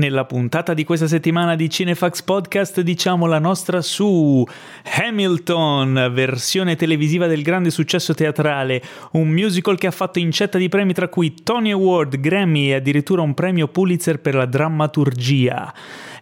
Nella puntata di questa settimana di Cinefax Podcast diciamo la nostra su Hamilton, versione televisiva del grande successo teatrale, un musical che ha fatto incetta di premi tra cui Tony Award, Grammy e addirittura un premio Pulitzer per la drammaturgia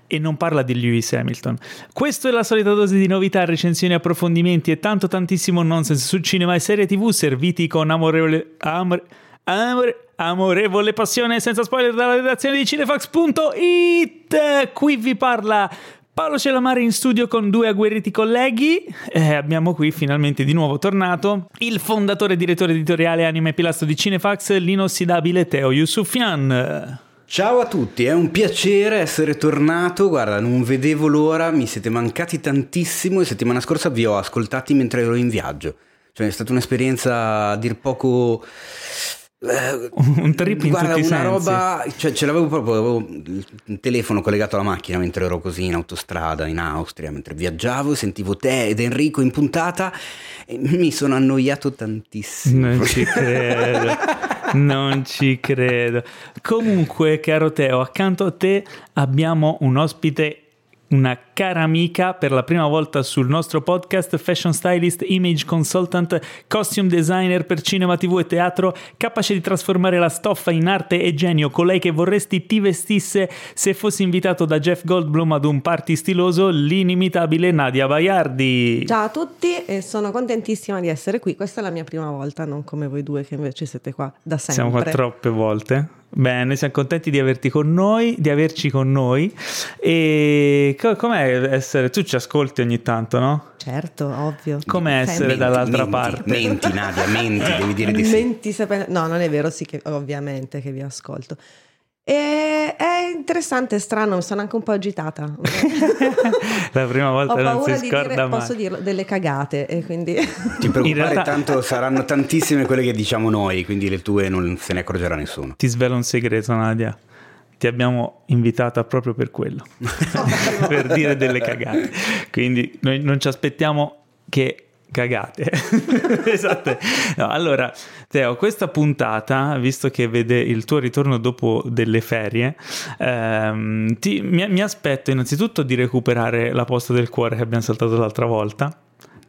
e non parla di Lewis Hamilton. Questa è la solita dose di novità, recensioni, approfondimenti e tanto tantissimo nonsense su cinema e serie tv serviti con amorevole... Amore, amore, amorevole passione senza spoiler dalla redazione di cinefax.it. Qui vi parla Paolo Celamare in studio con due agguerriti colleghi. Eh, abbiamo qui finalmente di nuovo tornato il fondatore e direttore editoriale anime pilastro di Cinefax, l'inossidabile Teo Yusufian. Ciao a tutti, è un piacere essere tornato, guarda, non vedevo l'ora, mi siete mancati tantissimo e settimana scorsa vi ho ascoltati mentre ero in viaggio. Cioè è stata un'esperienza a dir poco un trip in Guarda, tutti una roba, cioè ce l'avevo proprio, avevo il telefono collegato alla macchina mentre ero così in autostrada in Austria, mentre viaggiavo, sentivo te ed Enrico in puntata e mi sono annoiato tantissimo. Non ci credo. Non ci credo. Comunque, caro Teo, accanto a te abbiamo un ospite una cara amica per la prima volta sul nostro podcast, fashion stylist, image consultant, costume designer per cinema, tv e teatro, capace di trasformare la stoffa in arte e genio, colei che vorresti ti vestisse se fossi invitato da Jeff Goldblum ad un party stiloso, l'inimitabile Nadia Baiardi. Ciao a tutti e sono contentissima di essere qui. Questa è la mia prima volta, non come voi due che invece siete qua da sempre. Siamo qua troppe volte. Bene, siamo contenti di averti con noi, di averci con noi. E co- com'è essere? Tu ci ascolti ogni tanto, no? Certo, ovvio. Com'è essere Menti, dall'altra menti, parte? Menti Nadia, menti, devi dire di sì. Menti sapendo- No, non è vero, sì che ovviamente che vi ascolto. E è interessante, è strano, mi sono anche un po' agitata. La prima Ho volta non paura si di scorda dire, mai. posso dirlo, delle cagate e quindi... Ti preoccupare, realtà- tanto saranno tantissime quelle che diciamo noi, quindi le tue non se ne accorgerà nessuno. Ti svelo un segreto, Nadia. Ti abbiamo invitata proprio per quello, per dire delle cagate. Quindi noi non ci aspettiamo che cagate. esatto. No, allora, Teo, questa puntata, visto che vede il tuo ritorno dopo delle ferie, ehm, ti- mi, mi aspetto innanzitutto di recuperare la posta del cuore che abbiamo saltato l'altra volta.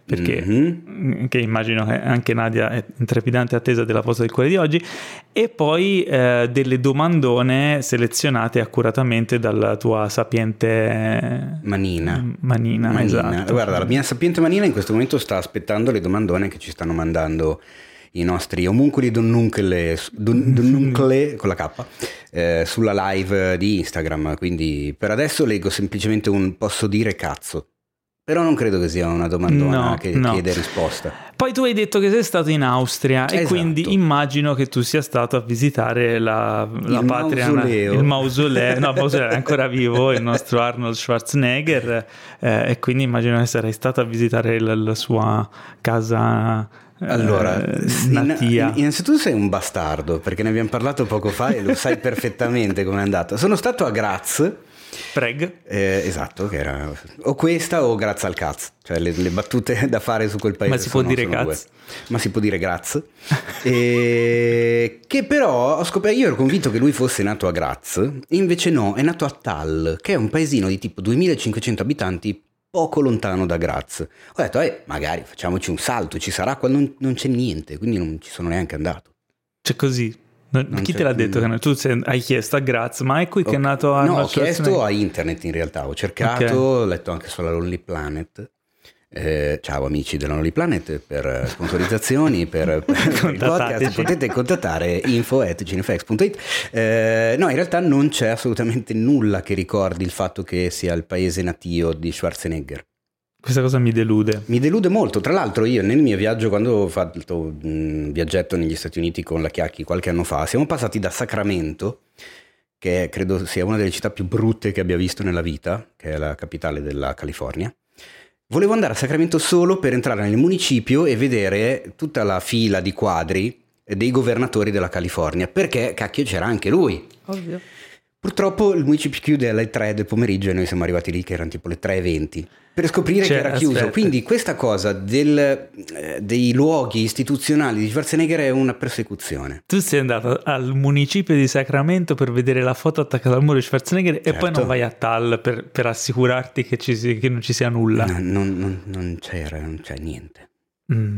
Perché Mhm. che immagino che anche Nadia è in trepidante attesa della posta del cuore di oggi, e poi eh, delle domandone selezionate accuratamente dalla tua sapiente Manina. manina, Manina. esatto. Guarda, la mia sapiente manina in questo momento sta aspettando le domandone che ci stanno mandando i nostri omuncoli donnuncole, don- donnuncole con la K eh, sulla live di Instagram. Quindi per adesso leggo semplicemente un posso dire cazzo. Però non credo che sia una domandona No, che no. chiede risposta. Poi tu hai detto che sei stato in Austria e Esatto. quindi immagino che tu sia stato a visitare la, la Il patria, mausoleo. il mausoleo, no, mausoleo è ancora vivo, il nostro Arnold Schwarzenegger eh, e quindi immagino che sarai stato a visitare la, la sua casa eh, Allora, in- innanzitutto sei un bastardo perché ne abbiamo parlato poco fa e lo sai perfettamente com'è andata. Sono stato a Graz, Preg. eh, esatto, che era o questa o grazie al cazzo, cioè le, le battute da fare su quel paese. Ma si può dire cazzo? Ma si può dire Graz. E che però ho scoperto, io ero convinto che lui fosse nato a Graz, invece no, è nato a Tal, che è un paesino di tipo 2500 abitanti poco lontano da Graz. Ho detto, eh, magari facciamoci un salto, ci sarà qua, non, non c'è niente, quindi non ci sono neanche andato. Cioè così. Non chi te l'ha detto? Che tu hai chiesto a Graz, ma è qui che è nato No, Arnold ho chiesto a internet in realtà, ho cercato, Ok. ho letto anche sulla Lonely Planet. Eh, ciao amici della Lonely Planet per sponsorizzazioni per, per il podcast potete contattare info at cinefax.it Eh, no in realtà non c'è assolutamente nulla che ricordi il fatto che sia il paese natio di Schwarzenegger Questa cosa mi delude. mi delude molto, tra l'altro io nel mio viaggio, quando ho fatto un viaggetto negli Stati Uniti con la Chiacchi qualche anno fa, siamo passati da Sacramento, che credo sia una delle città più brutte che abbia visto nella vita, che è la capitale della California. Volevo andare a Sacramento solo per entrare nel municipio e vedere tutta la fila di quadri dei governatori della California, perché cacchio c'era anche lui. Ovvio. Purtroppo il Municipio chiude alle 3 del pomeriggio e noi siamo arrivati lì che erano tipo le 3.20 per scoprire Cioè, che era chiuso. aspetta. Quindi questa cosa del, eh, dei luoghi istituzionali di Schwarzenegger è una persecuzione. Tu sei andato al municipio di Sacramento per vedere la foto attaccata al muro di Schwarzenegger e poi Certo. non vai a Tal per, per assicurarti che, ci che non ci sia nulla. No, non, non- non c'era, non c'è niente. Mm.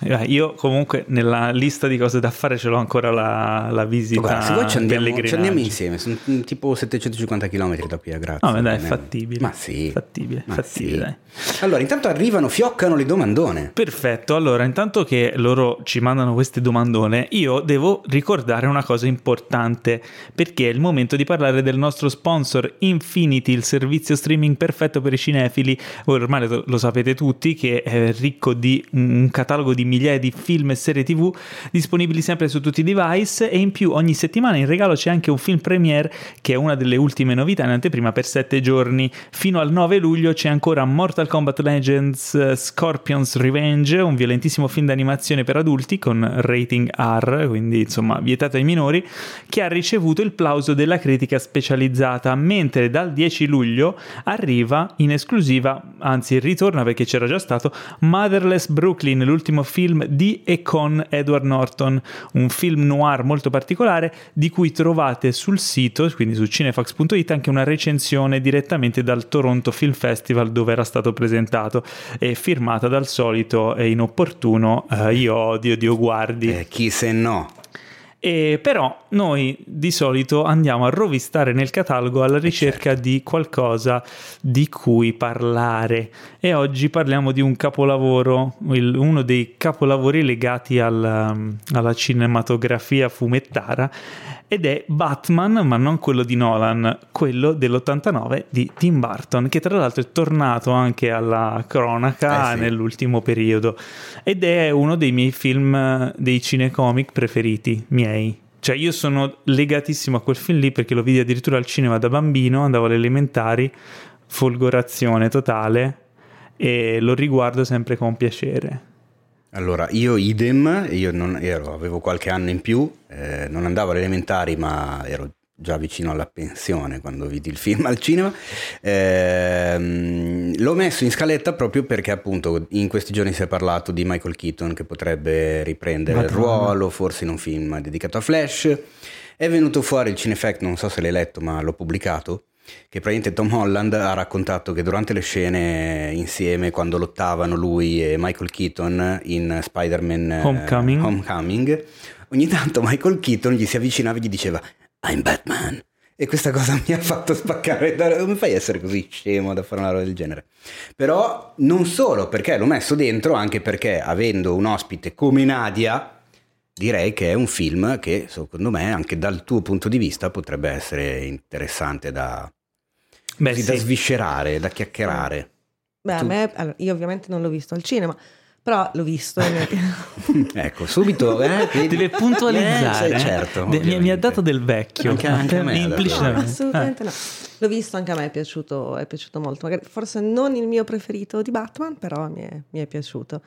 Eh, Io comunque nella lista di cose da fare ce l'ho ancora la, la visita Guarda, se vuoi ci andiamo, ci andiamo insieme, sono mm, tipo 750 km da qui a Grazia. No, ma dai, è fattibile. Ma sì. Fattibile, Ma fattibile, sì. Allora, intanto arrivano, fioccano le domandone. Perfetto, allora intanto che loro ci mandano queste domandone, io devo ricordare una cosa importante perché è il momento di parlare del nostro sponsor Infinity, il servizio streaming perfetto per i cinefili. Voi ormai lo sapete tutti che è ricco di un catalogo di migliaia di film e serie TV disponibili sempre su tutti i device e in più ogni settimana in regalo c'è anche un film premiere che è una delle ultime novità in anteprima per 7 giorni. Fino al 9 luglio c'è ancora Mortal Kombat Legends eh, Scorpion's Revenge, un violentissimo film d'animazione per adulti con rating R, quindi insomma vietato ai minori, che ha ricevuto il plauso della critica specializzata, mentre dal 10 luglio arriva in esclusiva, anzi ritorna perché c'era già stato, Motherless Brooklyn, l'ultimo film di e con Edward Norton, un film noir molto particolare di cui trovate sul sito, quindi su cinefax.it, anche una recensione direttamente dal Toronto Film Festival dove era stato presentato e firmata dal solito e inopportuno eh, Io odio Dio guardi. Eh, chi se no? E però noi di solito andiamo a rovistare nel catalogo alla ricerca certo. di qualcosa di cui parlare e oggi parliamo di un capolavoro, il- uno dei capolavori legati al- alla cinematografia fumettara ed è Batman, ma non quello di Nolan, quello dell'89 di Tim Burton, che tra l'altro è tornato anche alla cronaca Eh sì. nell'ultimo periodo ed è uno dei miei film dei cinecomic preferiti miei. Cioè io sono legatissimo a quel film lì perché lo vidi addirittura al cinema da bambino, andavo alle elementari, folgorazione totale e lo riguardo sempre con piacere. Allora, io idem, io non ero, avevo qualche anno in più, eh, non andavo alle elementari ma ero già vicino alla pensione quando vidi il film al cinema. Ehm, l'ho messo in scaletta proprio perché appunto in questi giorni si è parlato di Michael Keaton che potrebbe riprendere il Madonna. ruolo, forse in un film dedicato a Flash. È venuto fuori il Cinefact, non so se l'hai letto ma l'ho pubblicato, che praticamente Tom Holland ha raccontato che durante le scene insieme, quando lottavano lui e Michael Keaton in Spider-Man eh, Homecoming. Homecoming, ogni tanto Michael Keaton gli si avvicinava e gli diceva I'm Batman. E questa cosa mi ha fatto spaccare. Come fai a essere così scemo da fare una roba del genere? Però non solo, perché l'ho messo dentro, anche perché avendo un ospite come Nadia, direi che è un film che secondo me, anche dal tuo punto di vista, potrebbe essere interessante da, Beh, sì. da sviscerare, da chiacchierare. Beh, me, allora, io ovviamente non l'ho visto al cinema, però l'ho visto. ecco, subito eh? Deve puntualizzare. Eh, certo, De- mi, mi ha dato del vecchio. Anche- anche a me implicitamente. assolutamente no. L'ho visto anche a me, è piaciuto, è piaciuto molto. Magari, forse non il mio preferito di Batman, però mi è, mi è piaciuto.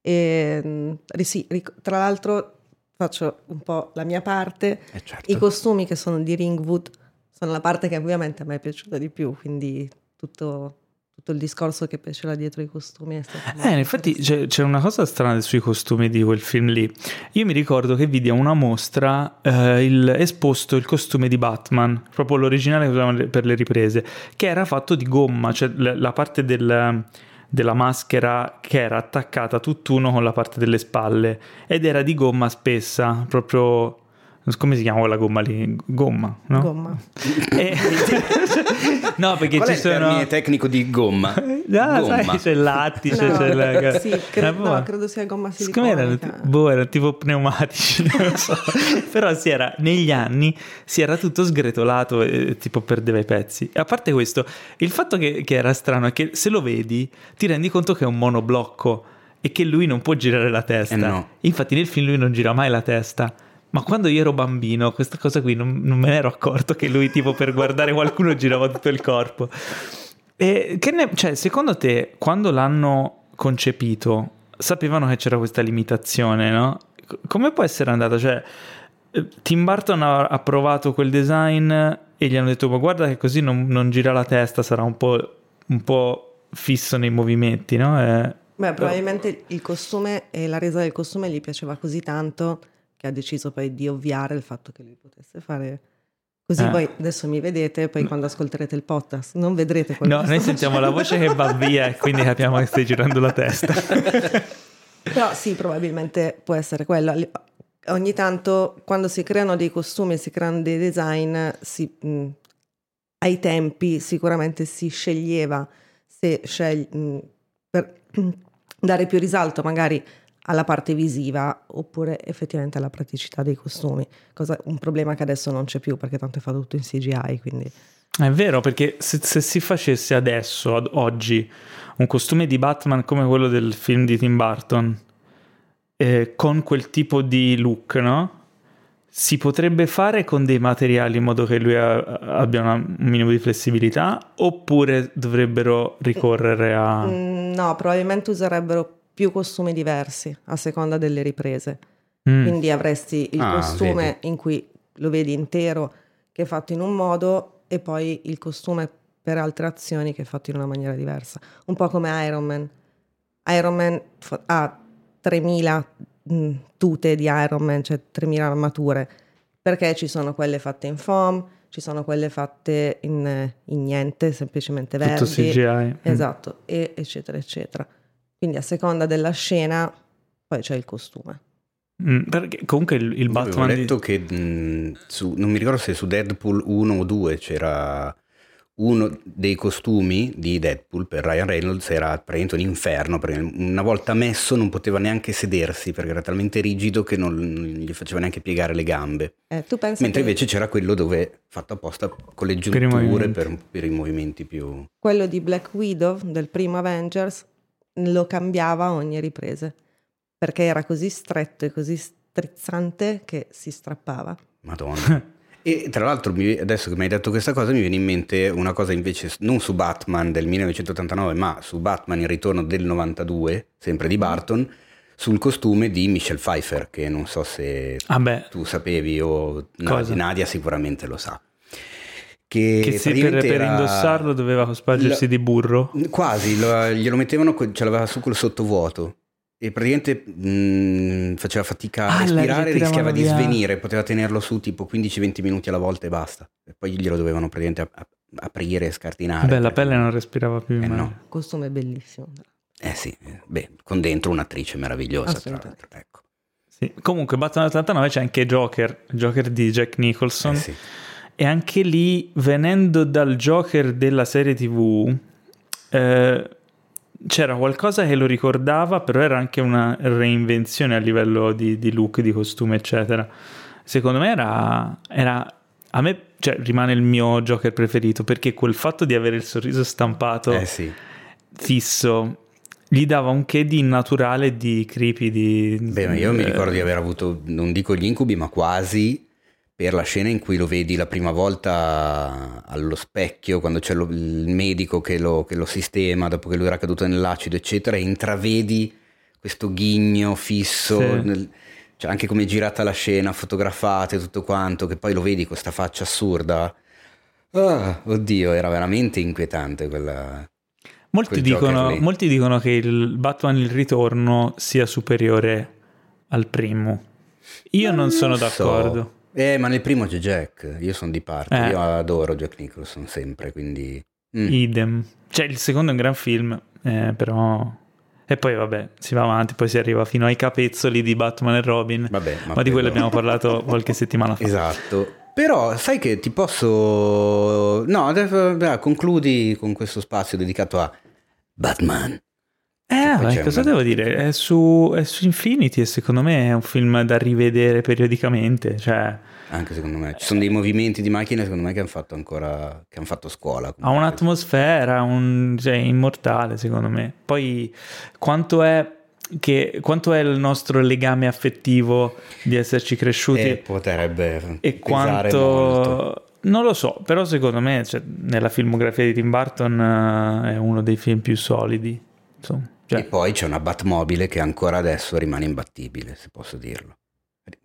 E, ri- sì, tra l'altro faccio un po' la mia parte. Eh, certo. I costumi che sono di Ringwood sono la parte che ovviamente a me è piaciuta di più, quindi tutto, tutto il discorso che piaceva dietro i costumi è stato Eh, in effetti c'è, una cosa strana sui costumi di quel film lì. Io mi ricordo che vidi a una mostra eh, il- esposto il costume di Batman, proprio l'originale che usavano per le riprese, che era fatto di gomma, cioè la, la parte del- della maschera che era attaccata tutt'uno con la parte delle spalle ed era di gomma spessa, proprio... Come si chiama quella gomma lì? Gomma, no? Gomma. E- no, perché Qual è ci il sono... termine tecnico di gomma? Ah, Gomma. sai, c'è il lattice, No, c'è la... sì, cre- Eh, no, boh. credo sia gomma siliconica. boh, erano tipo pneumatici, non so. Però si era, negli anni si era tutto sgretolato e tipo perdeva i pezzi. E a parte questo, il fatto che, che era strano è che se lo vedi ti rendi conto che è un monoblocco e che lui non può girare la testa. Eh no. Infatti nel film lui non gira mai la testa. Ma quando io ero bambino, questa cosa qui non, non me ne ero accorto che lui tipo per guardare qualcuno girava tutto il corpo. E che ne- cioè, secondo te, quando l'hanno concepito, sapevano che c'era questa limitazione, no? Come può essere andata? Cioè, eh, Tim Burton ha, ha provato quel design e gli hanno detto ma guarda che così non, non gira la testa, sarà un po', un po' fisso nei movimenti, no? Eh, Beh, probabilmente il costume e la resa del costume gli piaceva così tanto che ha deciso poi di ovviare il fatto che lui potesse fare così. Eh. Voi adesso mi vedete, poi quando ascolterete il podcast non vedrete quello No, noi sentiamo la voce che va via e quindi capiamo che stai girando la testa. Però sì, probabilmente può essere quello. Ogni tanto quando si creano dei costumi si creano dei design, si- mh, ai tempi sicuramente si sceglieva se scegli- mh, per dare più risalto magari alla parte visiva oppure effettivamente alla praticità dei costumi. Cosa- un problema che adesso non c'è più perché tanto è fatto tutto in CGI, quindi È vero, perché se, se si facesse adesso, ad oggi, un costume di Batman come quello del film di Tim Burton, eh, con quel tipo di look, no? Si potrebbe fare con dei materiali in modo che lui ha- abbia una- un minimo di flessibilità, oppure dovrebbero ricorrere a... Mm, no, probabilmente userebbero più costumi diversi a seconda delle riprese. Mm. Quindi avresti il Ah, costume vedi. in cui lo vedi intero che è fatto in un modo e poi il costume per altre azioni che è fatto in una maniera diversa. Un po' come Iron Man. Iron Man fa- ha 3000 mh, tute di Iron Man, cioè 3000 armature, perché ci sono quelle fatte in foam, ci sono quelle fatte in, in niente, semplicemente verdi. Tutto CGI. Mm. Esatto, e eccetera, eccetera. Quindi a seconda della scena poi c'è il costume. Mm, perché comunque il, il Io avevo Batman di- che mh, su- non mi ricordo se su Deadpool 1 o 2 c'era uno dei costumi di Deadpool per Ryan Reynolds era praticamente un inferno perché una volta messo non poteva neanche sedersi perché era talmente rigido che non, gli faceva neanche piegare le gambe Eh, tu pensi mentre che invece c'era quello dove fatto apposta con le i giunture movimenti. per, per i movimenti più quello di Black Widow del primo Avengers lo cambiava a ogni riprese perché era così stretto e così strizzante che si strappava. Madonna. E tra l'altro, adesso che mi hai detto questa cosa, mi viene in mente una cosa invece non su Batman del 1989, ma su Batman il ritorno del 92, sempre di Barton, sul costume di Michelle Pfeiffer, che non so se Ah tu sapevi o Cosa? Nadia sicuramente lo sa. Che, che sì, per, per indossarlo doveva spargersi La- di burro. Quasi, lo- glielo mettevano, ce l'aveva su col sottovuoto. E praticamente mh, faceva fatica a Ah, la respirare, rischiava di via. svenire, poteva tenerlo su tipo 15-20 minuti alla volta e basta. E poi glielo dovevano praticamente ap- ap- aprire e scardinare. Beh, la pelle non respirava più. Eh, no. Costume bellissimo. Eh sì, eh, beh, con dentro un'attrice meravigliosa, tra l'altro. Ecco. Sì. Comunque, Batman 89 c'è anche Joker, Joker di Jack Nicholson. Eh sì. E anche lì, venendo dal Joker della serie TV, eh, c'era qualcosa che lo ricordava, però era anche una reinvenzione a livello di, di look, di costume, eccetera. Secondo me era, era- a me cioè, rimane il mio Joker preferito perché quel fatto di avere il sorriso stampato Eh sì. fisso gli dava un che di naturale, di creepy, di... Beh, ma io mi eh, ricordo di aver avuto, non dico gli incubi, ma quasi per la scena in cui lo vedi la prima volta allo specchio, quando c'è lo- il medico che lo, che lo sistema dopo che lui era caduto nell'acido, eccetera, e intravedi questo ghigno fisso, Sì. nel- cioè anche come è girata la scena, fotografate, tutto quanto, che poi lo vedi con questa faccia assurda. Ah, oddio, era veramente inquietante quella... Molti dicono, molti dicono che il Batman il ritorno sia superiore al primo. Io non, sono lo so. Eh, ma nel primo c'è Jack, io sono di parte, Eh. io adoro Jack Nicholson sempre, quindi... Mm. Idem. Cioè, il secondo è un gran film, eh, però... E poi vabbè, si va avanti, poi si arriva fino ai capezzoli di Batman e Robin. Vabbè, ma, ma di quello abbiamo parlato qualche settimana fa. Esatto. Però sai che ti posso... No, adesso concludi con questo spazio dedicato a Batman. Eh, cosa una- devo dire? È su, è su Infinity e secondo me è un film da rivedere periodicamente. Cioè, Anche secondo me. Ci sono dei movimenti di macchine secondo me che hanno fatto ancora... che hanno fatto scuola. ha un'atmosfera, un, cioè, immortale secondo me. Poi quanto è, che, quanto è il nostro legame affettivo di esserci cresciuti E potrebbe e quanto... molto. Non lo so, però secondo me cioè, nella filmografia di Tim Burton eh, è uno dei film più solidi. Insomma, cioè, E poi c'è una Batmobile che ancora adesso rimane imbattibile, se posso dirlo.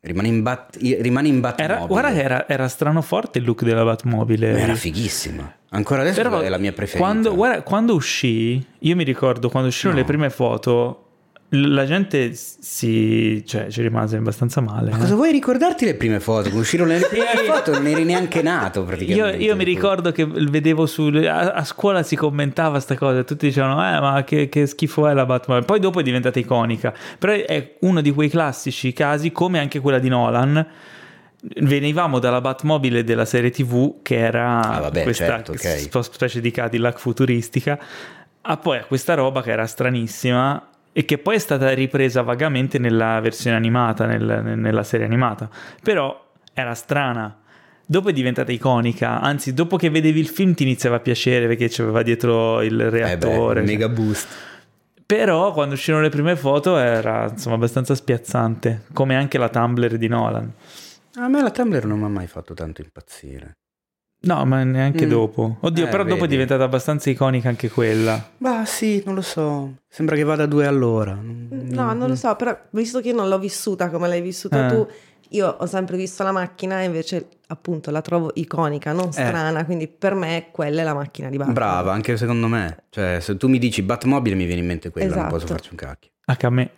Rimane in, bat, rimane in Batmobile. Era, guarda che era, era strano forte il look della Batmobile. Era fighissima. Ancora adesso Però è la mia preferita. Quando, guarda, quando uscì, io mi ricordo quando uscirono No. le prime foto, la gente si, cioè, ci rimase abbastanza male. Ma eh. cosa vuoi ricordarti le prime foto? Uscirono le prime foto non eri neanche nato Io, praticamente. io mi ricordo che vedevo su, a, a scuola si commentava sta cosa, tutti dicevano eh ma che, che schifo è la Batman, poi dopo è diventata iconica, però è uno di quei classici casi come anche quella di Nolan, venivamo dalla Batmobile della serie tv che era Ah, vabbè, questa certo, ok. sp- specie di Cadillac futuristica, a poi a questa roba che era stranissima e che poi è stata ripresa vagamente nella versione animata, nel- nella serie animata, però era strana. Dopo è diventata iconica, anzi dopo che vedevi il film ti iniziava a piacere perché c'aveva dietro il Eh beh, reattore. cioè. mega boost. Però quando uscirono le prime foto era insomma abbastanza spiazzante, come anche la Tumblr di Nolan. A me la Tumblr non mi ha mai fatto tanto impazzire. No, ma neanche Mm. dopo. Oddio, Eh, però dopo è vedi. diventata abbastanza iconica anche quella. Bah sì, non lo so. Sembra che vada a due all'ora. No, non lo so, però visto che io non l'ho vissuta come l'hai vissuta Eh. tu, io ho sempre visto la macchina e invece appunto la trovo iconica, non strana, quindi per me quella è la macchina di Batman. Brava, anche secondo me. Cioè, se tu mi dici Batmobile mi viene in mente quella, non Esatto. posso farci un cacchio. Anche a me.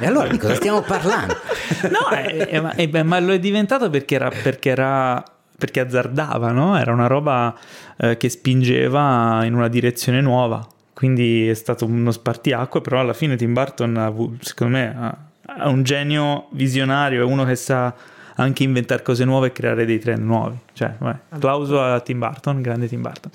E allora di cosa stiamo parlando? No, eh, eh, ma, eh, beh, ma lo è diventato perché era, perché era perché azzardava, no? Era una roba eh, che spingeva in una direzione nuova. Quindi è stato uno spartiacque, però alla fine Tim Burton, secondo me, ha un genio visionario, è uno che sa anche inventare cose nuove e creare dei trend nuovi. Cioè, vai, applauso a Tim Burton, grande Tim Burton.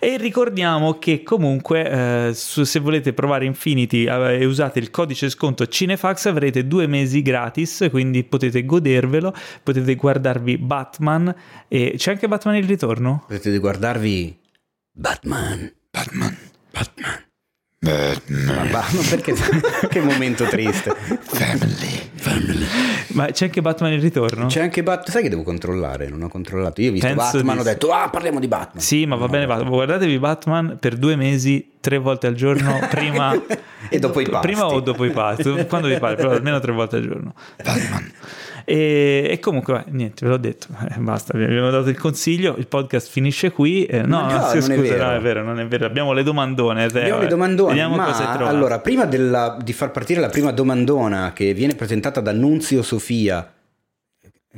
E ricordiamo che comunque, eh, su- se volete provare Infinity eh, e usate il codice sconto Cinefax, avrete due mesi gratis, quindi potete godervelo, potete guardarvi Batman e c'è anche Batman il ritorno? Potete guardarvi Batman. Batman. Batman. Ma, ma perché? che momento triste. Family. Family. Ma c'è anche Batman il ritorno? C'è anche Batman. Sai che devo controllare? Non ho controllato. Io ho visto Penso Batman, di ho detto, ah, parliamo di Batman. Sì, ma va No. bene, va- guardatevi Batman per due mesi, tre volte al giorno, prima, E dopo i pasti. prima o dopo i pasti, quando vi pare, però almeno tre volte al giorno. E, e comunque, beh, niente, ve l'ho detto, eh, basta, vi abbiamo dato il consiglio, il podcast finisce qui. eh, no, no, è scusa, vero. no, è vero, non è vero, abbiamo le domandone. Teo, Abbiamo le domandone, Vediamo ma cosa hai trovato. allora, prima della- di far partire la prima domandona che viene presentata da Nunzio Sofia,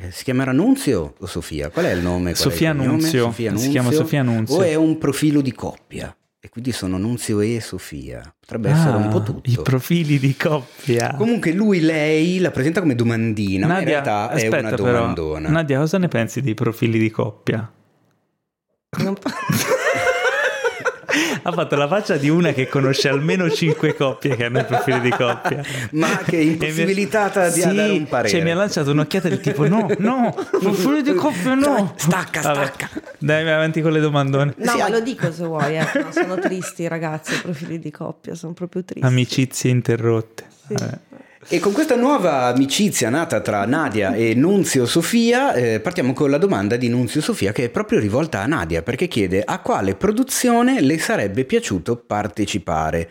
eh, si chiamerà Nunzio o Sofia? Qual è il nome? È Sofia? Nunzio. Sofia Si chiama Sofia Nunzio. O è un profilo di coppia? E quindi sono Nunzio e Sofia. Potrebbe essere un po' Ah, tutto. I profili di coppia. Comunque lui, lei la presenta come domandina, ma in Nadia, realtà aspetta è una però, domandona. Nadia, cosa ne pensi dei profili di coppia? Non Ha fatto la faccia di una che conosce almeno cinque coppie che hanno i profili di coppia. Ma che è impossibilitata di Sì, dare un parere. Cioè, mi ha lanciato un'occhiata del tipo: no, no, profili di coppia, no. Stacca, Vabbè, stacca. Dai, vai avanti con le domandone. No, Sì, ma lo dico se vuoi, eh. No, sono tristi ragazzi, i profili di coppia, sono proprio tristi. Amicizie interrotte. Vabbè. E con questa nuova amicizia nata tra Nadia e Nunzio Sofia, eh, partiamo con la domanda di Nunzio Sofia che è proprio rivolta a Nadia perché chiede a quale produzione le sarebbe piaciuto partecipare.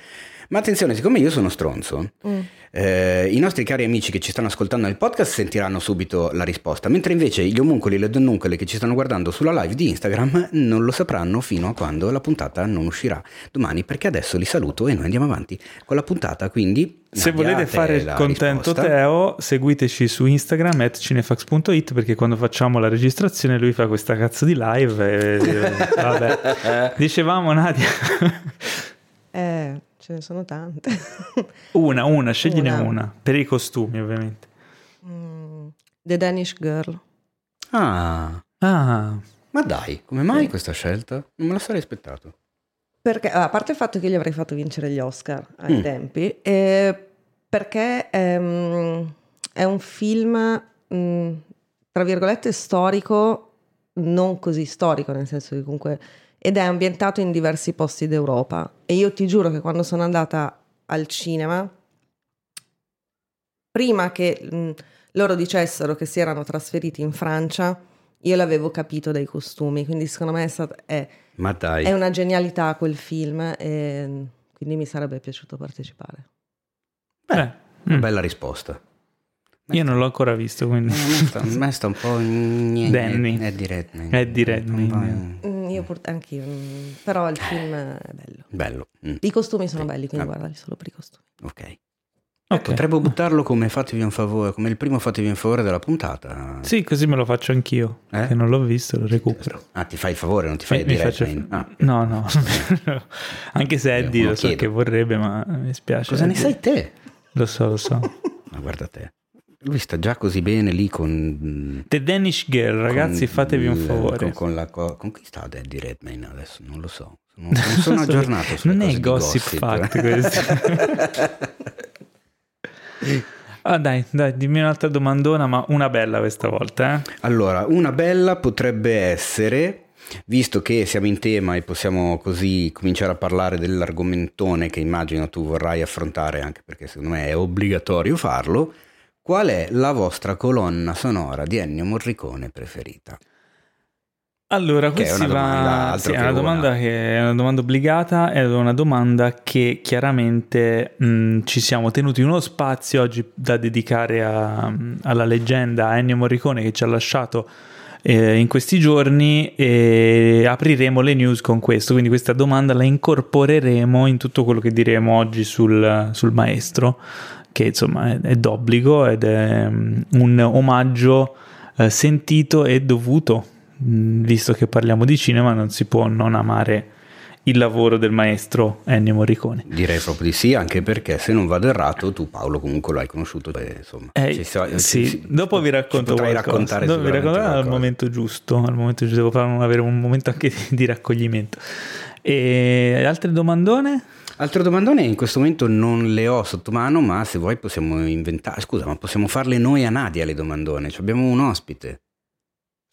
Ma attenzione, siccome io sono stronzo, Mm. eh, i nostri cari amici che ci stanno ascoltando nel podcast sentiranno subito la risposta, mentre invece gli omuncoli e le donnuncole che ci stanno guardando sulla live di Instagram non lo sapranno fino a quando la puntata non uscirà domani, perché adesso li saluto e noi andiamo avanti con la puntata, quindi... Se volete fare contento risposta. Teo, seguiteci su Instagram at cinefax.it perché quando facciamo la registrazione lui fa questa cazzo di live. E, vabbè. Dicevamo Nadia. Eh, ce ne sono tante. Una, una, scegliene Una. una. Per i costumi, ovviamente. Mm, The Danish Girl. Ah, Ah, ma dai, come mai questa scelta? Non me la sarei aspettato. Perché, a parte il fatto che gli avrei fatto vincere gli Oscar ai Mm. tempi, eh, perché ehm, è un film, mm, tra virgolette, storico, non così storico, nel senso che comunque, ed è ambientato in diversi posti d'Europa. E io ti giuro che quando sono andata al cinema, prima che mm, loro dicessero che si erano trasferiti in Francia, io l'avevo capito dai costumi, quindi secondo me è, stata, è Ma dai. è una genialità quel film e quindi mi sarebbe piaciuto partecipare. beh. Una mm. bella risposta. Io non l'ho ancora visto, quindi... Eh, a me sta, un po'... niente, Danny. È di Redmayne. È di Redmayne. Io pur- anch'io, mm, però il film è bello. Bello. mm, I costumi sono belli, quindi Ah. guardali solo per i costumi. Ok. Ok. Potremmo buttarlo come fatevi un favore, come il primo fatevi un favore della puntata. Sì, così me lo faccio anch'io. Eh? Che non l'ho visto, lo recupero. Ah, ti fai il favore, non ti fai Mi- di mi faccio- Redmayne. Ah. No, no. Anche se Eddie uno lo so chiedo. che vorrebbe, ma mi spiace. Cosa ne Eddie. sai te? Lo so, lo so. Ma guarda te. Lui sta già così bene lì con... The Danish Girl, ragazzi, con fatevi un favore. Con, con la, co- con chi sta Eddie Redmayne adesso? Non lo so. Non, non sono aggiornato sulle Non è gossip gossip. fact questo. ah, dai, dai, dimmi un'altra domandona, ma una bella questa volta, eh? Allora, una bella potrebbe essere, visto che siamo in tema e possiamo così cominciare a parlare dell'argomentone che immagino tu vorrai affrontare, anche perché secondo me è obbligatorio farlo, qual è la vostra colonna sonora di Ennio Morricone preferita? Allora, Che è questa una domanda, sì, è una domanda che è una domanda obbligata, è una domanda che chiaramente mh, ci siamo tenuti uno spazio oggi da dedicare a- alla leggenda Ennio Morricone che ci ha lasciato eh, in questi giorni e apriremo le news con questo, quindi questa domanda la incorporeremo in tutto quello che diremo oggi sul, sul maestro, che insomma è, è d'obbligo ed è mm, un omaggio eh, sentito e dovuto, Mm, visto che parliamo di cinema non si può non amare il lavoro del maestro Ennio Morricone. Direi proprio di sì, anche perché se non vado errato, tu Paolo comunque lo hai conosciuto, e, insomma. Eh, so- sì, ci- dopo vi racconto potrai qualcosa. raccontare Dopo vi racconterò al momento giusto, al momento giusto, devo fare avere un momento anche di, di raccoglimento. E altre domandone? Altre domandone in questo momento non le ho sotto mano, ma se vuoi possiamo inventare. Scusa, ma possiamo farle noi a Nadia le domandone? Ci abbiamo un ospite.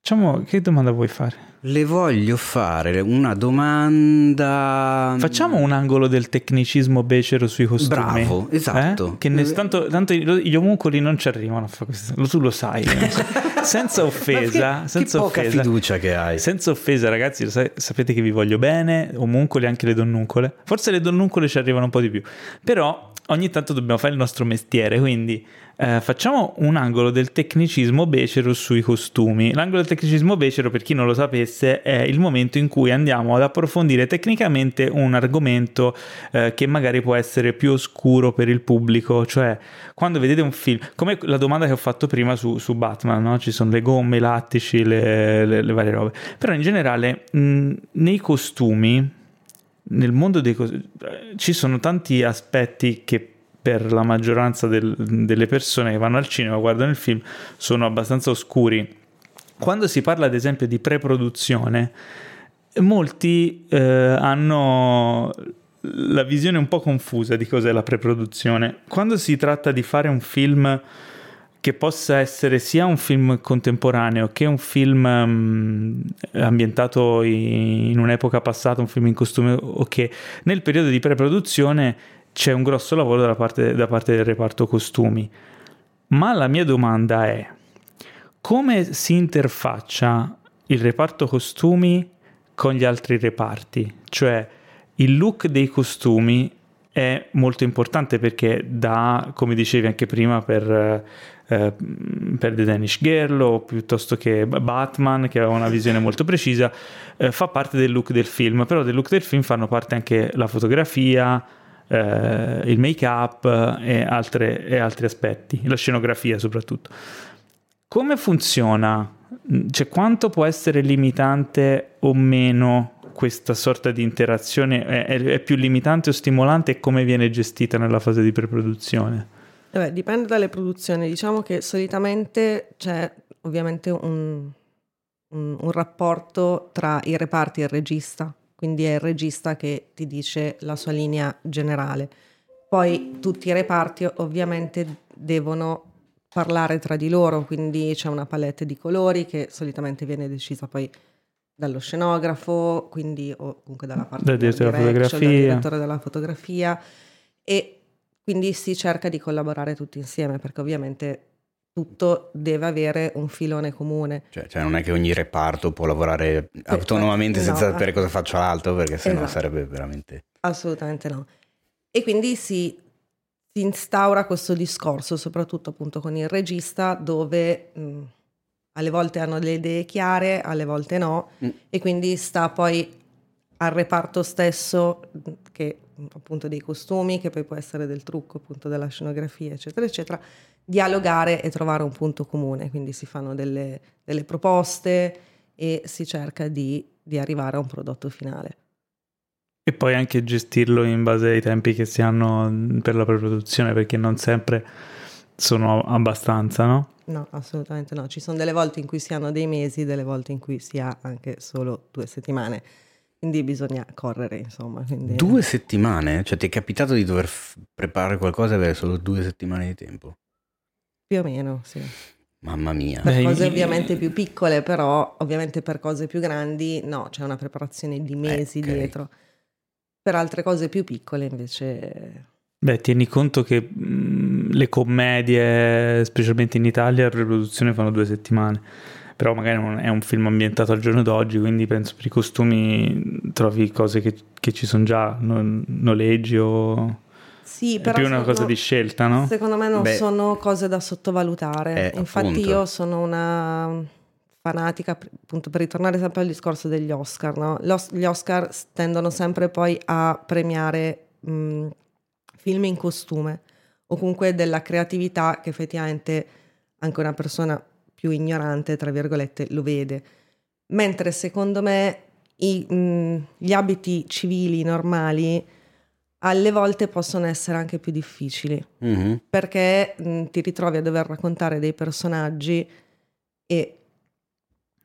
Facciamo, che domanda vuoi fare? Le voglio fare una domanda. Facciamo un angolo del tecnicismo becero sui costumi. Bravo, esatto. Eh? Che ne- tanto, tanto gli omuncoli non ci arrivano a fare questo. Tu lo sai. senza offesa. Che, senza che poca offesa. fiducia che hai. Senza offesa, ragazzi, sa- sapete che vi voglio bene, omuncoli anche le donnuncole. Forse le donnuncole ci arrivano un po' di più. Però ogni tanto dobbiamo fare il nostro mestiere, quindi eh, facciamo un angolo del tecnicismo becero sui costumi. L'angolo del tecnicismo becero, per chi non lo sapesse, è il momento in cui andiamo ad approfondire tecnicamente un argomento eh, che magari può essere più oscuro per il pubblico, cioè quando vedete un film, come la domanda che ho fatto prima su, su Batman, no? ci sono le gomme, i lattici, le, le- le varie robe, però in generale mh, nei costumi, nel mondo dei costumi, ci sono tanti aspetti che per la maggioranza del- delle persone che vanno al cinema, guardano il film, sono abbastanza oscuri. Quando si parla ad esempio di preproduzione, molti eh, hanno la visione un po' confusa di cos'è la preproduzione. Quando si tratta di fare un film che possa essere sia un film contemporaneo che un film mm, ambientato in, in un'epoca passata, un film in costume o che nel periodo di preproduzione c'è un grosso lavoro da parte, da parte del reparto costumi. Ma la mia domanda è come si interfaccia il reparto costumi con gli altri reparti? Cioè il look dei costumi è molto importante perché da, come dicevi anche prima, per, eh, per The Danish Girl o piuttosto che Batman, che aveva una visione molto precisa, eh, fa parte del look del film, però del look del film fanno parte anche la fotografia, eh, il make-up e, altre- e altri aspetti, la scenografia soprattutto. Come funziona? Cioè, quanto può essere limitante o meno questa sorta di interazione? È, è- è più limitante o stimolante e come viene gestita nella fase di preproduzione? Vabbè, dipende dalle produzioni. Diciamo che solitamente c'è ovviamente un, un- un rapporto tra i reparti e il regista, quindi è il regista che ti dice la sua linea generale. Poi tutti i reparti ovviamente devono parlare tra di loro, quindi c'è una palette di colori che solitamente viene decisa poi dallo scenografo, quindi o comunque dalla parte art direttore della direction, dal fotografia. direttore della fotografia e quindi si cerca di collaborare tutti insieme perché ovviamente tutto deve avere un filone comune. Cioè, cioè, non è che ogni reparto può lavorare autonomamente no, senza eh. sapere cosa faccia l'altro, perché sennò Esatto. sarebbe veramente... Assolutamente no. E quindi si, si instaura questo discorso, soprattutto appunto con il regista, dove mh, alle volte hanno le idee chiare, alle volte no, mm. e quindi sta poi al reparto stesso che appunto dei costumi, che poi può essere del trucco, appunto della scenografia, eccetera, eccetera, dialogare e trovare un punto comune. Quindi si fanno delle, delle proposte e si cerca di, di arrivare a un prodotto finale. E poi anche gestirlo in base ai tempi che si hanno per la preproduzione, perché non sempre sono abbastanza, no? No, assolutamente no. Ci sono delle volte in cui si hanno dei mesi, delle volte in cui si ha anche solo due settimane. Quindi bisogna correre, insomma. Quindi... Due settimane? Cioè ti è capitato di dover f- preparare qualcosa e avere solo due settimane di tempo? Più o meno, sì. Mamma mia. Per cose ovviamente più piccole, però ovviamente per cose più grandi no, c'è una preparazione di mesi okay. dietro. Per altre cose più piccole invece... Beh, tieni conto che mh, le commedie, specialmente in Italia, la preproduzione fanno due settimane però magari non è un film ambientato al giorno d'oggi, quindi penso per i costumi trovi cose che, che ci sono già, non, noleggi o... Sì, però è più una cosa di scelta, no? Secondo me non Beh, sono cose da sottovalutare. Eh, Infatti appunto. io sono una fanatica, appunto per ritornare sempre al discorso degli Oscar, no? Gli Oscar tendono sempre poi a premiare mh, film in costume o comunque della creatività che effettivamente anche una persona più ignorante, tra virgolette, lo vede. Mentre secondo me i, mh, gli abiti civili normali alle volte possono essere anche più difficili mm-hmm. perché mh, ti ritrovi a dover raccontare dei personaggi e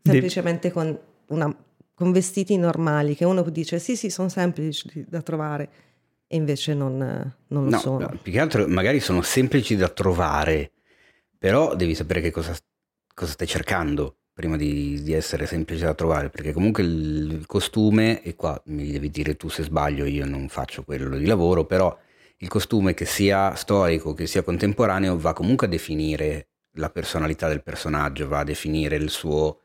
semplicemente con, una, con, vestiti normali che uno dice sì sì sono semplici da trovare e invece non, non lo no, sono. No, più che altro magari sono semplici da trovare, però devi sapere che cosa cosa stai cercando prima di, di, essere semplice da trovare, perché comunque il costume, e qua mi devi dire tu se sbaglio, io non faccio quello di lavoro, però il costume che sia storico, che sia contemporaneo, va comunque a definire la personalità del personaggio, va a definire il suo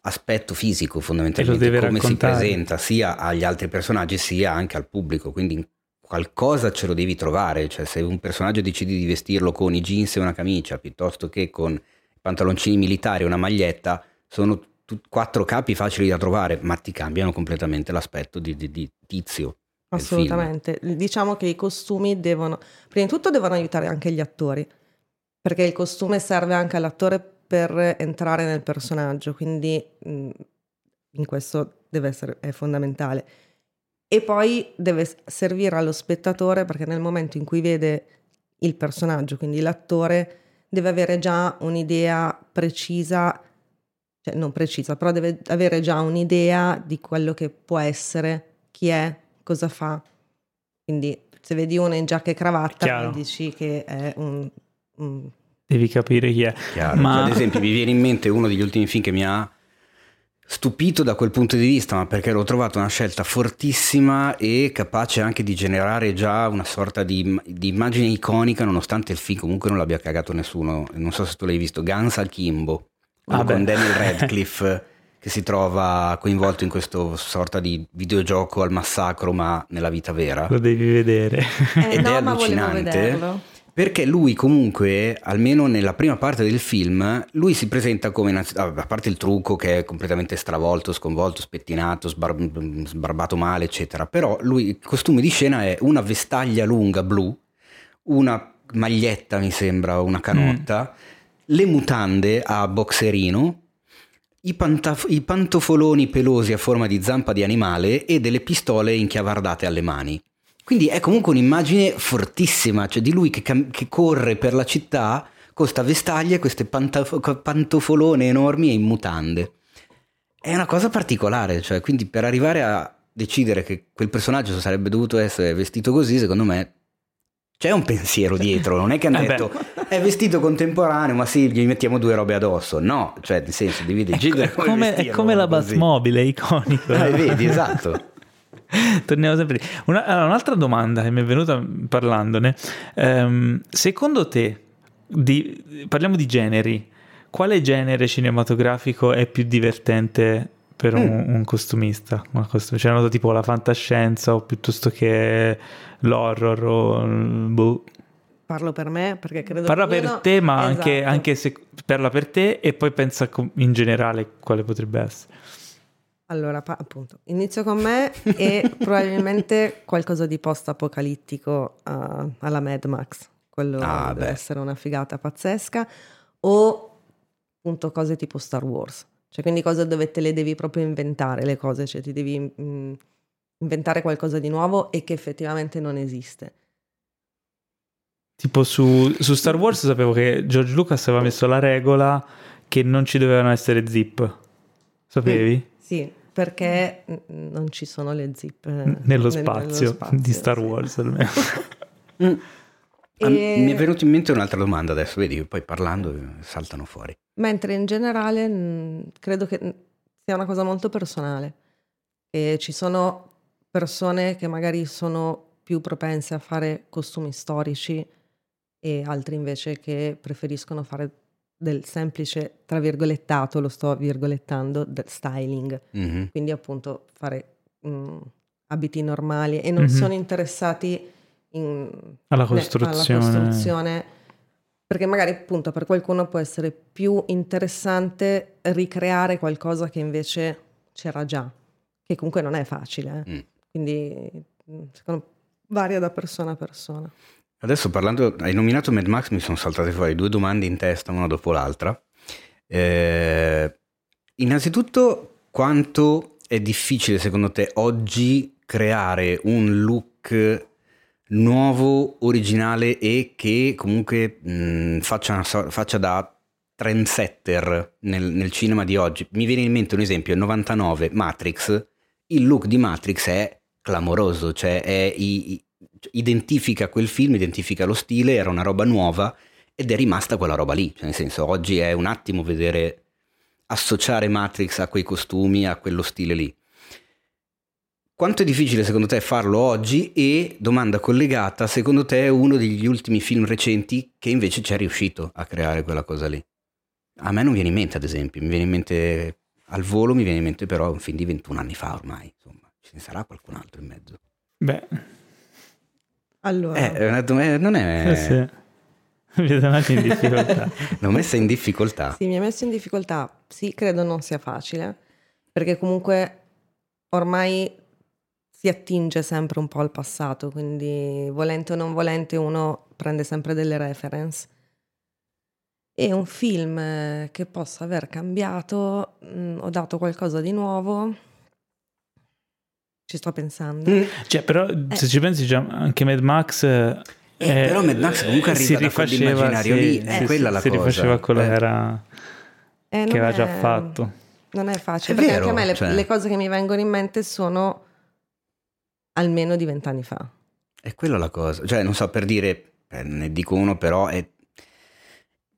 aspetto fisico fondamentalmente, come raccontare. si presenta sia agli altri personaggi sia anche al pubblico, quindi qualcosa ce lo devi trovare, cioè se un personaggio decidi di vestirlo con i jeans e una camicia piuttosto che con pantaloncini militari una maglietta sono t- quattro capi facili da trovare, ma ti cambiano completamente l'aspetto di, di, di tizio. Assolutamente. Diciamo che i costumi devono, prima di tutto devono aiutare anche gli attori, perché il costume serve anche all'attore per entrare nel personaggio, quindi mm, in questo deve essere è fondamentale. E poi deve servire allo spettatore perché nel momento in cui vede il personaggio, quindi l'attore, deve avere già un'idea precisa, cioè non precisa, però deve avere già un'idea di quello che può essere, chi è, cosa fa. Quindi se vedi uno in giacca e cravatta dici che è un, un... Devi capire chi è. Chiaro. Ma... Cioè, ad esempio mi viene in mente uno degli ultimi film che mi ha stupito da quel punto di vista, ma perché l'ho trovato una scelta fortissima e capace anche di generare già una sorta di, di immagine iconica, nonostante il film comunque non l'abbia cagato nessuno. Non so se tu l'hai visto, Guns Akimbo, ah con Daniel Radcliffe. che si trova coinvolto in questo sorta di videogioco al massacro, ma nella vita vera. Lo devi vedere. Eh, Ed no, è allucinante. Perché lui comunque, almeno nella prima parte del film, lui si presenta come, a parte il trucco che è completamente stravolto, sconvolto, spettinato, sbar- sbarbato male, eccetera, però lui, il costume di scena è una vestaglia lunga blu, una maglietta mi sembra, una canotta, mm. le mutande a boxerino, i, pantaf- i pantofoloni pelosi a forma di zampa di animale e delle pistole inchiavardate alle mani. Quindi è comunque un'immagine fortissima, cioè di lui che, cam- che corre per la città con questa vestaglia e queste pantaf- pantofolone enormi e in mutande. È una cosa particolare, cioè, quindi per arrivare a decidere che quel personaggio sarebbe dovuto essere vestito così, secondo me c'è un pensiero dietro, non è che hanno eh detto è vestito contemporaneo, ma sì, gli mettiamo due robe addosso. No, cioè nel senso devi decidere è, come, è come la Batmobile, iconico. Eh, vedi, esatto. Torniamo sempre lì. Una, allora, un'altra domanda che mi è venuta parlandone. Um, secondo te, di, parliamo di generi, quale genere cinematografico è più divertente per un, mm. un costumista? Costum- cioè, noto tipo la fantascienza o piuttosto che l'horror o boh. parlo per me perché credo Parla per ognuno- te, ma anche, Esatto. anche se parla per te e poi pensa in generale quale potrebbe essere. Allora, pa- appunto, inizio con me e probabilmente qualcosa di post-apocalittico eh, alla Mad Max. Quello Ah, deve beh. essere una figata pazzesca. O appunto cose tipo Star Wars. Cioè, quindi cose dove te le devi proprio inventare le cose, cioè ti devi mm, inventare qualcosa di nuovo e che effettivamente non esiste. Tipo su, su Star Wars sapevo che George Lucas aveva messo la regola che non ci dovevano essere zip. Sapevi? Sì, perché mm, non ci sono le zip eh, Nello nel- spazio, spazio, di Star sì. Wars almeno. Mm. Ah, E- Mi è venuta in mente un'altra domanda adesso, vedi, poi parlando eh, saltano fuori. Mentre in generale credo che sia una cosa molto personale. E ci sono persone che magari sono più propense a fare costumi storici e altri invece che preferiscono fare del semplice, tra virgolettato, lo sto virgolettando, del styling. Mhm. Quindi appunto fare mh, abiti normali e non Mhm. sono interessati in, Alla ne- costruzione. alla costruzione, perché magari appunto per qualcuno può essere più interessante ricreare qualcosa che invece c'era già, che comunque non è facile. eh. Mm. Quindi mh, secondo varia da persona a persona. Adesso parlando, hai nominato Mad Max, mi sono saltate fuori due domande in testa, una dopo l'altra. Eh, innanzitutto, quanto è difficile secondo te oggi creare un look nuovo, originale e che comunque mh, faccia, una so- faccia da trendsetter nel, nel cinema di oggi? Mi viene in mente un esempio, il 99 Matrix, il look di Matrix è clamoroso, cioè è i- identifica quel film, identifica lo stile, era una roba nuova ed è rimasta quella roba lì, cioè nel senso oggi è un attimo vedere, associare Matrix a quei costumi, a quello stile lì. Quanto è difficile secondo te farlo oggi e, domanda collegata, secondo te è uno degli ultimi film recenti che invece ci è riuscito a creare quella cosa lì? A me non viene in mente ad esempio, mi viene in mente al volo, mi viene in mente però un film di 21 anni fa ormai, insomma, ce ne sarà qualcun altro in mezzo. Beh, Allora, Eh, è una eh, non è... eh sì. Mi un attimo in difficoltà. L'ho messa in difficoltà. sì, mi ha messo in difficoltà. Sì, credo non sia facile, perché comunque ormai si attinge sempre un po' al passato, quindi volente o non volente uno prende sempre delle reference. E un film che possa aver cambiato, mh, ho dato qualcosa di nuovo, ci sto pensando. Mm. Cioè, però, se ci pensi, già anche Mad Max. eh, Eh, però Mad Max comunque si arriva da rifaceva, quell'immaginario sì, lì, è sì, quella sì, la si cosa. rifaceva quello Eh. che era Eh, che aveva già fatto. Non è facile, È perché vero, anche a me le, cioè- le cose che mi vengono in mente sono almeno di vent'anni fa. È quella la cosa. Cioè, non so, per dire, eh, ne dico uno, però è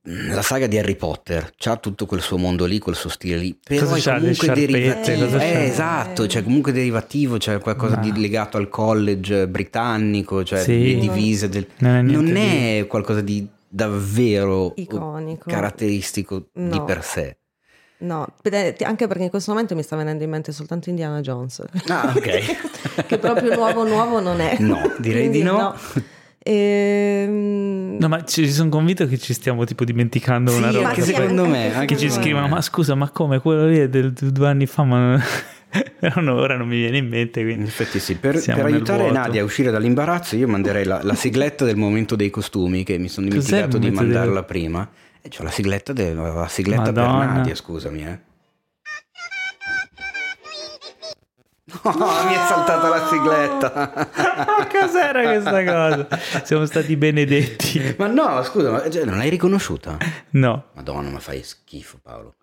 la saga di Harry Potter c'ha tutto quel suo mondo lì, quel suo stile lì. Però Cosa è comunque derivativo. Eh, c'ha? esatto, cioè comunque derivativo, c'è qualcosa di Ma- legato al college britannico, cioè Sì. le divise del... Non è, di- qualcosa di davvero Iconico. caratteristico di No. per sé. No, anche perché in questo momento mi sta venendo in mente soltanto Indiana Jones. Ah, ok. che proprio nuovo nuovo non è. No, direi Quindi di no. Ehm, No, ma ci sono convinto che ci stiamo tipo dimenticando Sì, una roba. anche secondo me. Anche che ci scrivono, ma scusa, ma come quello lì è del due anni fa, ma no, ora non mi viene in mente. In Quindi. effetti sì, per, per aiutare vuoto. Nadia a uscire dall'imbarazzo io manderei la, la sigletta del momento dei costumi che mi sono dimenticato di mandarla prima. E c'ho la sigletta, de- la sigletta per. Nadia, scusami eh. No, mi è saltata la sigletta. Ma cos'era questa cosa? Siamo stati benedetti. ma no, scusa, ma, cioè, non l'hai riconosciuta? No, Madonna, ma fai schifo Paolo.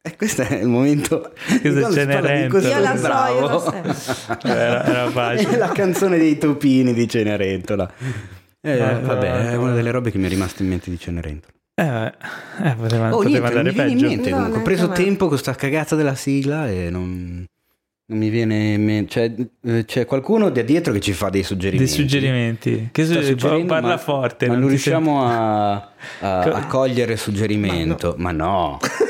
E questo è il momento Questo è di Cenerentola. costumi, Io la so, io bravo. so. era, era È facile. la canzone dei topini di Cenerentola. Eh, vabbè, è una delle robe che mi è rimasta in mente di Cenerentola. Eh, eh, poteva, Oh, poteva niente, andare mi viene in peggio. mente No, comunque. Ho preso a me. tempo con questa cagata della sigla e non, non mi viene in mente. Cioè, eh, c'è qualcuno da dietro che ci fa dei Dei suggerimenti. suggerimenti. Che Sta su- suggerendo, parla ma- forte. Ma non, ti riusciamo a, a- Co- a cogliere il suggerimento. Ma no. Ma no,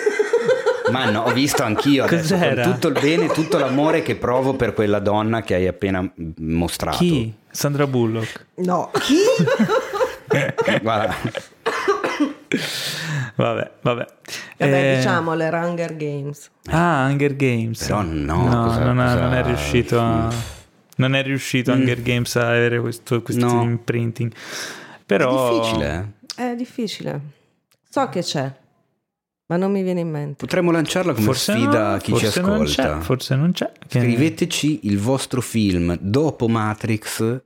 ho visto anch'io adesso, con tutto il bene, tutto l'amore che provo per quella donna che hai appena mostrato. Chi? Sandra Bullock. No, chi? Guarda, Vabbè, vabbè. Vabbè, Eh, diciamo le Hunger Games. Ah, Hunger Games. Però no, no cosa- non, è, cosa- non è riuscito a... Non è riuscito Hunger Games a avere questo, questo No. imprinting. Però... è difficile. eh. È difficile. So che c'è, ma non mi viene in mente. Potremmo lanciarla come Forse sfida no, a chi ci non ascolta. c'è, forse non c'è. Che- Scriveteci il vostro film dopo Matrix,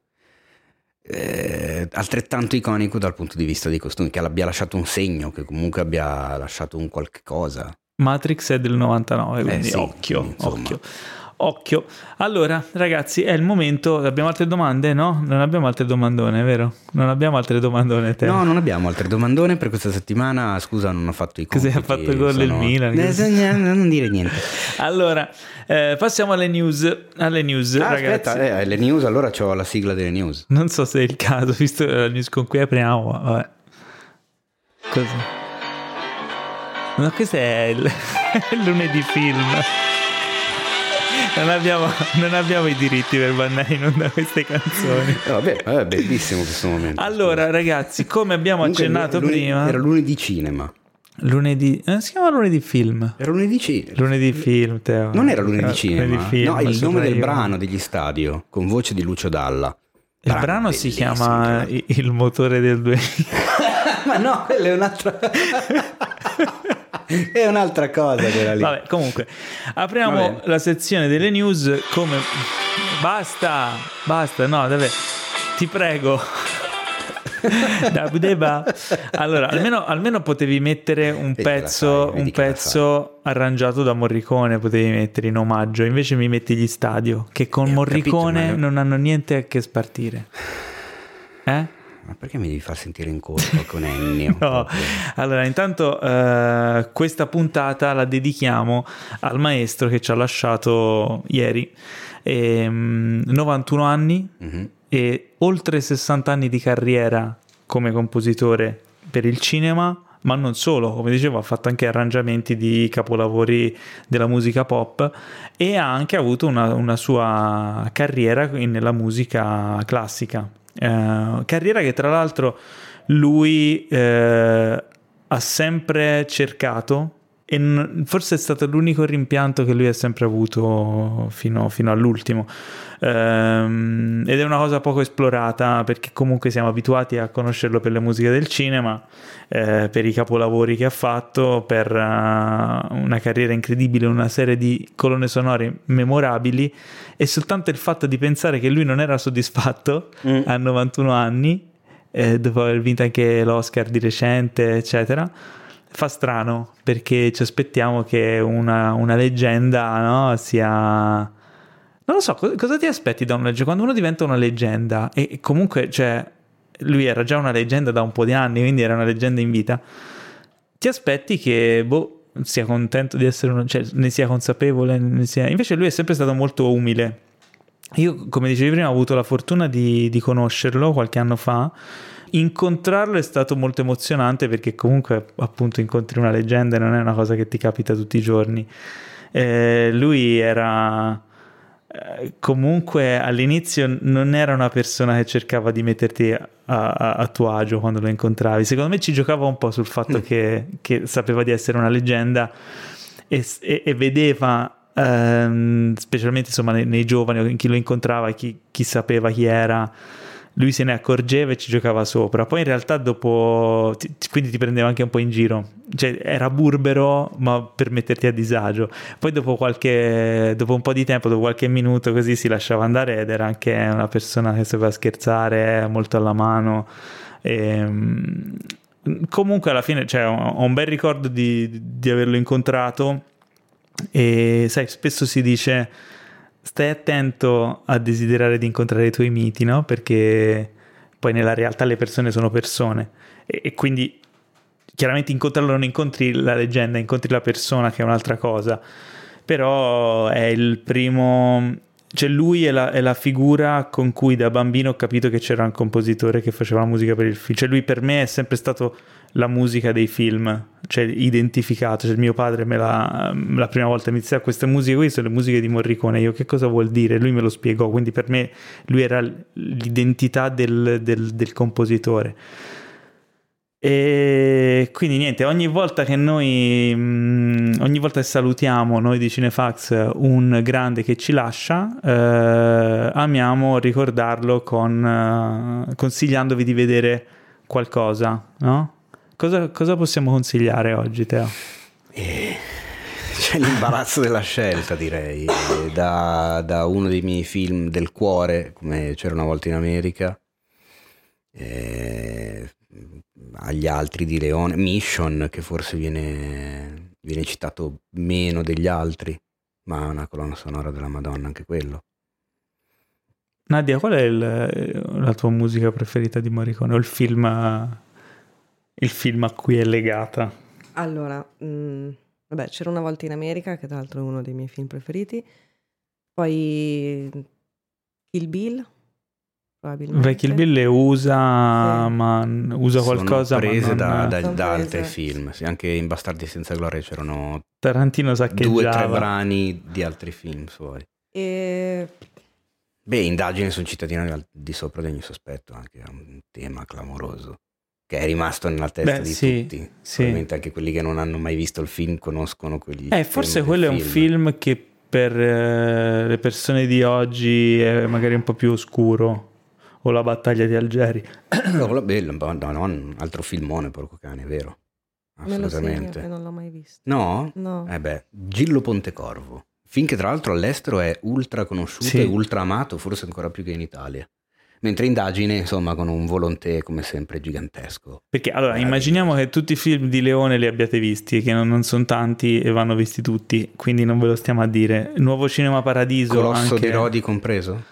eh, altrettanto iconico dal punto di vista dei costumi, che abbia lasciato un segno, che comunque abbia lasciato un qualche cosa. Matrix è del 99, quindi Eh sì, occhio, insomma. occhio. Occhio. Allora, ragazzi, è il momento. Abbiamo altre domande? No? Non abbiamo altre domandone, vero? Non abbiamo altre domandone. Te. No, non abbiamo altre domandone per questa settimana. Scusa, non ho fatto i Cos'è, compiti. ha fatto gol del Milan? Eh, non dire niente. Allora, eh, passiamo alle news. Alle news, Ah, ragazzi. aspetta, eh, le news, allora ho la sigla delle news. Non so se è il caso, visto la news con cui apriamo. Vabbè. Così. No, questo è il, il lunedì film. Non abbiamo, non abbiamo i diritti per mandare in onda queste canzoni. Eh, vabbè, è bellissimo questo momento. Allora, ragazzi, come abbiamo Comunque, accennato lunedì- prima, Era lunedì cinema. lunedì. eh, si chiama lunedì film. Era lunedì cinema. Lunedì film, Teo. Non era lunedì Eh, cinema. lunedì film, no, il nome del io. brano degli stadio, con voce di Lucio Dalla. Il brano si bellissimo, chiama Il motore del 2000. Ma no, quella è un'altra. è un'altra cosa quella lì. Vabbè, comunque, apriamo Vabbè. la sezione delle news come... Basta, basta, no, davvero, ti prego. Allora, almeno, almeno potevi mettere un Vedi pezzo, vedi un pezzo arrangiato da Morricone, potevi mettere in omaggio, invece mi metti gli stadio, che con Eh, Morricone capito, non hanno niente a che spartire. Eh? Ma perché mi devi far sentire in colpa con Ennio? No. Allora, intanto eh, questa puntata la dedichiamo al maestro che ci ha lasciato ieri. Ehm, 91 anni Mhm. e oltre 60 anni di carriera come compositore per il cinema, ma non solo, come dicevo, ha fatto anche arrangiamenti di capolavori della musica pop e ha anche avuto una, una sua carriera nella musica classica. Eh, carriera che tra l'altro lui eh, ha sempre cercato e n- forse è stato l'unico rimpianto che lui ha sempre avuto fino, fino all'ultimo. Ehm, ed è una cosa poco esplorata perché comunque siamo abituati a conoscerlo per le musiche del cinema, eh, per i capolavori che ha fatto, per una carriera incredibile, una serie di colonne sonore memorabili e soltanto il fatto di pensare che lui non era soddisfatto Mm. a 91 anni, eh, dopo aver vinto anche l'Oscar di recente, eccetera, fa strano perché ci aspettiamo che una, una leggenda no, sia... Non lo so, co- cosa ti aspetti da una leggenda? Quando uno diventa una leggenda e e comunque, cioè, lui era già una leggenda da un po' di anni, quindi era una leggenda in vita, ti aspetti che, boh, sia contento di essere uno, cioè, ne sia consapevole, ne sia... invece lui è sempre stato molto umile. Io, come dicevi prima, ho avuto la fortuna di, di conoscerlo qualche anno fa. Incontrarlo è stato molto emozionante perché comunque appunto incontri una leggenda e non è una cosa che ti capita tutti i giorni. Eh, lui era comunque all'inizio non era una persona che cercava di metterti a, a- a tuo agio quando lo incontravi. Secondo me ci giocava un po' sul fatto che, che sapeva di essere una leggenda e, e- e vedeva, ehm, specialmente insomma nei, nei giovani in chi lo incontrava, chi, chi sapeva chi era, lui se ne accorgeva e ci giocava sopra. Poi in realtà dopo, ti- quindi ti prendeva anche un po' in giro, cioè era burbero ma per metterti a disagio. Poi dopo qualche, dopo un po' di tempo, dopo qualche minuto così si lasciava andare ed era anche una persona che sapeva scherzare, molto alla mano. Ehm, comunque alla fine cioè, ho un bel ricordo di, di averlo incontrato e sai spesso si dice stai attento a desiderare di incontrare i tuoi miti no? perché poi nella realtà le persone sono persone e, e quindi chiaramente incontrarlo non incontri la leggenda incontri la persona che è un'altra cosa però è il primo cioè lui è la, è la, figura con cui da bambino ho capito che c'era un compositore che faceva la musica per il film. Cioè lui per me è sempre stato la musica dei film, cioè identificato. Cioè mio padre me la, la prima volta mi ah, queste musiche qui sono le musiche di Morricone. Io che cosa vuol dire? Lui me lo spiegò, quindi per me lui era l'identità del, del, del compositore. E quindi niente, ogni volta che noi, mm, ogni volta che salutiamo noi di Cinefax un grande che ci lascia, eh, amiamo ricordarlo con, uh, consigliandovi di vedere qualcosa, no? Cosa, cosa possiamo consigliare oggi, Teo? Eh, c'è l'imbarazzo della scelta, direi. Da, da, uno dei miei film del cuore, come c'era una volta in America. Eh, agli altri di Leone, Mission che forse viene, viene citato meno degli altri, ma è una colonna sonora della Madonna anche quello. Nadia, qual è il, la tua musica preferita di Morricone o il film, il film a cui è legata? Allora, mh, mm, vabbè, c'era una volta in America, che tra l'altro è uno dei miei film preferiti, poi Kill Bill, probabilmente. Beh, Kill Bill le usa, sì. ma usa Sono qualcosa. prese da, da, da altri film. Sì, anche in Bastardi senza gloria c'erano Tarantino due o tre brani di altri film suoi. E... Beh, indagini sul cittadino di sopra di ogni sospetto, anche è un tema clamoroso che è rimasto nella testa Beh, di sì, tutti. Sì. Probabilmente anche quelli che non hanno mai visto il film conoscono quegli Eh, forse quello è un film che per eh, le persone di oggi è magari un po' più oscuro o la battaglia di Algeri. No, bello, no, no, un altro filmone, porco cane, è vero. Assolutamente. Me lo non l'ho mai visto. No? No. Eh beh, Gillo Pontecorvo. Finché tra l'altro all'estero è ultra conosciuto sì. e ultra amato, forse ancora più che in Italia. Mentre indagine, insomma, con un volonté come sempre gigantesco. Perché allora, immaginiamo che tutti i film di Leone li abbiate visti, che non, non sono tanti e vanno visti tutti, quindi non ve lo stiamo a dire. Nuovo Cinema Paradiso. Colosso anche... di Rodi compreso?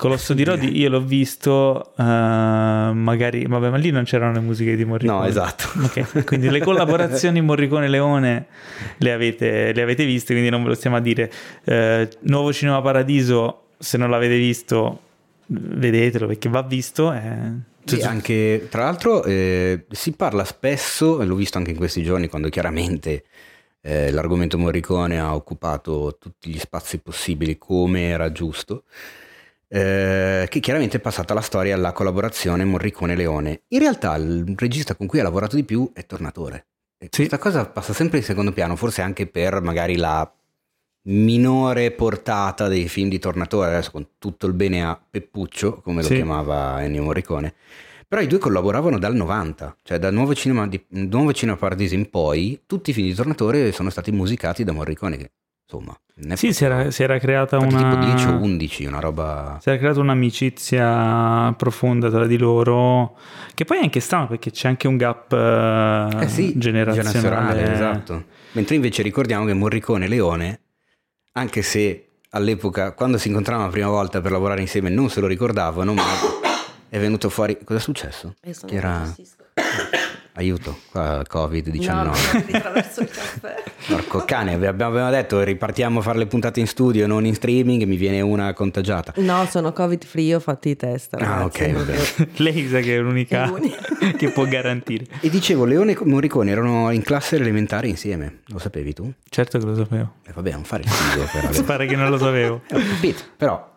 Colosso di Rodi io l'ho visto, uh, magari, vabbè, ma lì non c'erano le musiche di Morricone. No, esatto. Okay. Quindi le collaborazioni Morricone-Leone le avete, le avete, viste, quindi non ve lo stiamo a dire. Uh, Nuovo Cinema Paradiso, se non l'avete visto, vedetelo perché va visto. Eh. E anche, tra l'altro, eh, si parla spesso, e l'ho visto anche in questi giorni, quando chiaramente eh, l'argomento Morricone ha occupato tutti gli spazi possibili come era giusto eh, che chiaramente è passata la storia alla collaborazione Morricone-Leone. In realtà il regista con cui ha lavorato di più è Tornatore. E sì. Questa cosa passa sempre in secondo piano, forse anche per magari la minore portata dei film di Tornatore, adesso con tutto il bene a Peppuccio, come lo sì. chiamava Ennio Morricone. Però i due collaboravano dal 90, cioè dal nuovo cinema, di, nuovo cinema Paradiso in poi, tutti i film di Tornatore sono stati musicati da Morricone, che insomma. Sì, si era, si era, creata una... tipo 10 o 11, una roba... Si era creata un'amicizia profonda tra di loro, che poi è anche strano perché c'è anche un gap eh, sì, generazionale. Esatto. Mentre invece ricordiamo che Morricone e Leone, anche se all'epoca, quando si incontravano la prima volta per lavorare insieme, non se lo ricordavano, ma è venuto fuori... Cosa è successo? Che era... Aiuto, qua Covid-19. No, attraverso il caffè. Porco cane, abbiamo detto ripartiamo a fare le puntate in studio, non in streaming, mi viene una contagiata. No, sono Covid free, ho fatto i test. Ah, ok, vabbè. Lei sa che è l'unica, è l'unica. che può garantire. E dicevo, Leone e Morricone erano in classe elementare insieme, lo sapevi tu? Certo che lo sapevo. E eh, vabbè, non fare il figo per Pare che non lo sapevo. Eh, capito, però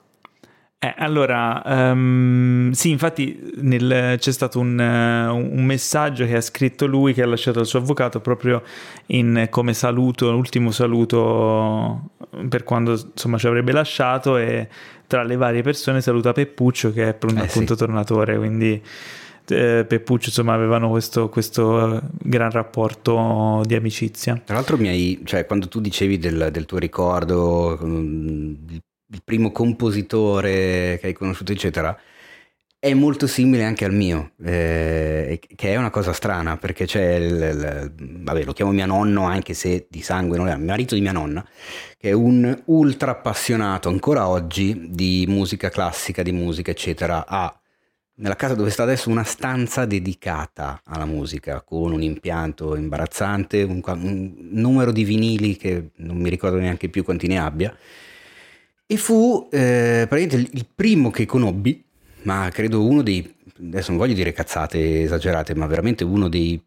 eh, allora, um, sì, infatti nel, c'è stato un, uh, un, messaggio che ha scritto lui, che ha lasciato al suo avvocato proprio in, come saluto, l'ultimo saluto per quando insomma ci avrebbe lasciato e tra le varie persone saluta Peppuccio che è appunto sì. tornatore, quindi eh, Peppuccio insomma avevano questo, questo, gran rapporto di amicizia. Tra l'altro mi hai, cioè quando tu dicevi del, del tuo ricordo, il primo compositore che hai conosciuto, eccetera, è molto simile anche al mio, eh, che è una cosa strana perché c'è il, il, vabbè, lo chiamo mio nonno anche se di sangue non è, il marito di mia nonna, che è un ultra appassionato ancora oggi di musica classica, di musica, eccetera. Ha nella casa dove sta adesso una stanza dedicata alla musica con un impianto imbarazzante, un, un numero di vinili che non mi ricordo neanche più quanti ne abbia E fu eh, praticamente il, primo che conobbi, ma credo uno dei, adesso non voglio dire cazzate esagerate, ma veramente uno dei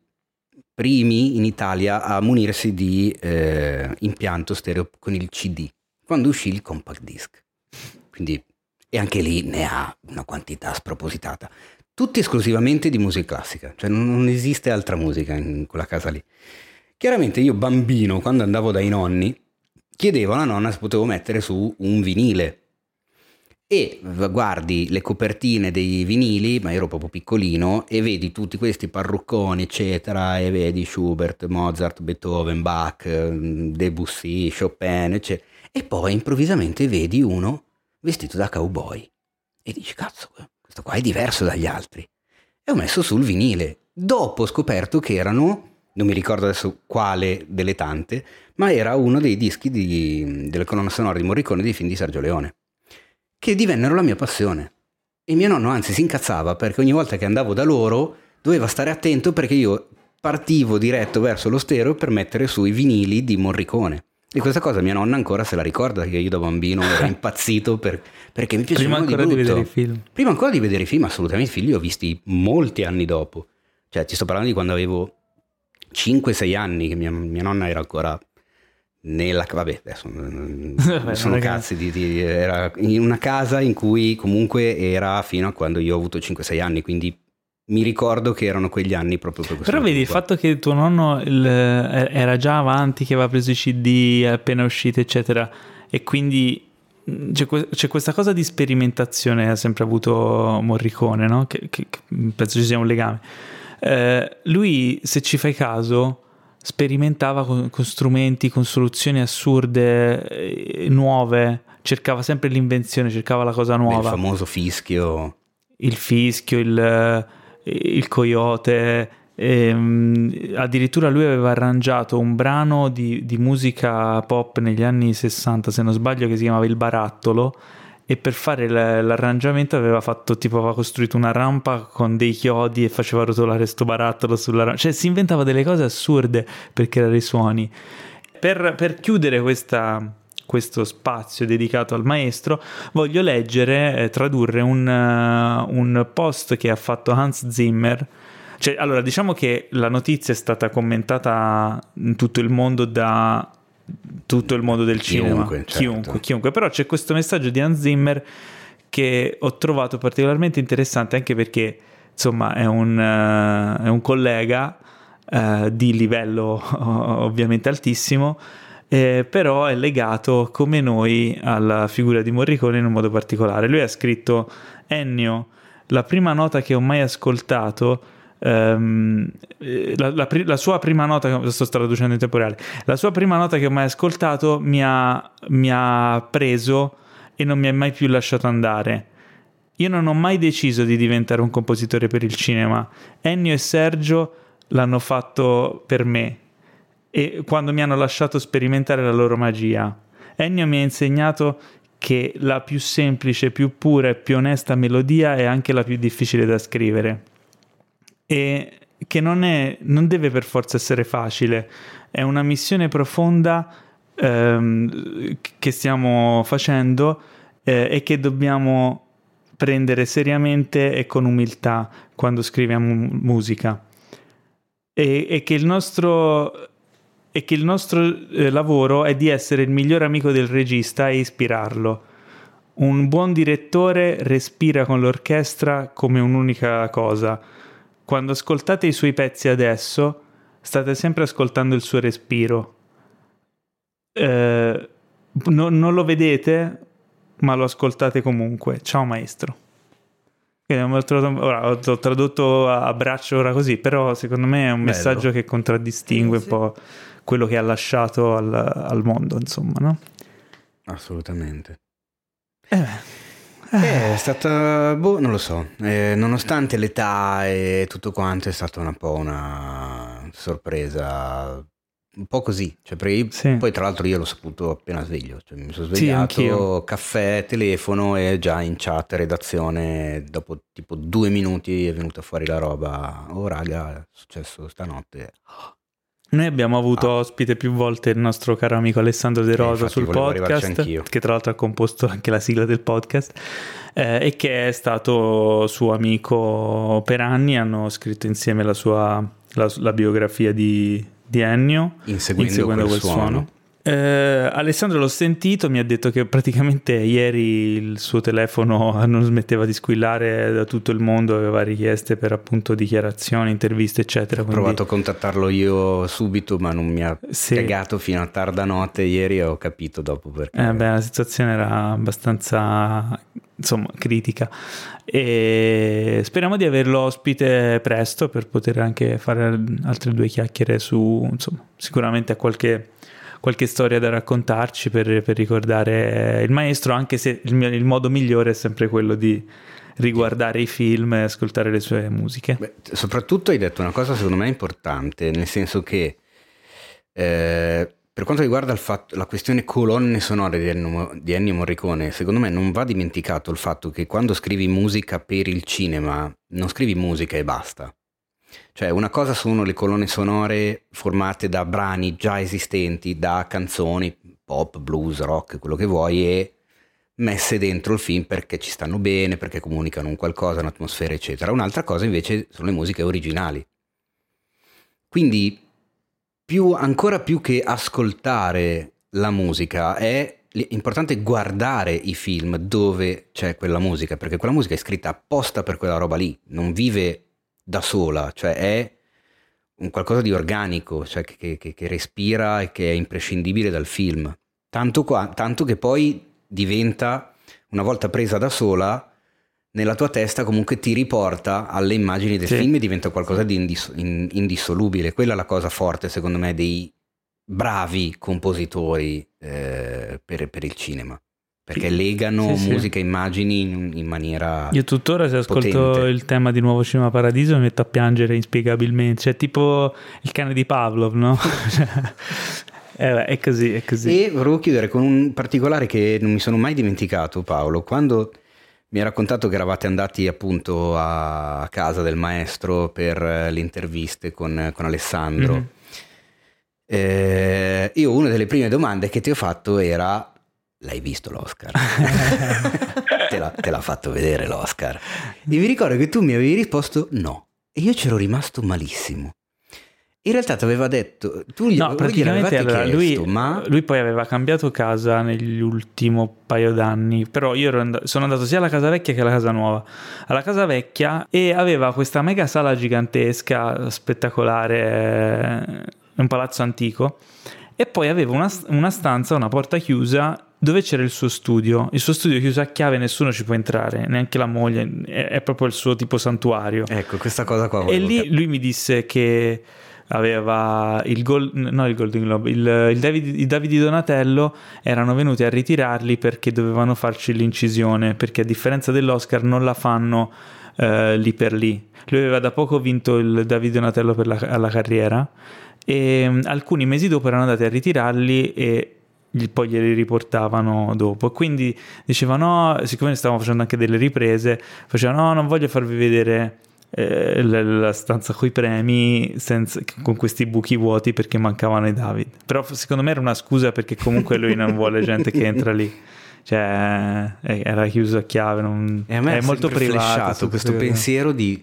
primi in Italia a munirsi di eh, impianto stereo con il CD, quando uscì il compact disc. Quindi, e anche lì ne ha una quantità spropositata. Tutti esclusivamente di musica classica, cioè non esiste altra musica in quella casa lì. Chiaramente io bambino, quando andavo dai nonni, chiedevo alla nonna se potevo mettere su un vinile. E guardi le copertine dei vinili, ma ero proprio piccolino, e vedi tutti questi parrucconi, eccetera, e vedi Schubert, Mozart, Beethoven, Bach, Debussy, Chopin, eccetera. E poi improvvisamente vedi uno vestito da cowboy. E dici, cazzo, questo qua è diverso dagli altri. E ho messo sul vinile. Dopo ho scoperto che erano non mi ricordo adesso quale delle tante, ma era uno dei dischi di, delle colonne sonore di Morricone dei film di Sergio Leone, che divennero la mia passione. E mio nonno anzi si incazzava perché ogni volta che andavo da loro doveva stare attento perché io partivo diretto verso lo stereo per mettere su i vinili di Morricone. E questa cosa mia nonna ancora se la ricorda che io da bambino ero impazzito per, perché mi piaceva Prima ancora di, di vedere i film. Prima ancora di vedere i film, assolutamente i film li ho visti molti anni dopo. Cioè, ti sto parlando di quando avevo 5-6 anni, che mia, mia, nonna era ancora nella... Vabbè, adesso Vabbè, sono cazzi di, di, Era in una casa in cui comunque era fino a quando io ho avuto 5-6 anni, quindi mi ricordo che erano quegli anni proprio per questo. Però vedi il fatto che tuo nonno il, era già avanti, che aveva preso i CD appena usciti, eccetera, e quindi c'è, c'è, questa cosa di sperimentazione, ha sempre avuto Morricone, no? Che, che, che penso ci sia un legame. Eh, lui, se ci fai caso, sperimentava con, con strumenti, con soluzioni assurde, eh, nuove, cercava sempre l'invenzione, cercava la cosa nuova. Il famoso fischio. Il fischio, il, il coyote. Ehm, addirittura lui aveva arrangiato un brano di, di musica pop negli anni 60, se non sbaglio, che si chiamava Il Barattolo e per fare l'arrangiamento aveva fatto tipo aveva costruito una rampa con dei chiodi e faceva rotolare sto barattolo sulla rampa cioè si inventava delle cose assurde per creare i suoni. Per, per chiudere questa, questo spazio dedicato al maestro voglio leggere eh, tradurre un, uh, un post che ha fatto Hans Zimmer. Cioè, allora, diciamo che la notizia è stata commentata in tutto il mondo da tutto il mondo del cinema, chiunque, certo. chiunque, chiunque. Però c'è questo messaggio di Hans Zimmer che ho trovato particolarmente interessante anche perché insomma è un, uh, è un collega uh, di livello ovviamente altissimo. Eh, però è legato come noi alla figura di Morricone in un modo particolare. Lui ha scritto Ennio, la prima nota che ho mai ascoltato Um, la, la, la, sua prima nota, sto traducendo in tempo reale, la sua prima nota che ho mai ascoltato mi ha, mi ha preso e non mi ha mai più lasciato andare. Io non ho mai deciso di diventare un compositore per il cinema. Ennio e Sergio l'hanno fatto per me e quando mi hanno lasciato sperimentare la loro magia. Ennio mi ha insegnato che la più semplice, più pura e più onesta melodia è anche la più difficile da scrivere e che non, è, non deve per forza essere facile, è una missione profonda ehm, che stiamo facendo eh, e che dobbiamo prendere seriamente e con umiltà quando scriviamo musica. E, e che il nostro, e che il nostro eh, lavoro è di essere il migliore amico del regista e ispirarlo. Un buon direttore respira con l'orchestra come un'unica cosa quando ascoltate i suoi pezzi adesso, state sempre ascoltando il suo respiro. Eh, no, non lo vedete, ma lo ascoltate comunque. Ciao maestro. Ora, ho tradotto a braccio ora così, però secondo me è un Bello. messaggio che contraddistingue sì, sì. un po' quello che ha lasciato al, al mondo, insomma, no? Assolutamente. Eh. Eh, è stata, boh, non lo so, eh, nonostante l'età e tutto quanto è stata un po' una sorpresa, un po' così, cioè, io, sì. poi tra l'altro io l'ho saputo appena sveglio, cioè, mi sono svegliato, sì, caffè, telefono e già in chat, redazione, dopo tipo due minuti è venuta fuori la roba, oh raga, è successo stanotte, Noi abbiamo avuto ah. ospite più volte il nostro caro amico Alessandro De Rosa eh, sul podcast, che tra l'altro ha composto anche la sigla del podcast, eh, e che è stato suo amico per anni, hanno scritto insieme la sua la, la biografia di, di Ennio, inseguendo, inseguendo quel, quel, suono. suono. Eh, Alessandro l'ho sentito, mi ha detto che praticamente ieri il suo telefono non smetteva di squillare da tutto il mondo, aveva richieste per appunto dichiarazioni, interviste, eccetera. Ho quindi... provato a contattarlo io subito, ma non mi ha sì. spiegato fino a tarda notte ieri ho capito dopo perché. Eh beh, la situazione era abbastanza insomma critica e speriamo di averlo ospite presto per poter anche fare altre due chiacchiere su insomma sicuramente a qualche qualche storia da raccontarci per, per ricordare il maestro, anche se il, mio, il, modo migliore è sempre quello di riguardare i film e ascoltare le sue musiche. Beh, soprattutto hai detto una cosa secondo me importante, nel senso che eh, per quanto riguarda fatto, la questione colonne sonore di Ennio, di Ennio Morricone, secondo me non va dimenticato il fatto che quando scrivi musica per il cinema, non scrivi musica e basta cioè una cosa sono le colonne sonore formate da brani già esistenti, da canzoni, pop, blues, rock, quello che vuoi, e messe dentro il film perché ci stanno bene, perché comunicano un qualcosa, un'atmosfera, eccetera. Un'altra cosa invece sono le musiche originali. Quindi più, ancora più che ascoltare la musica è importante guardare i film dove c'è quella musica, perché quella musica è scritta apposta per quella roba lì, non vive da sola, cioè è un qualcosa di organico, cioè che, che, che respira e che è imprescindibile dal film. Tanto, qua, tanto che poi diventa, una volta presa da sola, nella tua testa comunque ti riporta alle immagini del sì. film e diventa qualcosa di indis- in- indissolubile. Quella è la cosa forte, secondo me, dei bravi compositori eh, per, per il cinema perché legano sì, musica e immagini in, in, maniera io tuttora se ascolto potente. il tema di Nuovo Cinema Paradiso mi metto a piangere inspiegabilmente cioè tipo il cane di Pavlov no? eh, è così è così e volevo chiudere con un particolare che non mi sono mai dimenticato Paolo quando mi ha raccontato che eravate andati appunto a casa del maestro per le interviste con, con Alessandro mm-hmm. eh, io una delle prime domande che ti ho fatto era l'hai visto l'Oscar? te, l'ha, te, l'ha, fatto vedere l'Oscar. E mi ricordo che tu mi avevi risposto no. E io c'ero rimasto malissimo. In realtà ti aveva detto, tu gli, no, praticamente allora, chiesto, lui, ma... lui poi aveva cambiato casa negli ultimi paio d'anni, però io and- sono andato sia alla casa vecchia che alla casa nuova. Alla casa vecchia e aveva questa mega sala gigantesca, spettacolare, eh, un palazzo antico e poi aveva una, una stanza, una porta chiusa dove c'era il suo studio. Il suo studio è chiuso a chiave, nessuno ci può entrare, neanche la moglie, è, è proprio il suo tipo santuario. Ecco, questa cosa qua. E lì lui mi disse che aveva il, Gold, no, il Golden Globe, il, il David, i Davide Donatello erano venuti a ritirarli perché dovevano farci l'incisione, perché a differenza dell'Oscar non la fanno eh, lì per lì. Lui aveva da poco vinto il Davide Donatello per la, alla carriera e mm, alcuni mesi dopo erano andati a ritirarli e poi glieli riportavano dopo. Quindi diceva no, siccome stavamo facendo anche delle riprese, faceva no, non voglio farvi vedere eh, la, la, stanza con i premi senza, con questi buchi vuoti perché mancavano i David. Però secondo me era una scusa perché comunque lui non vuole gente che entra lì. Cioè, eh, era chiuso a chiave. Non... È, è molto privato questo pensiero di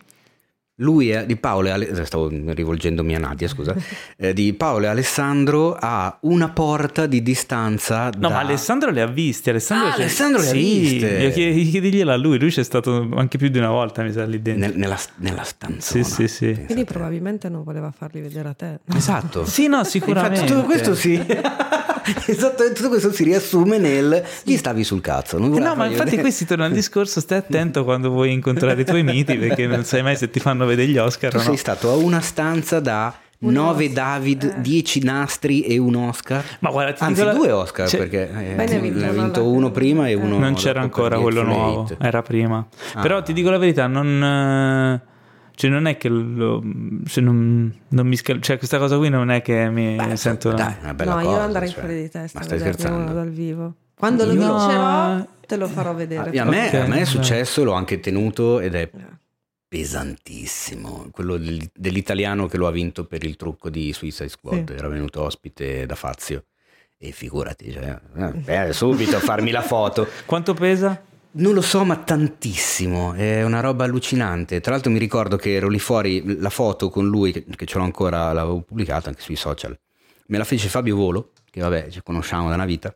lui è, di Paolo e Ale, stavo rivolgendomi a Nadia, scusa, eh, di Paolo e Alessandro ha una porta di distanza. No, da... ma Alessandro le ha viste. Alessandro, ah, Alessandro le ha viste. Chiedigliela a lui, lui c'è stato anche più di una volta, mi sa lì dentro. Nel, nella, nella stanza. Sì, sì, sì. Quindi probabilmente non voleva farli vedere a te. Esatto. sì, no, sicuramente. Infatti, tutto questo sì. esatto, tutto questo si riassume nel gli stavi sul cazzo. no, ma infatti vedere. qui si torna al discorso, stai attento quando vuoi incontrare i tuoi miti perché non sai mai se ti fanno vedere gli Oscar tu no. sei stato a una stanza da un 9 Oscar. David, 10 eh. nastri e un Oscar. Ma guarda, ti Anzi, la... due Oscar cioè, perché eh, ne ha vinto, vinto uno prima e uno Non c'era ancora quello nuovo, era prima. Ah. Però ti dico la verità, non cioè non è che lo, cioè non, non mi scal- cioè questa cosa qui non è che mi Beh, sento dai, una bella no cosa, io andrei cioè, fuori di testa ma stai scherzando dal vivo quando lo vincerò te lo farò vedere ah, a me, okay, a me è successo l'ho anche tenuto ed è pesantissimo. Quello del- dell'italiano che lo ha vinto per il trucco di Suicide Squad. Sì. Era venuto ospite da Fazio. E figurati, cioè, eh, eh, subito a farmi la foto. Quanto pesa? Non lo so, ma tantissimo, è una roba allucinante. Tra l'altro mi ricordo che ero lì fuori, la foto con lui, che ce l'ho ancora, l'avevo pubblicata anche sui social, me la fece Fabio Volo, che vabbè ci conosciamo da una vita,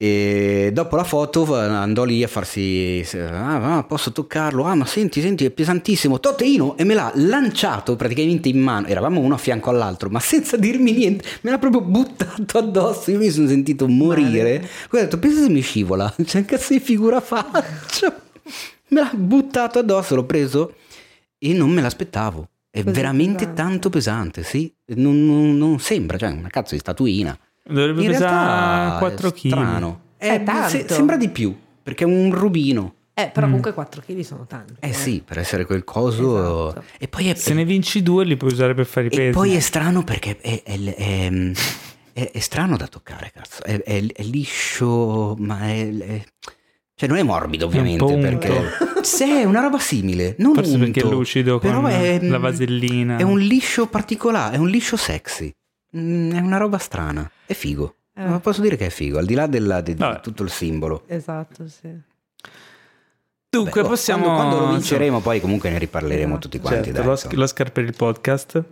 e dopo la foto andò lì a farsi, ah, posso toccarlo, ah ma senti, senti, è pesantissimo, Toteino, e me l'ha lanciato praticamente in mano, eravamo uno a fianco all'altro, ma senza dirmi niente, me l'ha proprio buttato addosso, io mi sono sentito morire, poi ho detto, pensa se mi scivola, cioè cazzo di figura faccio, me l'ha buttato addosso, l'ho preso e non me l'aspettavo, è Così veramente tanto pesante, sì, non, non- non sembra, cioè una cazzo di statuina. Dovrebbe In pesare realtà 4 è kg. strano. È tanto. se- sembra di più, perché è un rubino. Eh, però comunque 4 kg sono tanti. Eh sì, per essere quel coso. Esatto. E poi è, Se ne vinci due li puoi usare per fare i e pesi. poi è strano perché è, è- è- è- è strano da toccare, cazzo. È, è- è liscio, ma è, è- Cioè non è morbido ovviamente, un perché... unto. Sì, è una roba simile. Non Forse perché è unto, lucido però con è, la vasellina. È un liscio particolare, è un liscio sexy. Mm, È una roba strana. È figo. Eh. Ma posso dire che è figo, al di là della- di, di Vabbè. tutto il simbolo. Esatto, sì. Dunque, Beh, oh, possiamo. Quando, quando lo vinceremo, poi comunque ne riparleremo Esatto. tutti quanti. Certo, dai, l'Oscar per il podcast.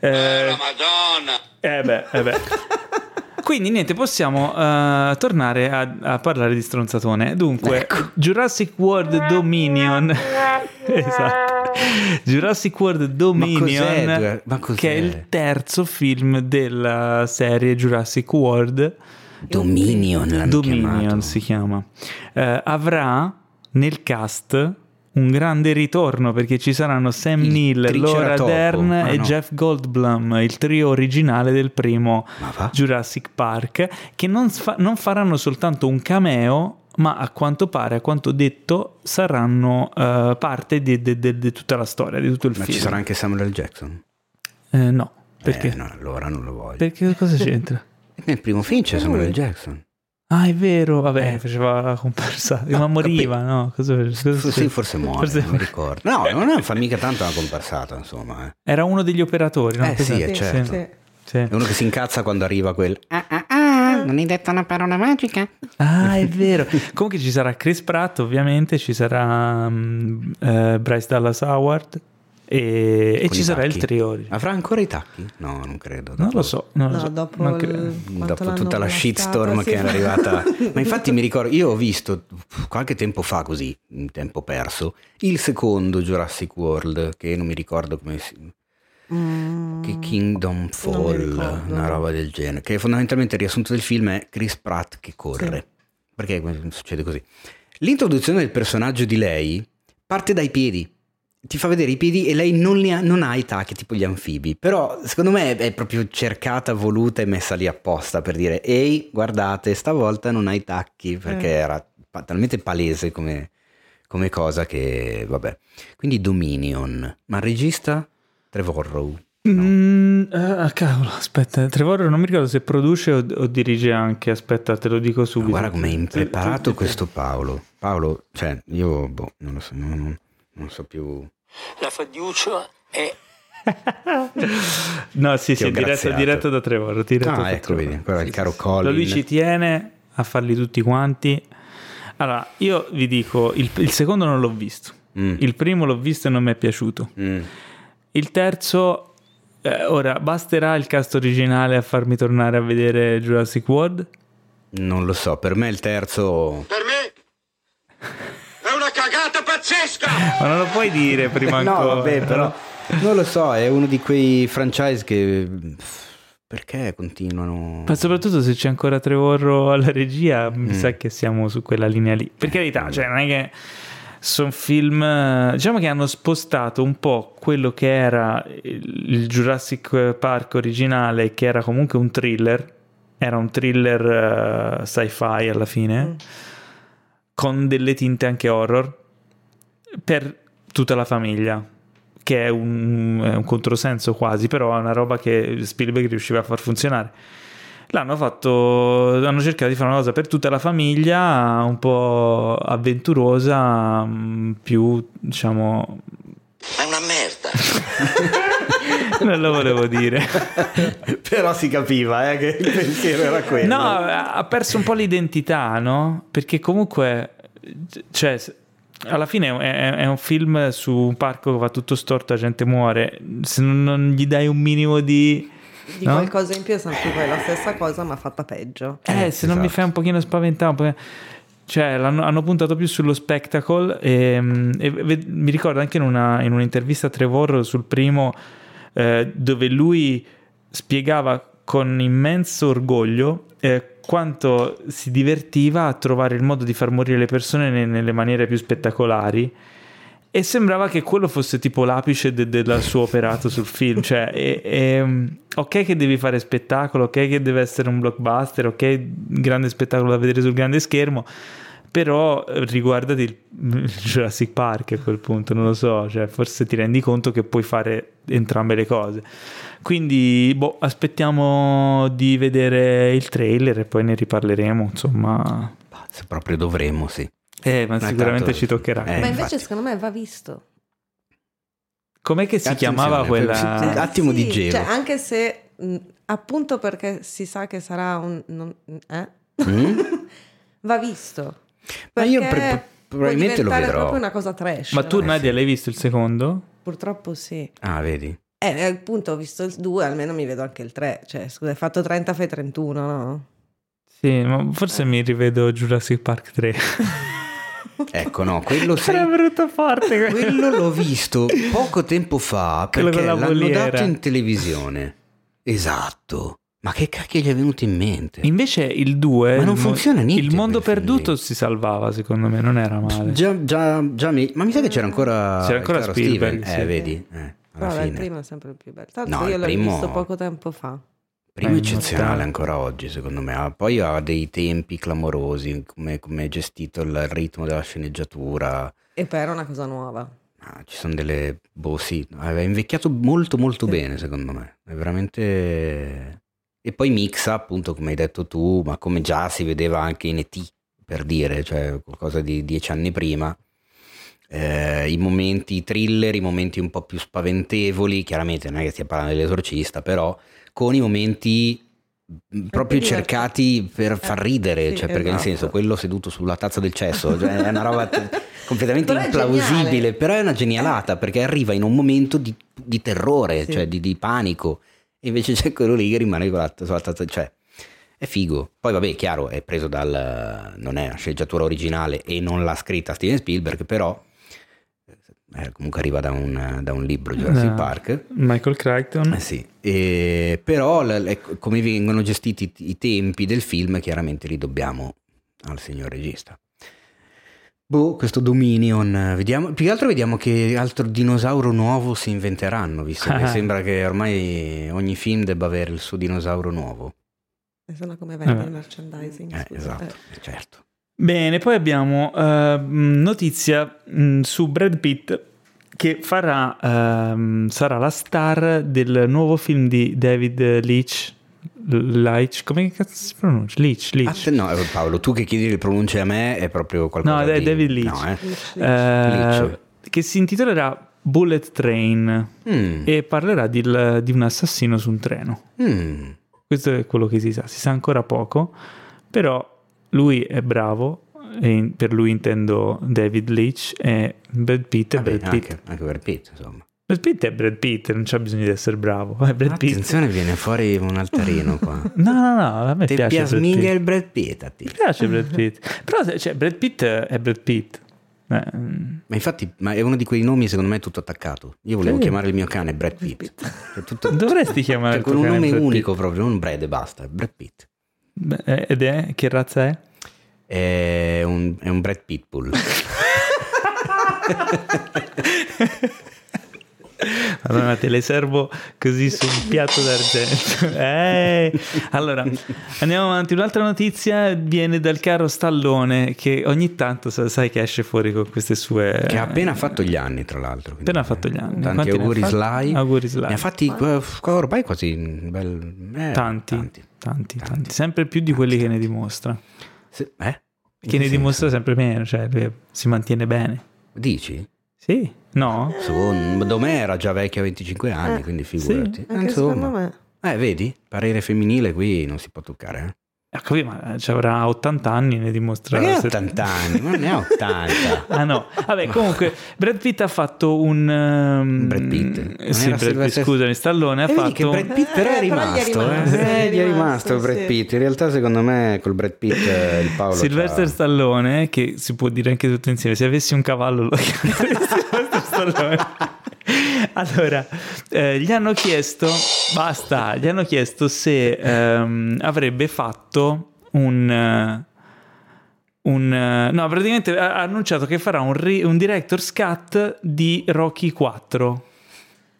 Eh, Madonna! eh beh, eh beh. Quindi niente, possiamo eh, tornare a, a parlare di stronzatone. Dunque, Ecco. Jurassic World Dominion. esatto. Jurassic World Dominion? Ma cos'è? che è il terzo film della serie Jurassic World. Dominion l'hanno Dominion chiamato. si chiama. Eh, avrà nel cast un grande ritorno perché ci saranno Sam Il Neill, Laura. Dern Ah, e no. Jeff Goldblum, il trio originale del primo Ma? Jurassic Park, che non, fa- non faranno soltanto un cameo, ma a quanto pare, a quanto detto, saranno eh, parte di, di- di- di tutta la storia, di tutto il Ma film. ci sarà anche Samuel L. Jackson? Eh, no, perché? Eh, no, allora non lo voglio. Perché cosa c'entra? Nel primo film c'è Samuel L. Jackson. Ah, è vero, vabbè, Eh. faceva la comparsa, No, ma moriva, capito. no? Cosa, cosa sì, forse muore, Forse- non mi ricordo. No, non fa mica tanto una comparsata, insomma. eh. Era uno degli operatori, no? Eh, sì, eh, certo. Sì. sì. È uno che si incazza quando arriva quel... Ah, ah, ah, non hai detto una parola magica? Ah, è vero. Comunque ci sarà Chris Pratt, ovviamente, ci sarà mm, eh, Bryce Dallas Howard e, e ci sarà il tacchi. trio. Avrà ancora i tacchi? No, non credo. Non dopo- lo so, non lo No, so. dopo non il- Dopo tutta la shitstorm sì. che era arrivata. Ma infatti mi ricordo, io ho visto qualche tempo fa così, in tempo perso, il secondo Jurassic World, che non mi ricordo come si... Mm, Che Kingdom Fall, una roba del genere. Che fondamentalmente il riassunto del film è Chris Pratt che corre. Perché succede così? L'introduzione del personaggio di lei parte dai piedi. Ti fa vedere i piedi e lei non, ha, non ha i tacchi, tipo gli anfibi. Però secondo me è, proprio cercata, voluta e messa lì apposta per dire: Ehi, guardate, stavolta non hai tacchi. Perché Eh. era talmente palese come, come cosa che vabbè. Quindi Dominion. Ma il regista? Trevorrow. Mm, ah, cavolo, aspetta, Trevorrow non mi ricordo se produce o, o dirige anche. Aspetta, te lo dico Ma subito. guarda com'è impreparato Sì, sì, questo Paolo. Paolo, cioè, io boh, non lo so, non, non so più. La fiducia è No, sì, Ti sì, è diretto, diretto da Trevor. Diretto Ah, da ecco, Trevor. vedi, quello è il caro. Colin. Lui ci tiene a farli tutti quanti. Allora, io vi dico, il, il secondo non l'ho visto. Mm, Il primo l'ho visto e non mi è piaciuto. mm. Il terzo, eh, ora, basterà il cast originale a farmi tornare a vedere Jurassic World? Non lo so, per me il terzo. per me è una cagata pazzesca! Ma non lo puoi dire prima no, ancora. vabbè, però. Non lo so, è uno di quei franchise che. Perché continuano. Ma soprattutto se c'è ancora Trevorro alla regia, Mm. mi sa che siamo su quella linea lì. Per carità, cioè non è che sono film, diciamo che hanno spostato un po' quello che era il Jurassic Park originale, che era comunque un thriller, era un thriller eh, sci-fi alla fine, Mm. con delle tinte anche horror, per tutta la famiglia. Che è un, è un controsenso quasi, però è una roba che Spielberg riusciva a far funzionare. L'hanno fatto, hanno cercato di fare una cosa per tutta la famiglia, un po' avventurosa, mm, più diciamo non lo volevo dire. Però si capiva eh, che il pensiero era quello. No, ha perso un po' l'identità, no? Perché comunque, cioè, alla fine è, è un film su un parco che va tutto storto, la gente muore. Se non, non gli dai un minimo di... Di no? qualcosa in più è sempre poi la stessa cosa, ma fatta peggio. Eh, se non mi esatto. fai un pochino spaventare, un po'... cioè l'hanno, hanno puntato più sullo spectacle e, e ve- mi ricordo anche in, una, in un'intervista a Trevor sul primo eh, dove lui spiegava con immenso orgoglio eh, quanto si divertiva a trovare il modo di far morire le persone ne- nelle maniere più spettacolari e sembrava che quello fosse tipo l'apice de- del suo operato sul film. Cioè, e- e, ok che devi fare spettacolo, ok che deve essere un blockbuster, ok grande spettacolo da vedere sul grande schermo, però eh, riguardati il Jurassic Park a quel punto, non lo so, cioè, forse ti rendi conto che puoi fare entrambe le cose. Quindi, boh, aspettiamo di vedere il trailer e poi ne riparleremo, insomma. Se proprio dovremmo, sì. Eh, ma Ma sicuramente tanto- ci toccherà. eh, ma infatti. invece secondo me va visto. Com'è che si Attenzione, chiamava quella... sì, Un attimo di gelo. Cioè, anche se mh, appunto perché si sa che sarà un... non- eh? Mm? va visto. Ma io pre- può probabilmente lo vedrò. proprio una cosa trash. Ma tu? Nadia, l'hai visto il secondo? Purtroppo sì. Ah, vedi? Eh, appunto ho visto il 2, almeno mi vedo anche il 3. Cioè, scusa, hai fatto 30, fai 31, no? Sì, ma forse mi rivedo Jurassic Park 3. Ecco, no, quello sì. Era brutto forte. Quello l'ho visto poco tempo fa perché la l'hanno voliera. dato in televisione. Esatto. Ma che cacchio gli è venuto in mente? Invece il 2... Ma non funziona niente Il mondo perduto lì. si salvava, secondo me, non era male. Già, già, già mi... Ma mi sa che c'era ancora... C'era ancora il Steven. sì. Eh, vedi? Eh, alla Però il fine. primo è sempre il più bello. Tanto No, io il l'ho primo- visto poco tempo fa. Primo eccezionale ancora oggi, secondo me. Ah, Poi ha dei tempi clamorosi, come, come è gestito il ritmo della sceneggiatura. E poi era una cosa nuova. Ah, ci sono delle... Boh, sì, è invecchiato molto molto Sì. bene, secondo me. È veramente... E poi mixa, appunto, come hai detto tu, ma come già si vedeva anche in E.T., per dire, cioè qualcosa di dieci anni prima. Eh, I momenti thriller, i momenti un po' più spaventevoli, chiaramente non è che stia parlando dell'esorcista, però con i momenti mh, proprio cercati per far ridere, sì, cioè perché nel esatto. senso quello seduto sulla tazza del cesso cioè, è una roba t- completamente Però è implausibile, geniale. però è una genialata perché arriva in un momento di, di terrore, Sì. cioè di, di panico, e invece c'è quello lì che rimane con la, sulla tazza, cioè è figo. Poi vabbè, chiaro, è preso dal... non è una sceneggiatura originale e non l'ha scritta Steven Spielberg, però eh, comunque arriva da un, da un libro, Jurassic Da- Park. Michael Crichton. Eh sì, E- però l- l- come vengono gestiti i- tempi del film chiaramente li dobbiamo al signor regista. Boh, questo Dominion, vediamo, più che altro vediamo che altro dinosauro nuovo si inventeranno, visto che sembra che ormai ogni film debba avere il suo dinosauro nuovo. E sono come vende Eh. il merchandising. Eh, esatto, eh, certo. Bene, poi abbiamo eh, notizia mh, su Brad Pitt che farà, ehm, sarà la star del nuovo film di David Leitch. Leitch, come cazzo si pronuncia? Leitch, Leitch. Atte- no, eh, Paolo, tu che chiedi le pronunce a me è proprio qualcosa No, è di... David Leitch. No, eh? Leitch, Leitch. che si intitolerà Bullet Train Mm, e parlerà di, di un assassino su un treno. mm. Questo è quello che si sa, si sa ancora poco, però lui è bravo, e per lui intendo David Leitch e Brad Pitt è Brad Pitt. anche, anche per Pitt, insomma. Brad Pitt è Brad Pitt, non c'è bisogno di essere bravo, è Brad Pitt. Attenzione, viene fuori un altarino qua. No, no, no, a me Ti piace Brad Pitt. il Brad Pitt a te. Mi piace Brad Pitt. Però cioè, Brad Pitt è Brad Pitt. Eh, mm, Ma infatti, ma è uno di quei nomi secondo me tutto attaccato. Io volevo Sì. chiamare il mio cane Brad Pitt. Cioè, tutto- Dovresti chiamare cioè, il con tuo un cane nome Brad unico proprio, non Brad e basta, è Brad Pitt. Beh, eh, Ed è? Che razza è? È un, è un Brad Pitbull. Allora te le servo così su un piatto d'argento. Eh. Allora, andiamo avanti. Un'altra notizia viene dal caro Stallone che ogni tanto sa- sai che esce fuori con queste sue... che ha appena fatto gli anni, tra l'altro. Appena fatto gli anni. Tanti Quanti auguri? Sly. Auguri Sly. Ne ha fatti eh, ormai quasi bel... eh, Tanti, tanti, tanti, tanti. Sempre più di quelli che ne dimostra. Se- eh? Che ne dimostra sempre meno, cioè lui si mantiene bene. Dici? Sì, No? Secondo me era già vecchia a 25 anni, Eh, quindi figurati. Anche Insomma. secondo me. Eh, vedi? Parere femminile qui non si può toccare, eh? Ah, ma ci avrà 80 anni ne dimostra. Ma che se- 80 anni? Ma ne ha 80. Ah no, vabbè comunque Brad Pitt ha fatto un... ehm, Brad Pitt? Eh, Sì, Brad Pitt, scusami, Stallone ha E vedi fatto... che Brad Pitt però è Eh, però è rimasto, rimasto, eh? gli è Eh, rimasto, rimasto Brad sì. Pitt. In realtà secondo me col Brad Pitt eh, il Paolo Sylvester c'ha- Stallone, che si può dire anche tutto insieme, se avessi un cavallo lo chiamerei. Allora, eh, gli hanno chiesto, basta, gli hanno chiesto se ehm, avrebbe fatto un... eh, un, eh, no, praticamente ha annunciato che farà un, ri- un director's cut di Rocky 4.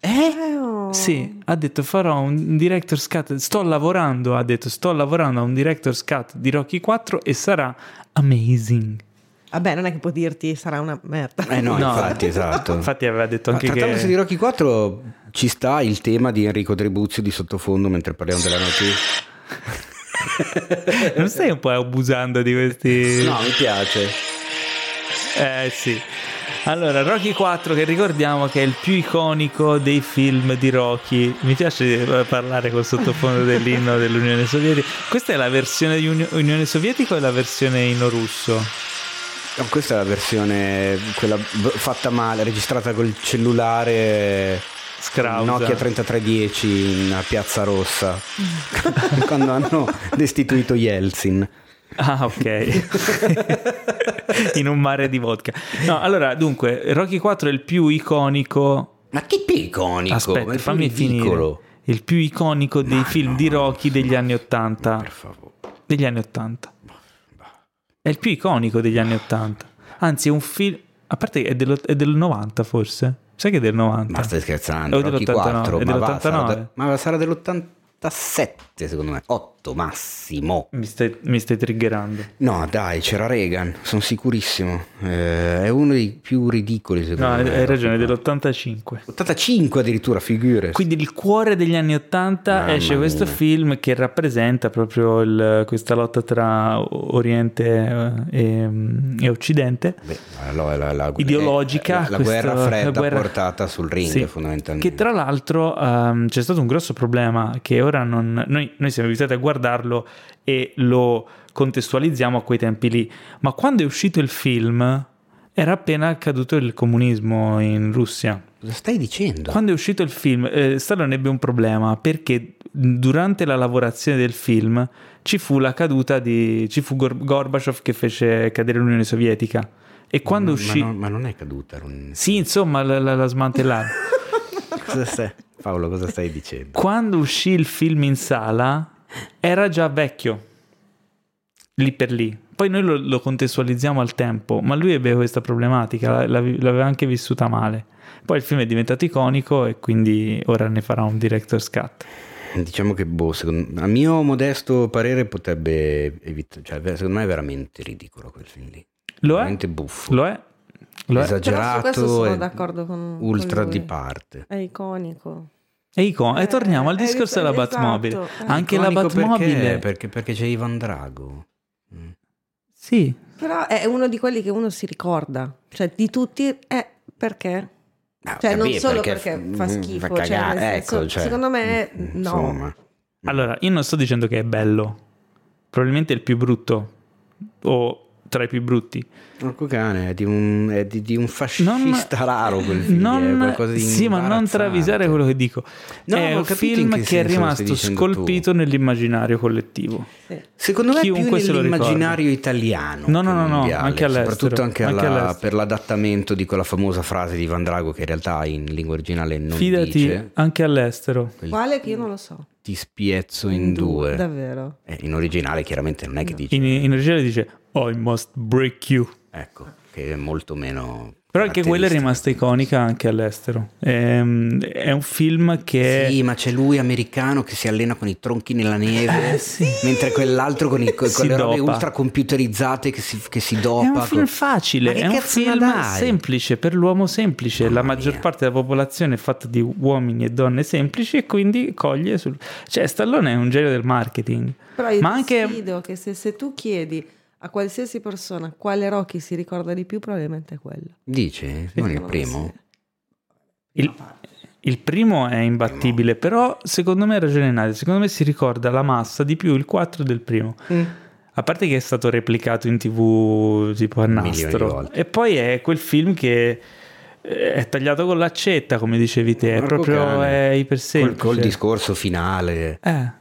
Eh, oh. Sì, ha detto farò un director's cut, sto lavorando, ha detto sto lavorando a un director's cut di Rocky 4 e sarà amazing. Vabbè, non è che può dirti sarà una merda. Eh no, No. infatti, esatto. Infatti aveva detto Ma anche trattandosi che... di Rocky 4 ci sta il tema di Enrico Tribuzio di sottofondo mentre parliamo della notizia. Non stai un po' abusando di questi... No, mi piace. Eh sì. Allora, Rocky 4 che ricordiamo che è il più iconico dei film di Rocky. Mi piace eh, parlare col sottofondo dell'inno dell'Unione Sovietica. Questa è la versione di Uni- Unione Sovietica o è la versione in russo? No, questa è la versione quella fatta male, registrata col cellulare Scrausa. Nokia 3310 in Piazza Rossa quando hanno destituito Yeltsin. Ah, ok. in un mare di vodka. No, allora, dunque, Rocky 4 è il più iconico. Ma che più iconico? ma Aspetta, è fammi ridicolo. finire. Il più iconico dei film di Rocky degli anni 80. Per favore. Degli anni 80. È il più iconico degli anni 80. Anzi, è un film. A parte che è, dello- è del 90, forse. Sai che è del 90? Ma stai scherzando? È Rocky dell'89, 4, è ma, va, sarà dell'89. da- ma sarà dell'87 secondo me, 8 massimo. Mi stai, mi stai triggerando. No dai, c'era Reagan, sono sicurissimo. Eh, è uno dei più ridicoli secondo No, hai, me. hai ragione, è Rocky dell'85. 85 addirittura, figure. Quindi il cuore degli anni 80 Mamma esce questo mia. film che rappresenta proprio il- questa lotta tra Oriente eh, e, e Occidente. Beh, allora, la, la- Ideologica, la, la questa- guerra fredda la guerra- portata sul ring Sì. fondamentalmente. Che tra l'altro ehm, c'è stato un grosso problema che ora non... Noi, noi siamo abituati a guardarlo e lo contestualizziamo a quei tempi lì, ma quando è uscito il film era appena accaduto il comunismo in Russia. Cosa stai dicendo? Quando è uscito il film, eh, Stallone ebbe un problema perché durante la lavorazione del film ci fu la caduta di. ci fu Gor- Gorbaciov che fece cadere l'Unione Sovietica. E quando ma, uscì. non, ma non è caduta. non- Sì, insomma, la, la, la smantellarono. Cosa stai... Paolo, cosa stai dicendo? quando uscì il film in sala era già vecchio. Lì per lì. Poi noi lo, lo contestualizziamo al tempo, ma lui ebbe questa problematica, la- la- l'aveva anche vissuta male. Poi il film è diventato iconico e quindi ora ne farà un director's cut. Diciamo che, boh, secondo- a mio modesto parere potrebbe evitare... Cioè, secondo me è veramente ridicolo quel film lì. Lo è? veramente buffo. Lo è? Lo è? Però su questo Esagerato sono d'accordo con ultra con di parte. È iconico. È icon- e Eh, torniamo al è discorso della esatto, Batmobile. eh. Anche la Batmobile. Perché? Perché, perché c'è Ivan Drago. Mm. Sì, Però è uno di quelli che uno si ricorda. Cioè, di tutti è perché... Ah, Cioè, non solo perché, mm, fa schifo. fa cioè, cagare, senso, ecco, cioè, secondo me, mm, no. Insomma. Allora, io non sto dicendo che è bello. Probabilmente è il più brutto. O tra i più brutti. Porco cane, è di un, è di, di un fascista Non- raro quel film. non- è qualcosa di sì, ma non travisare quello che dico. No, è un in film che che, è rimasto scolpito nell'immaginario collettivo. Secondo me Chiunque più se lo nell'immaginario italiano. No, no, no, no, mondiale, anche all'estero, Soprattutto anche, anche alla- all'estero. per l'adattamento di quella famosa frase di Ivan Drago che in realtà in lingua originale non Fidati dice. anche all'estero. Quel Quale che io non lo so. Ti spiezzo in due. Davvero. Eh, in originale chiaramente non è che dice. In, in originale dice I must break you. Ecco, che è molto meno... Però anche quella è rimasta iconica anche all'estero. Ehm, È, un film che... Sì, ma c'è lui americano che si allena con i tronchi nella neve, mentre quell'altro con, i, con Si le robe dopa. ultra computerizzate che si, che si dopa. È un film facile, è un film semplice per l'uomo semplice. La Mamma maggior mia. parte della popolazione è fatta di uomini e donne semplici e quindi coglie sul... Cioè Stallone è un genio del marketing. Però io Ma ti anche... che se, se tu chiedi a qualsiasi persona quale Rocky si ricorda di più, probabilmente è quello. Dici? Non il primo? Il, il primo è imbattibile, però secondo me ha ragione Nadia, secondo me si ricorda la massa di più il 4 del primo. Mm. A parte che è stato replicato in tv tipo a nastro. E poi è quel film che eh, è tagliato con l'accetta, come dicevi te, è proprio cane. è Col, ipersemplice. col discorso finale. Eh,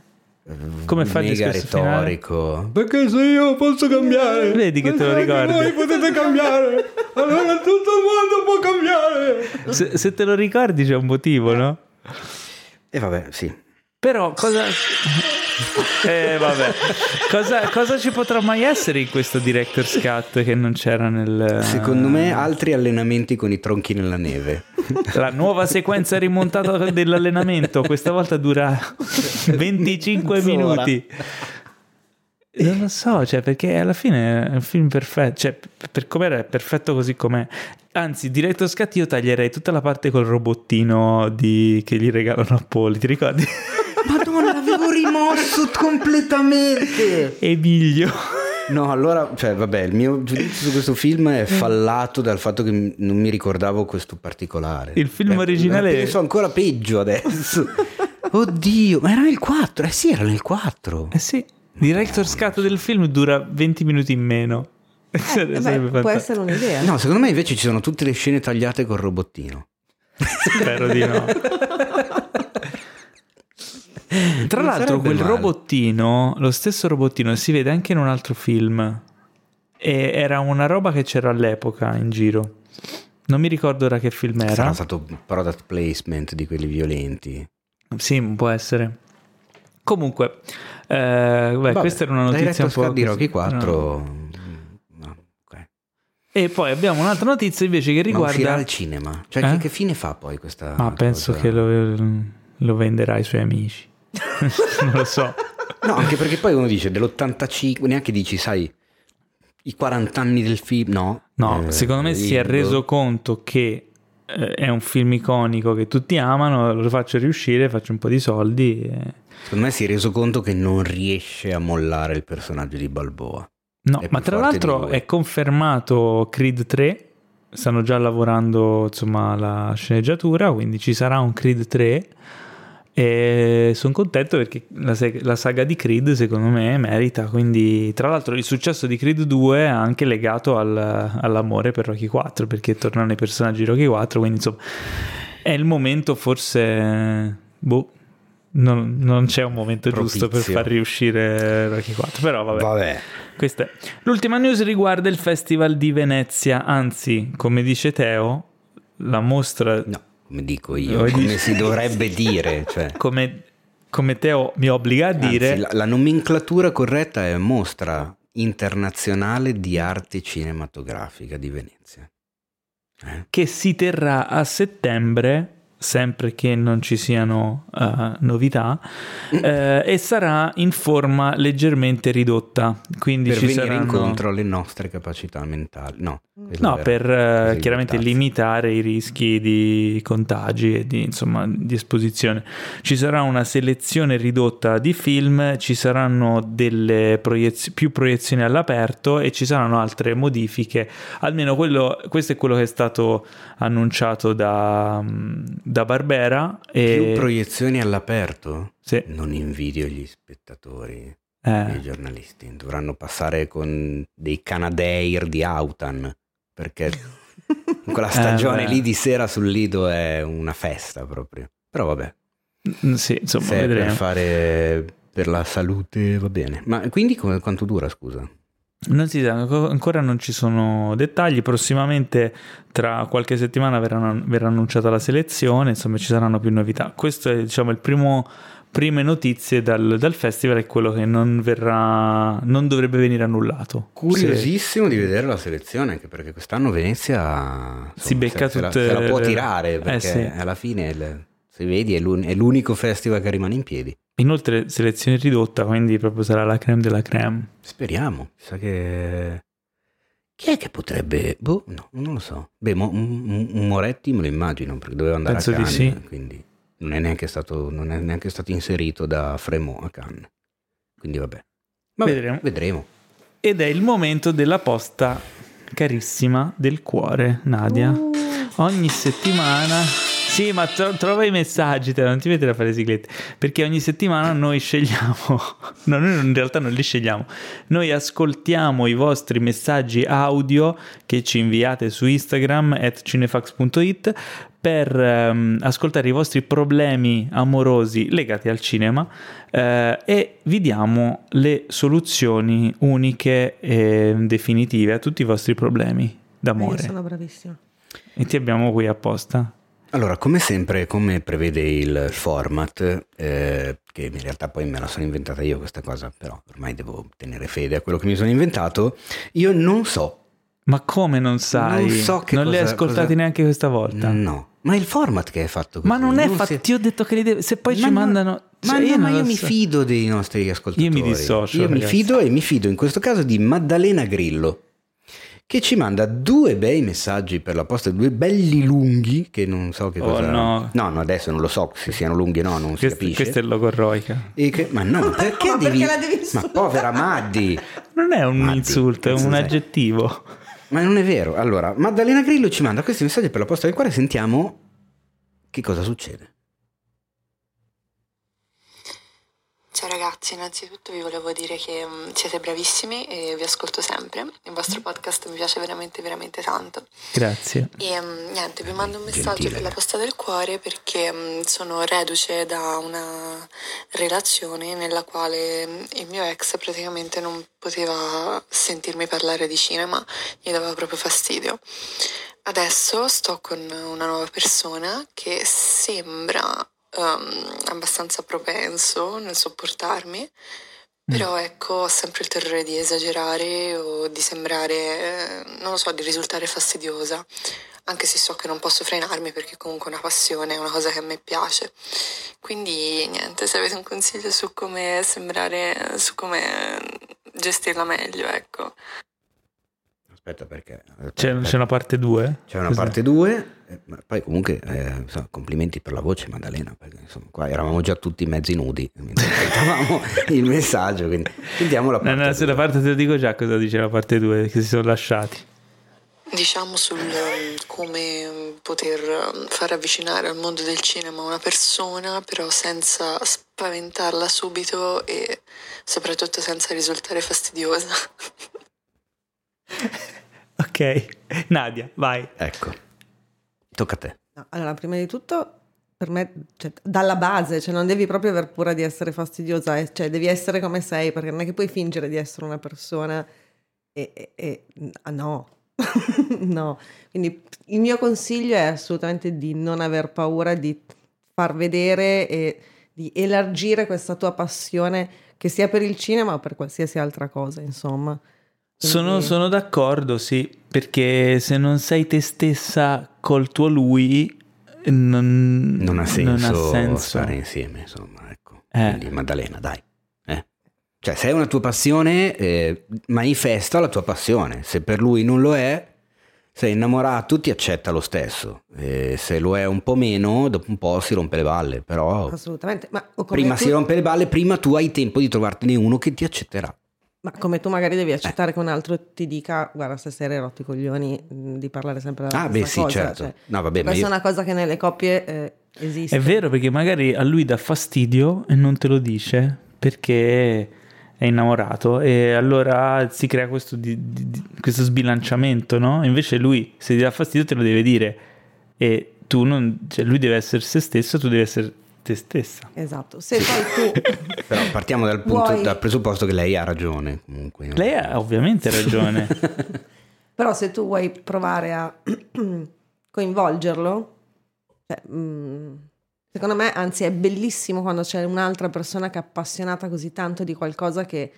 Come fa il mega discorso retorico. Perché se io posso cambiare. Vedi che te lo ricordi. Voi potete cambiare. Allora tutto il mondo può cambiare. se, se te lo ricordi c'è un motivo, no? E vabbè, sì. Però cosa... Eh vabbè, cosa, cosa ci potrà mai essere in questo Director's Cut che non c'era nel... Secondo me altri allenamenti con i tronchi nella neve. La nuova sequenza rimontata dell'allenamento, questa volta dura 25 Mezz'ora. minuti. Non lo so, cioè, perché alla fine è un film perfetto, cioè, per- com'era è perfetto così com'è. Anzi, diretto scat io taglierei tutta la parte col robottino di- che gli regalano a Poli, ti ricordi? Rimosso completamente. Emilio. No, allora, cioè, vabbè, il mio giudizio su questo film è fallato dal fatto che non mi ricordavo questo particolare. Il film Eh, originale- Penso ancora peggio adesso. Oddio, ma era nel 4? Eh sì, era nel 4. Eh sì, Director's Cut del film dura 20 minuti in meno. Eh, beh, può essere un'idea. No, secondo me invece ci sono tutte le scene tagliate col robottino. Spero di no. Tra Non l'altro, quel male. robottino, lo stesso robottino, si vede anche in un altro film. E era una roba che c'era all'epoca in giro. Non mi ricordo ora che film era. Sarà stato product placement di quelli violenti. Sì, può essere. Comunque, eh, beh, Vabbè, questa era una notizia un po'. Di. Rocky 4. No. no, ok. E poi abbiamo un'altra notizia invece che Ma uscirà riguarda. al cinema. Cioè, Eh? che, che fine fa poi questa Ma penso cosa? che lo, lo venderà ai suoi amici. Non lo so. No, anche perché poi uno dice dell'85, neanche dici, sai, i 40 anni del film, no? No, Eh, secondo me si è reso conto che eh, è un film iconico che tutti amano, lo faccio riuscire, faccio un po' di soldi. e- Secondo me si è reso conto che non riesce a mollare il personaggio di Balboa. No, È ma tra l'altro è confermato Creed 3, stanno già lavorando insomma alla sceneggiatura, quindi ci sarà un Creed 3 e sono contento perché la, la saga di Creed secondo me merita, quindi tra l'altro il successo di Creed 2 è anche legato al- all'amore per Rocky 4 perché tornano i personaggi di Rocky 4, quindi insomma è il momento forse... Boh, non, non c'è un momento giusto per Propizio. far riuscire Rocky 4, però vabbè. Vabbè. Questa è. L'ultima news riguarda il Festival di Venezia, anzi, come dice Teo, la mostra, No, come dico io, Lo come si dovrebbe dire. Cioè. come, come Teo mi obbliga a dire, Anzi, la, la nomenclatura corretta è Mostra Internazionale di Arte Cinematografica di Venezia. Eh? che si terrà a settembre, sempre che non ci siano eh, novità, eh, e sarà in forma leggermente ridotta. Quindi Per ci venire saranno... incontro alle nostre capacità mentali. No, quella No, era- per così, chiaramente limitare i rischi di contagi e di, insomma, di esposizione. Ci sarà una selezione ridotta di film, ci saranno delle proiez- più proiezioni all'aperto e ci saranno altre modifiche. Almeno quello, questo è quello che è stato annunciato da, da Barbera. E, Più proiezioni all'aperto? sì, Non invidio gli spettatori eh, i giornalisti. Dovranno passare con dei Canadair di Autan perché quella stagione Eh, lì di sera sul Lido è una festa proprio. Però vabbè, mm, sì, insomma, se è per vedremo. fare per la salute va bene. Ma quindi come- quanto dura, scusa? Non si sa, anco- ancora non ci sono dettagli. Prossimamente, tra qualche settimana, verrà, verrà annunciata la selezione. Insomma, ci saranno più novità. Questo è, diciamo, il primo. Prime notizie dal, dal festival è quello che non verrà, non dovrebbe venire annullato. Se- Curiosissimo di vedere la selezione, anche perché quest'anno Venezia Si insomma, becca se, se la, tutte se la può tirare Eh, perché sì. alla fine, il- se vedi, è, l'un- è l'unico festival che rimane in piedi. Inoltre, selezione ridotta, quindi proprio sarà la creme della creme. Speriamo. Sa che. Chi è che potrebbe. Boh, no, non lo so. Beh, Mo- un, un Moretti me lo immagino perché doveva andare Penso a di Cannes, sì. quindi non è, neanche stato, non è neanche stato inserito da Fremont a Cannes. Quindi vabbè. Vabbè, Vedremo. vedremo. Ed è il momento della posta carissima del cuore, Nadia. Uh, Ogni settimana Sì, ma tro- trova i messaggi, te, non ti metti a fare le siglette. Perché ogni settimana noi scegliamo, no, noi in realtà non li scegliamo, noi ascoltiamo i vostri messaggi audio che ci inviate su Instagram at cinefax.it per ehm, ascoltare i vostri problemi amorosi legati al cinema eh, e vi diamo le soluzioni uniche e definitive a tutti i vostri problemi Io d'amore. sono bravissima. E ti abbiamo qui apposta. Allora, come sempre, come prevede il format, eh, che in realtà poi me la sono inventata io questa cosa, però ormai devo tenere fede a quello che mi sono inventato, io non so, Ma come non sai? Non so che Non li hai ascoltati cosa- neanche questa volta. no, ma il format che è fatto così. Ma non è si- fatto. Ti ho detto che li devi. Se poi Ma ci no- mandano. Ma, cioè, no, io ma non io lo mi so. fido dei nostri ascoltatori. Io mi dissocio, Io mi ragazzi. fido e mi fido in questo caso di Maddalena Grillo, che ci manda due bei messaggi per la posta, due belli lunghi, che non so che Oh, cosa... no. no, no, adesso non lo so se siano lunghi o no, non si Questo, capisce. questo è il logo Roica. E che- ma no, perché Ma devi... perché la devi ma povera Maddi! Non è un Matti, insulto, è un sei? aggettivo. Ma non è vero. Allora, Maddalena Grillo ci manda questi messaggi per la posta del cuore, sentiamo che cosa succede. Ciao ragazzi, innanzitutto vi volevo dire che mm, siete bravissimi e vi ascolto sempre. Il vostro podcast mi piace veramente, veramente tanto. Grazie. E mm, niente, vi mando un messaggio Gentile. per la posta del cuore perché mm, sono reduce da una relazione nella quale mm, il mio ex praticamente non poteva sentirmi parlare di cinema, gli dava proprio fastidio. Adesso sto con una nuova persona che sembra ehm, abbastanza propenso nel sopportarmi, però ecco, ho sempre il terrore di esagerare o di sembrare, eh, non lo so, di risultare fastidiosa, anche se so che non posso frenarmi perché comunque è una passione, è una cosa che a me piace. Quindi niente, se avete un consiglio su come sembrare, su come gestirla meglio, ecco. Aspetta perché... C'è, c'è una parte 2? C'è una parte 2, ma poi comunque eh, insomma, complimenti per la voce Maddalena, perché insomma qua eravamo già tutti mezzi nudi mentre ascoltavamo il messaggio, quindi sentiamo la parte No, no, se la parte te lo dico già cosa dice la parte 2, che si sono lasciati. Diciamo sul eh, come mm, poter eh, far avvicinare al mondo del cinema una persona, però senza spaventarla subito e soprattutto senza risultare fastidiosa. Ok. Nadia, vai. Ecco, tocca a te. No, allora, prima di tutto, per me, cioè, dalla base, cioè, non devi proprio aver paura di essere fastidiosa, eh, cioè, devi essere come sei, perché non è che puoi fingere di essere una persona e... e- e- ah, no, no. Quindi il mio consiglio è assolutamente di non aver paura di far vedere e di elargire questa tua passione, che sia per il cinema o per qualsiasi altra cosa, insomma. Sono, Quindi- sono d'accordo, sì, perché se non sei te stessa col tuo lui, non, Non ha senso, non ha senso. stare insieme, insomma, ecco. Eh. Quindi Maddalena, dai. eh. Cioè, se è una tua passione, eh, manifesta la tua passione. Se per lui non lo è, sei innamorato, ti accetta lo stesso. E se lo è un po' meno, dopo un po' si rompe le balle. Però Assolutamente. Ma, prima tu- si rompe le balle, prima tu hai tempo di trovartene uno che ti accetterà. Ma come tu magari Eh. devi accettare che un altro ti dica, guarda, stasera hai rotto i coglioni mh, di parlare sempre della Ah, stessa beh, sì, cosa. certo. cioè, No, vabbè, ma questa io- è una cosa che nelle coppie eh, esiste. È vero perché magari a lui dà fastidio e non te lo dice perché è innamorato e allora si crea questo, di- di- di- questo sbilanciamento, no? Invece lui se ti dà fastidio te lo deve dire e tu non, cioè lui deve essere se stesso, tu devi essere te stessa. Esatto. Se poi tu... Però partiamo dal, punto, Vuoi- dal presupposto che lei ha ragione. Comunque? Lei ha ovviamente ragione. Però se tu vuoi provare a coinvolgerlo, cioè, mh, secondo me, anzi, è bellissimo quando c'è un'altra persona che è appassionata così tanto di qualcosa che,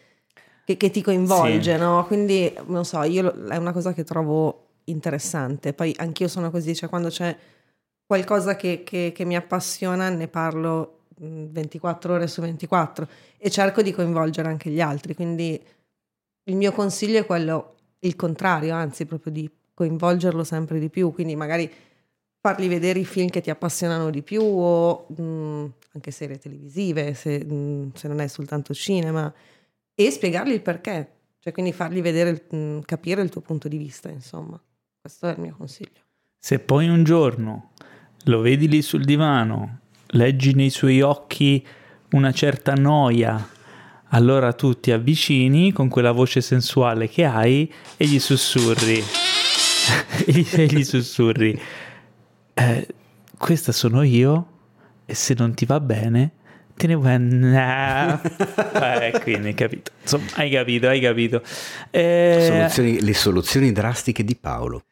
che- che ti coinvolge, Sì. no? Quindi, non so, io è una cosa che trovo interessante. Poi anch'io sono così, cioè quando c'è qualcosa che, che- che mi appassiona, ne parlo mh, 24 ore su 24 e cerco di coinvolgere anche gli altri. Quindi il mio consiglio è quello, il contrario, anzi, proprio di coinvolgerlo sempre di più. Quindi magari fargli vedere i film che ti appassionano di più o mh, anche serie televisive, se, mh, se non è soltanto cinema, e spiegargli il perché. Cioè, quindi fargli vedere, mh, capire il tuo punto di vista, insomma. Questo è il mio consiglio. Se poi un giorno lo vedi lì sul divano, leggi nei suoi occhi una certa noia, allora tu ti avvicini con quella voce sensuale che hai e gli sussurri. e gli sussurri. Eh, questa sono io e se non ti va bene te ne vuoi andare. eh, quindi hai capito. Insomma, hai capito, hai capito. Eh, soluzioni, le soluzioni drastiche di Paolo.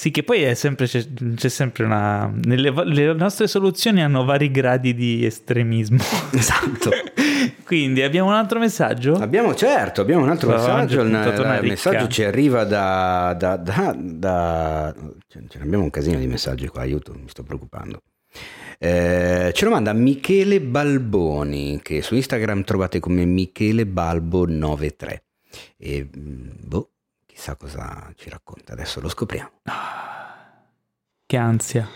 Sì, che poi sempre, c'è, c'è, sempre una... Nelle, le nostre soluzioni hanno vari gradi di estremismo. Esatto. Quindi abbiamo un altro messaggio? Abbiamo, certo, abbiamo un altro Stavo messaggio. Il, il messaggio ci arriva da... da, da, da... Ce ne abbiamo un casino di messaggi qua, aiuto, mi sto preoccupando. Eh, ce lo manda Michele Balboni, che su Instagram trovate come Michele Balbo93. E boh, chissà cosa ci racconta, adesso lo scopriamo. Che ansia.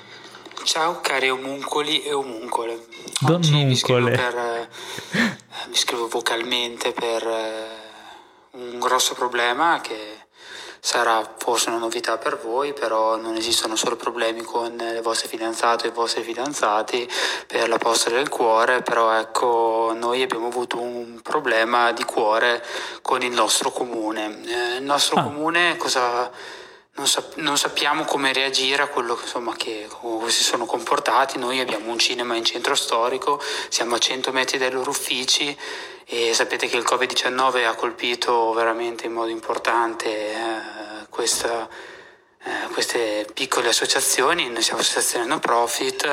Ciao cari omuncoli e omuncole. Oggi vi scrivo, per, eh, vi scrivo vocalmente per eh, un grosso problema che sarà forse una novità per voi, però non esistono solo problemi con le vostre fidanzate e i vostri fidanzati per la posta del cuore, però ecco, noi abbiamo avuto un problema di cuore con il nostro comune. Eh, il nostro ah. comune cosa non, sap- non, sappiamo come reagire a quello insomma, che si sono comportati. Noi abbiamo un cinema in centro storico, siamo a 100 metri dai loro uffici e sapete che il Covid-19 ha colpito veramente in modo importante eh, questa, eh, queste piccole associazioni, noi siamo associazione no profit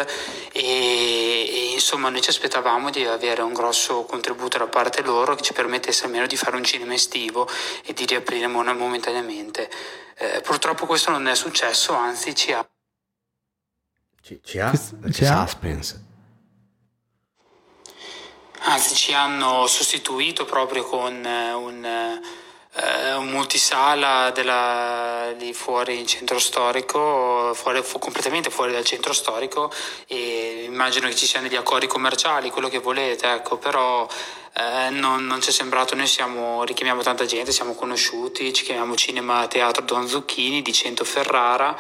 e, e, insomma noi ci aspettavamo di avere un grosso contributo da parte loro che ci permettesse almeno di fare un cinema estivo e di riaprire momentaneamente. Eh, purtroppo questo non è successo, anzi ci ha... Ci, ci ha? Ci ha? Suspense. Anzi ci hanno sostituito proprio con eh, un, eh, un multisala della, lì fuori in centro storico, fuori, fu, completamente fuori dal centro storico e immagino che ci siano degli accordi commerciali, quello che volete, ecco, però eh, non, non, ci è sembrato, noi siamo, richiamiamo tanta gente, siamo conosciuti, ci chiamiamo Cinema Teatro Don Zucchini di Cento Ferrara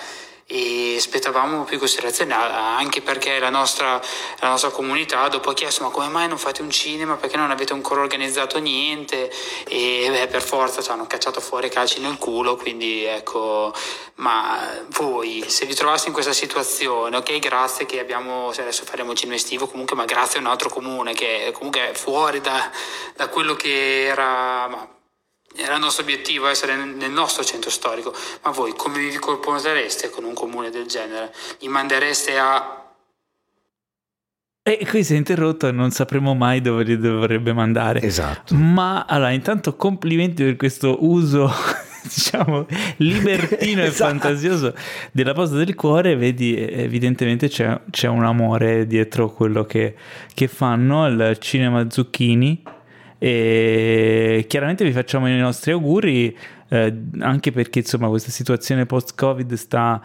e aspettavamo più considerazioni anche perché la nostra, la nostra, comunità dopo ha chiesto ma come mai non fate un cinema? Perché non avete ancora organizzato niente? E beh, per forza ci hanno cacciato fuori calci nel culo quindi ecco ma voi se vi trovaste in questa situazione ok grazie che abbiamo adesso faremo il cinema estivo comunque ma grazie a un altro comune che comunque è fuori da, da quello che era ma, era il nostro obiettivo essere nel nostro centro storico, ma voi come vi comportereste con un comune del genere? Li mandereste a... E qui si è interrotto e non sapremo mai dove li dovrebbe mandare. Esatto. Ma allora, intanto complimenti per questo uso, diciamo, libertino esatto. e fantasioso della posta del cuore. Vedi, evidentemente c'è, c'è un amore dietro quello che, che fanno, il cinema Zucchini e chiaramente vi facciamo i nostri auguri, eh, anche perché insomma questa situazione post-Covid sta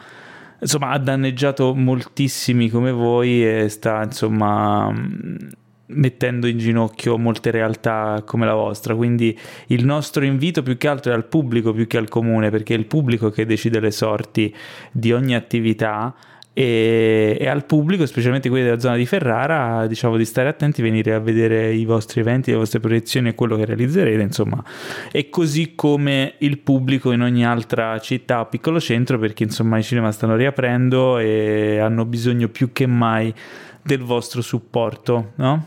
insomma ha danneggiato moltissimi come voi e sta insomma mettendo in ginocchio molte realtà come la vostra. Quindi il nostro invito più che altro è al pubblico più che al comune, perché è il pubblico che decide le sorti di ogni attività e, e, al pubblico, specialmente quelli della zona di Ferrara, diciamo di stare attenti, venire a vedere i vostri eventi, le vostre proiezioni e quello che realizzerete, insomma, e così come il pubblico in ogni altra città o piccolo centro, perché insomma i cinema stanno riaprendo e hanno bisogno più che mai del vostro supporto, no?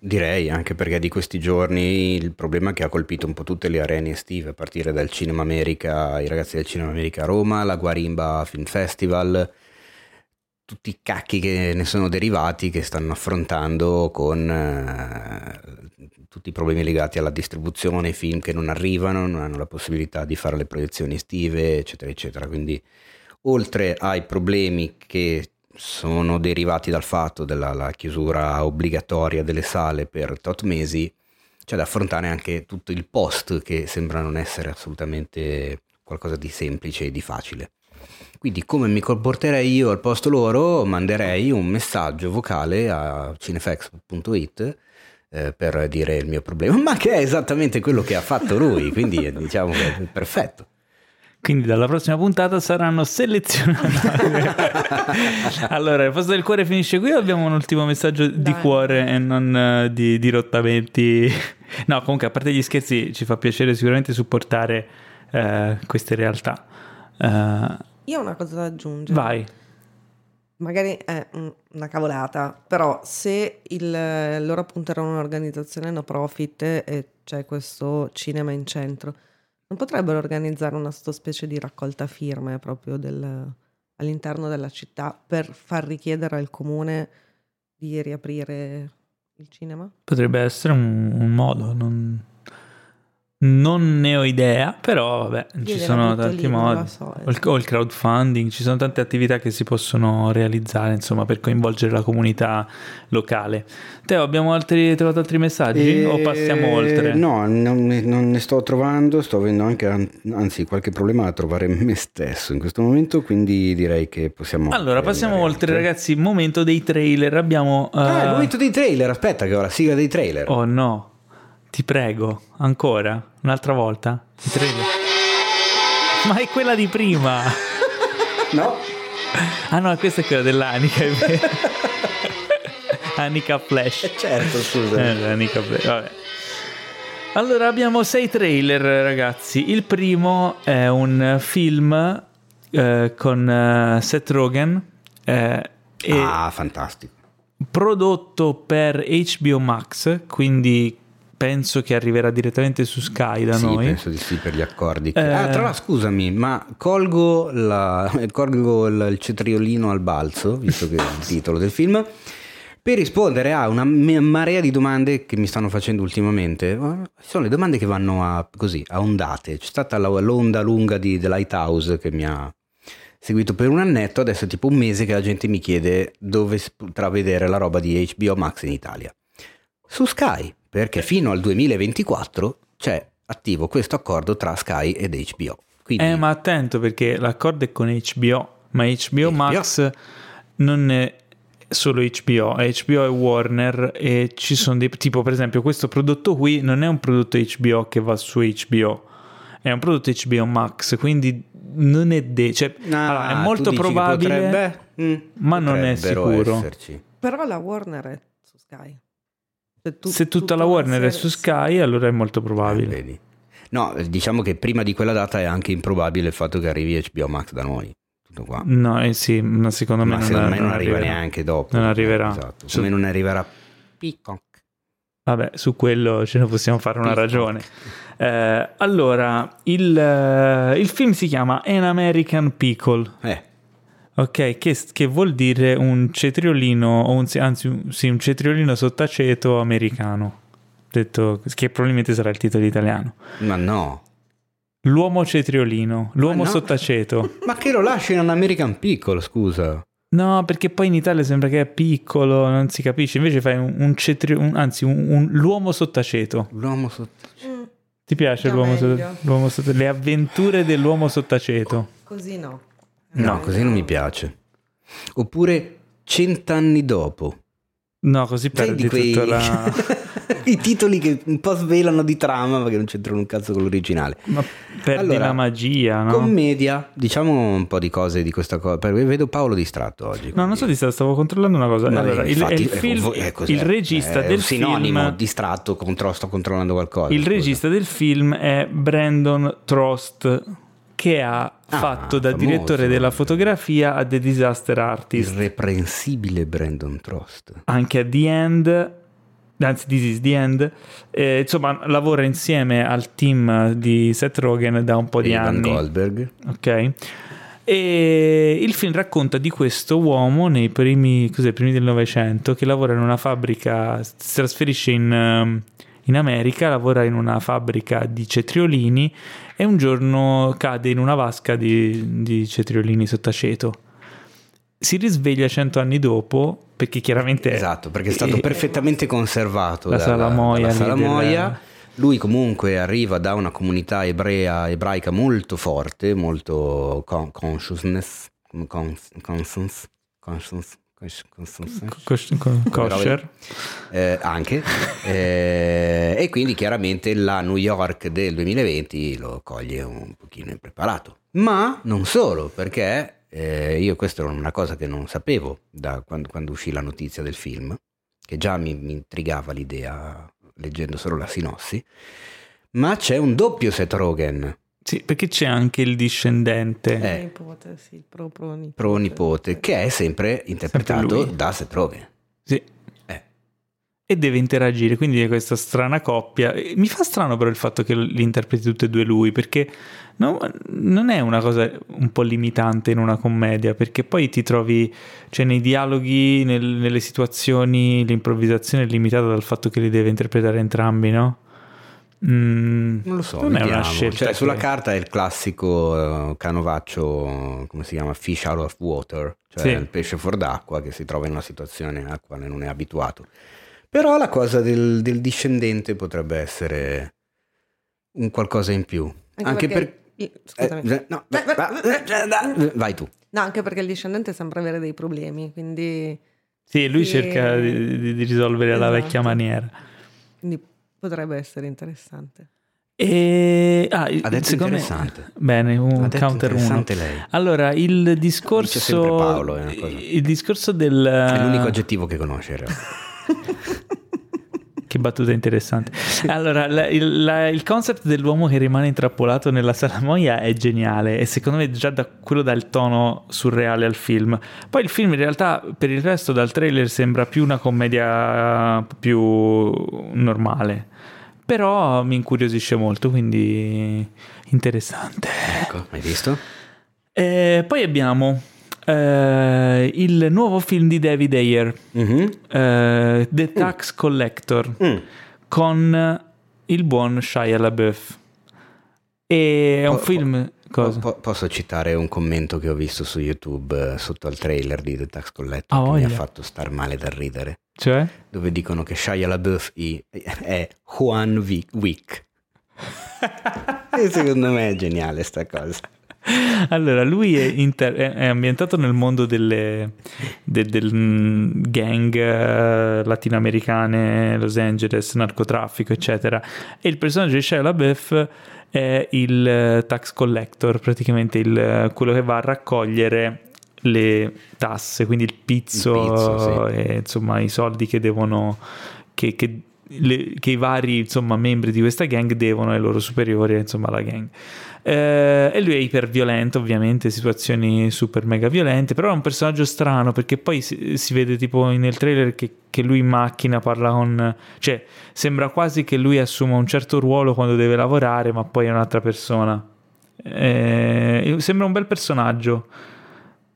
Direi anche perché di questi giorni il problema che ha colpito un po' tutte le arene estive, a partire dal Cinema America, i ragazzi del Cinema America a Roma, la Guarimba Film Festival, tutti i cacchi che ne sono derivati che stanno affrontando con eh, tutti i problemi legati alla distribuzione, i film che non arrivano, non hanno la possibilità di fare le proiezioni estive, eccetera, eccetera. Quindi oltre ai problemi che sono derivati dal fatto della chiusura obbligatoria delle sale per tot mesi, c'è da affrontare anche tutto il post che sembra non essere assolutamente qualcosa di semplice e di facile. Quindi come mi comporterei io al posto loro? Manderei un messaggio vocale a cinefx.it eh, per dire il mio problema, ma che è esattamente quello che ha fatto lui, quindi diciamo che è perfetto. Quindi dalla prossima puntata saranno selezionate. allora, il posto del cuore finisce qui o abbiamo un ultimo messaggio di Dai. cuore e non eh, di, di rottamenti? no, comunque a parte gli scherzi ci fa piacere sicuramente supportare eh, queste realtà. Eh, Io ho una cosa da aggiungere. vai. Magari è una cavolata, però se il, loro appunto erano un'organizzazione no profit e c'è questo cinema in centro, non potrebbero organizzare una specie di raccolta firme proprio del- all'interno della città per far richiedere al comune di riaprire il cinema? Potrebbe essere un, un modo, non, non ne ho idea, però vabbè, ci gliela sono tanti lì, modi. so, eh. O il, o il crowdfunding, ci sono tante attività che si possono realizzare, insomma, per coinvolgere la comunità locale. Teo, abbiamo altri, trovato altri messaggi o passiamo Eh, oltre? No, non ne, non ne sto trovando, sto avendo anche an- anzi qualche problema a trovare me stesso in questo momento, quindi direi che possiamo... Allora, passiamo oltre, ragazzi. Momento dei trailer. Abbiamo. Ah, eh, il momento dei trailer, aspetta che ho la sigla dei trailer. Oh no, ti prego, ancora, un'altra volta. Trailer. Ma è quella di prima. No? Ah no, questa è quella dell'Anica. Anica Flash. Certo, scusa. Eh, Anica Flash, vabbè. Allora abbiamo sei trailer ragazzi. Il primo è un film eh, con eh, Seth Rogen eh, Ah, fantastico. prodotto per HBO Max, quindi penso che arriverà direttamente su Sky da sì, noi. penso di sì per gli accordi. Eh. Ah, tra l'altro, scusami, ma colgo, la- colgo il, cetriolino al balzo, visto che è il titolo del film, per rispondere a una marea di domande che mi stanno facendo ultimamente. Ma Sono le domande che vanno a, così, a ondate. C'è stata la- l'onda lunga di The Lighthouse che mi ha seguito per un annetto, adesso è tipo un mese che la gente mi chiede dove potrà vedere la roba di HBO Max in Italia. Su Sky, perché fino al 2024 c'è attivo questo accordo tra Sky ed HBO. Quindi, Eh, ma attento perché l'accordo è con HBO, ma HBO, Max non è solo HBO, è HBO e Warner e ci sono dei tipo per esempio questo prodotto qui non è un prodotto HBO che va su HBO, è un prodotto HBO Max, quindi non è de- cioè, Ah, allora, è molto probabile potrebbe? Mm, ma non è sicuro. esserci. Però la Warner è su Sky. Se, tu- Se tutta la tutta Warner è serie- su Sky, allora è molto Eh, probabile. vedi. No, diciamo che prima di quella data è anche improbabile il fatto che arrivi HBO Max da noi. Tutto qua. No, eh sì, ma secondo me Ma non, secondo me non, arriva arriverà. neanche dopo. Non arriverà. Esatto. Su- Come non arriverà Peacock. Vabbè, su quello ce ne possiamo fare una Peacock. ragione. Eh, allora, il, eh, il film si chiama An American Pickle, Eh, ok? Che, che vuol dire un cetriolino, o un, anzi, un- sì, un cetriolino sottaceto americano. Detto che probabilmente sarà il titolo italiano. ma no. L'uomo cetriolino, l'uomo Ma no. sottaceto. Ma che lo lasci in un American Pickle, scusa. No, perché poi in Italia sembra che è piccolo, non si capisce. Invece fai un, un cetrio, un- anzi, un, un- l'uomo sottaceto. L'uomo sotto... Mm, Ti piace sottaceto? l'uomo sottaceto? Le avventure dell'uomo sottaceto. così no. No, così non mi piace. Oppure cent'anni dopo. No, così perdi di quei... tutta la... I titoli che un po' svelano di trama ma che non c'entrano un cazzo con l'originale. Ma perdi Allora, la magia, no? Commedia, diciamo un po' di cose di questa cosa. perché Vedo Paolo distratto oggi. No, non so di sta- stavo controllando una cosa. Vabbè, allora, il, infatti, il eh, film- è il regista È del sinonimo film... distratto contro, sto controllando qualcosa. Il scusa. regista del film è Brandon Trost, che ha fatto da famoso. direttore della fotografia a The Disaster Artist. Irreprensibile Brandon Trost. anche a The End, anzi This is The End, eh, insomma lavora insieme al team di Seth Rogen da un po' di Ivan anni. Goldberg. Ok. E il film racconta di questo uomo nei primi, primi del Novecento che lavora in una fabbrica, si trasferisce in, ehm, in America, lavora in una fabbrica di cetriolini e un giorno cade in una vasca di, di cetriolini sottaceto. Si risveglia cento anni dopo perché chiaramente... Esatto, perché è stato eh, perfettamente conservato la dalla, salamoia dalla salamoia. del- Lui comunque arriva da una comunità ebrea, ebraica molto forte, molto con- consciousness, cons- conscience, conscience, kosher. eh, anche. Eh, e quindi chiaramente la New York del 2020 lo coglie un pochino impreparato. Ma non solo, perché eh, io questa era una cosa che non sapevo da quando, quando uscì la notizia del film, che già mi, mi intrigava l'idea leggendo solo la sinossi, ma c'è un doppio Seth Rogen, Sì, perché c'è anche il discendente. Eh. Nipote, sì, pro, pro nipote. pro nipote, che è sempre interpretato lui. da Seth Rogen. Sì. Eh. E deve interagire, quindi è questa strana coppia. Mi fa strano però il fatto che li interpreti tutti e due lui, perché no- non è una cosa un po' limitante in una commedia, perché poi ti trovi, cioè nei dialoghi, nel- nelle situazioni, l'improvvisazione è limitata dal fatto che li deve interpretare entrambi, no? Mm, Non lo so, non è vediamo. una scelta. Cioè, che- sulla carta è il classico eh, canovaccio, come si chiama? Fish out of water, cioè Sì. il pesce fuor d'acqua che si trova in una situazione alla quale non è abituato. Però la cosa del, del discendente potrebbe essere un qualcosa in più. Anche, per... i- Scusami. eh, no, Beh, beh, va- beh, vai tu. No, anche perché il discendente sembra avere dei problemi, quindi, Sì, lui Sì. cerca di, di- risolvere alla Esatto. vecchia maniera. quindi potrebbe essere interessante. E ah, Ha detto secondo me- interessante. Bene, un counter 1. interessante lei. Allora, il discorso Dice sempre Paolo, è una cosa. il discorso del È l'unico aggettivo che conosce in realtà. che battuta interessante. Allora, la- il, la- il concept dell'uomo che rimane intrappolato nella salamoia è geniale e secondo me già da quello dà il tono surreale al film. Poi il film in realtà per il resto dal trailer sembra più una commedia più normale. Però mi incuriosisce molto, quindi interessante. Ecco, hai visto? Eh, poi abbiamo eh, il nuovo film di David Ayer, Mhm. eh, The Tax Collector, Mm. con il buon Shia LaBeouf. E è un Po- po- film... Cosa? Po- posso citare un commento che ho visto su YouTube eh, sotto al trailer di The Tax Collector Ah, che mi ha voglia. fatto star male dal ridere, Cioè? dove dicono che Shia LaBeouf è Juan Wick. Wick. secondo me è geniale sta cosa. Allora, lui è, inter- è- ambientato nel mondo delle de- del mm, gang eh, latinoamericane, Los Angeles, narcotraffico, eccetera. E il personaggio di Shia LaBeouf è il eh, tax collector, praticamente il- quello che va a raccogliere le tasse, quindi il pizzo, Il pizzo, sì. e insomma i soldi che devono che, che le- che i vari insomma, membri di questa gang devono ai loro superiori, insomma, alla gang. Eh, e lui è iperviolento, ovviamente, situazioni super mega violente, però è un personaggio strano perché poi si, si vede tipo nel trailer che, che lui in macchina parla con... cioè sembra quasi che lui assuma un certo ruolo quando deve lavorare, ma poi è un'altra persona. Eh, sembra un bel personaggio.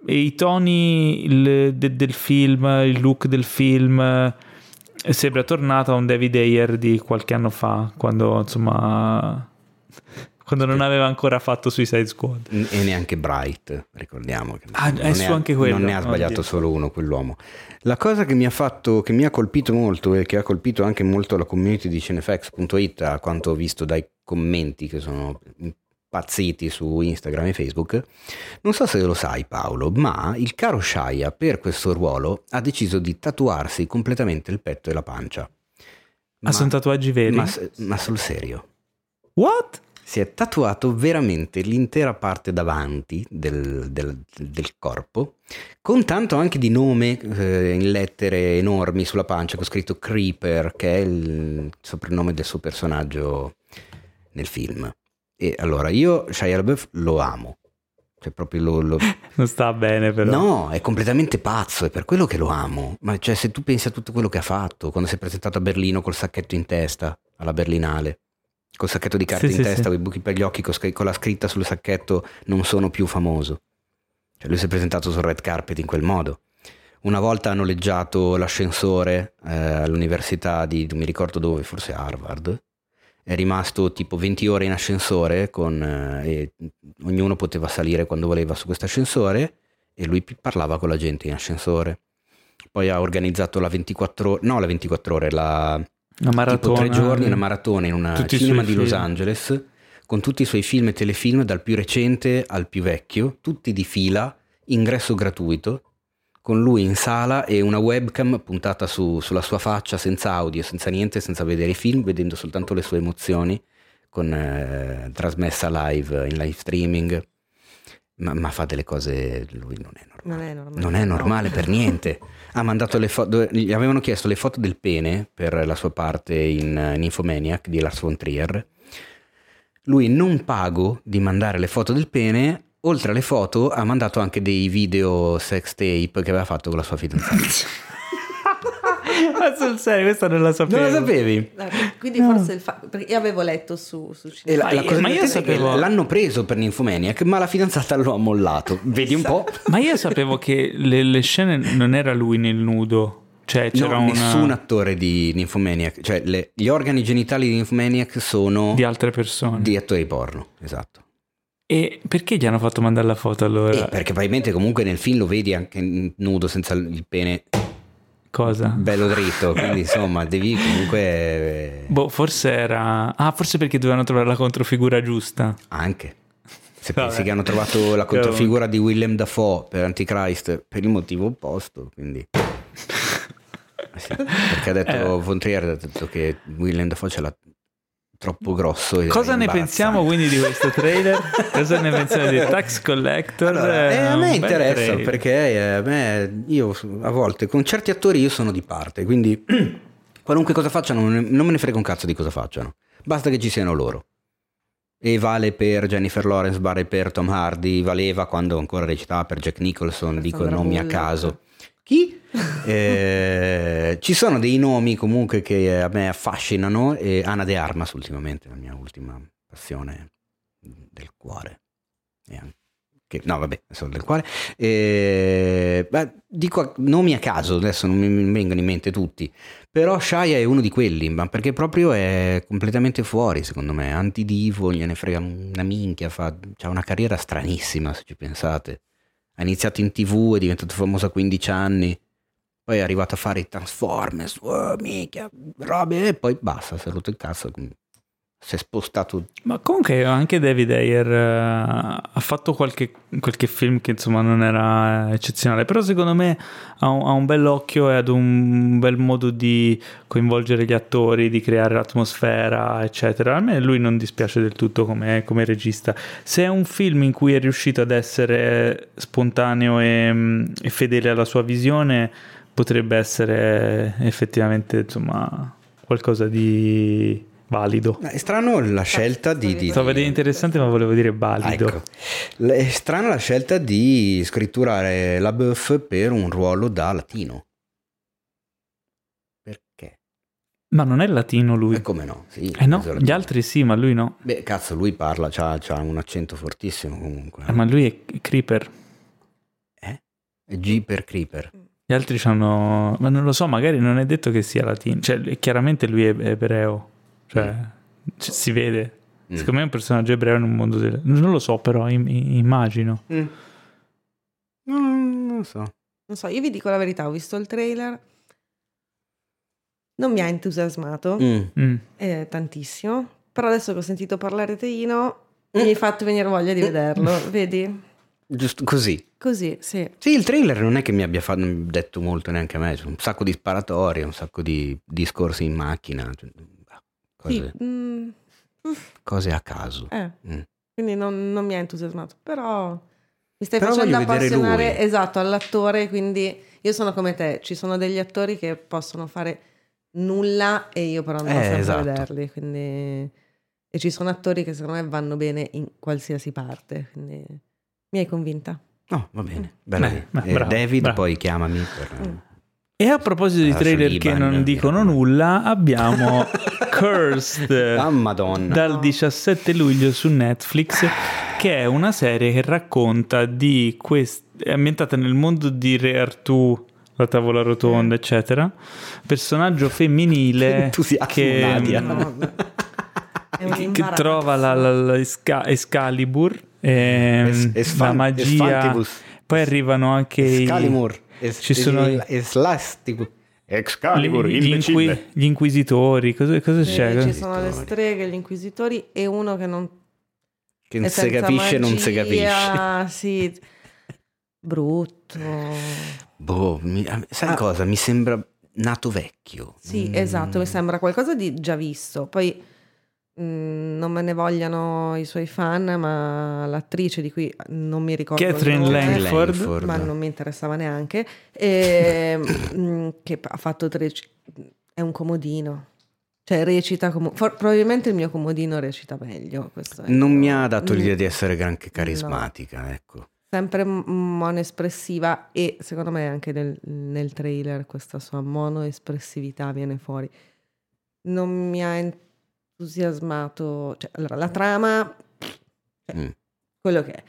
E i toni il- de- del film, il look del film eh, sembra tornato a un David Ayer di qualche anno fa, quando insomma quando non aveva ancora fatto Suicide Squad. E neanche Bright, ricordiamo. Che Ah, non è ne su ha- anche quello. Non ne ha sbagliato Oddio. solo uno, quell'uomo. La cosa che mi ha fatto, che mi ha colpito molto e che ha colpito anche molto la community di Cinefax.it, a quanto ho visto dai commenti che sono impazziti su Instagram e Facebook, non so se lo sai Paolo, ma il caro Shia per questo ruolo ha deciso di tatuarsi completamente il petto e la pancia. Ah, sono tatuaggi veri? ma, ma sul serio What? Si è tatuato veramente l'intera parte davanti del, del- del corpo, con tanto anche di nome eh, in lettere enormi sulla pancia, con scritto Creeper, che è il soprannome del suo personaggio nel film. E allora io Shia LaBeouf lo amo, cioè proprio lo... lo- Non sta bene però. No, è completamente pazzo, è per quello che lo amo. Ma cioè, se tu pensi a tutto quello che ha fatto, quando si è presentato a Berlino col sacchetto in testa, alla Berlinale, col sacchetto di carta Sì, in sì, testa, sì. con i buchi per gli occhi, con, la scritta sul sacchetto non sono più famoso. Cioè, lui si è presentato sul red carpet in quel modo. Una volta ha noleggiato l'ascensore eh, all'università di, non mi ricordo dove, forse Harvard. È rimasto tipo 20 ore in ascensore con, eh, e ognuno poteva salire quando voleva su questo ascensore e lui parlava con la gente in ascensore. Poi ha organizzato la 24 ore, no la 24 ore, la Una maratona. tipo tre giorni, una maratona in una Tutti cinema di Los. Angeles con tutti i suoi film e telefilm dal più recente al più vecchio, tutti di fila, ingresso gratuito, con lui in sala e una webcam puntata su- sulla sua faccia senza audio, senza niente, senza vedere i film, vedendo soltanto le sue emozioni, con, eh, trasmessa live in live streaming. Ma, ma fa delle cose, lui non è normale. Non è normale. Non è normale per niente. Ha mandato le foto, gli avevano chiesto le foto del pene per la sua parte in uh, Nymphomaniac di Lars von Trier. Lui non pago di mandare le foto del pene, oltre alle foto ha mandato anche dei video sex tape che aveva fatto con la sua fidanzata. Ma sul serio, questa non la sapevo. non la sapevi? Quindi forse il fa- perché io avevo letto su, su E la, Ma la io- cosa ma io sapevo- l'hanno preso per Nymphomaniac, ma la fidanzata lo ha mollato. Vedi un po'? Ma io sapevo che le, le scene non era lui nel nudo. Cioè c'era No, una... nessun attore di Nymphomaniac, cioè le- gli organi genitali di Nymphomaniac sono di altre persone. di attori porno, esatto. E perché gli hanno fatto mandare la foto allora? Eh, perché probabilmente comunque nel film lo vedi anche nudo senza il pene Cosa? bello dritto, quindi insomma devi comunque eh, Boh, forse era... Ah, forse perché dovevano trovare la controfigura giusta. anche. Se Vabbè. pensi che hanno trovato la controfigura di Willem Dafoe per Antichrist per il motivo opposto, quindi... Eh sì, perché ha detto Eh. Von Trier ha detto che Willem Dafoe ce l'ha troppo grosso. Cosa ne pensiamo quindi di questo trailer? Cosa ne pensiamo di Tax Collector? Allora, eh, a me interessa trailer. perché eh, a me, io a volte con certi attori io sono di parte, quindi qualunque cosa facciano non, me ne frega un cazzo di cosa facciano, basta che ci siano loro. E vale per Jennifer Lawrence, vale per Tom Hardy, valeva quando ancora recitava per Jack Nicholson, dico nomi a caso. Chi? Eh, ci sono dei nomi comunque che a me affascinano e Anna De Armas ultimamente, la mia ultima passione del cuore. Anche- che- no, vabbè, sono del cuore. Eh, beh, dico nomi a caso, adesso non mi vengono in mente tutti, però Shia è uno di quelli, ma perché proprio è completamente fuori, secondo me, antidivo, gliene frega una minchia, fa, ha una carriera stranissima se ci pensate. Ha iniziato in tv, è diventato famoso a 15 anni, poi è arrivato a fare i Transformers, oh, minchia, robe, e poi basta, si è rotto il cazzo, si è spostato Ma comunque anche David Ayer eh, ha fatto qualche, qualche film che insomma non era eccezionale, però secondo me ha un, ha un bel occhio e ha un bel modo di coinvolgere gli attori, di creare l'atmosfera, eccetera. A me lui non dispiace del tutto come, come regista. Se è un film in cui è riuscito ad essere spontaneo e, e fedele alla sua visione, potrebbe essere effettivamente insomma qualcosa di valido. È strano la scelta di... di- Sto vedendo interessante, ma volevo dire valido. Ecco. L- È strana la scelta di scritturare la buff per un ruolo da latino. Perché? Ma non è latino lui. E come no? Sì, Eh no, gli altri sì, ma lui no. Beh, cazzo, lui parla, c'ha, c'ha un accento fortissimo comunque. Eh, ma lui è Creeper. Eh? È G per Creeper. Gli altri hanno... Ma non lo so, magari non è detto che sia latino. Cioè, chiaramente lui è ebreo. Cioè, c- si vede. Mm. Secondo me è un personaggio ebreo in un mondo del... Non lo so, però, im- immagino. Mm. Non, non lo so. Non so, io vi dico la verità, ho visto il trailer, non mi ha entusiasmato Mm. Mm. eh, tantissimo, però adesso che ho sentito parlare Teino Mm. mi hai fatto venire voglia di vederlo, vedi? Giusto così. Così, sì. Sì, il trailer non è che mi abbia fatto, detto molto neanche a me, c'è un sacco di sparatorie, un sacco di discorsi in macchina, cioè, cose, Sì, mm, cose a caso. eh, Mm. quindi non, non mi ha entusiasmato, però mi stai Però facendo appassionare esatto all'attore, quindi io sono come te, ci sono degli attori che possono fare nulla e io però non Eh, sempre esatto. vederli, quindi e ci sono attori che secondo me vanno bene in qualsiasi parte, quindi mi hai convinta. No, va bene. Bella Beh, beh, Eh, bravo, David, bravo. poi chiamami per... Mm. E a proposito di trailer l'Iban, che non dicono nulla, abbiamo Cursed. Ah, madonna. dal 17 luglio su Netflix, che è una serie che racconta di quest- è ambientata nel mondo di Re Artù, la tavola rotonda, eccetera. Personaggio femminile che, un che- che trova la, la- la Esca- Excalibur, ehm, Es- esfan- la magia. Poi arrivano anche i- Escalimur. Es- ci sono gli, Excalibur, gli imbecille. inqui- gli inquisitori. Cosa, cosa Sì, c'è? ci sono le streghe, gli inquisitori e uno che non Che non si capisce, non si capisce. magia, Sì, brutto. Boh, mi- sai Ah. cosa? Mi sembra nato vecchio. Sì, Mm. esatto, mi sembra qualcosa di già visto. Poi mm, non me ne vogliano i suoi fan, ma l'attrice di cui non mi ricordo Catherine nome, Langford. Langford. ma non mi interessava neanche, e, mm, che ha fatto tre... è un comodino. Cioè recita come... for- probabilmente il mio comodino recita meglio. Non mi ha dato Mm, l'idea di essere granché carismatica, ecco. Sempre monoespressiva e secondo me anche nel, nel trailer questa sua monoespressività viene fuori. Non mi ha entusiasmato... Cioè, allora, la trama... cioè, Mm. Quello che è.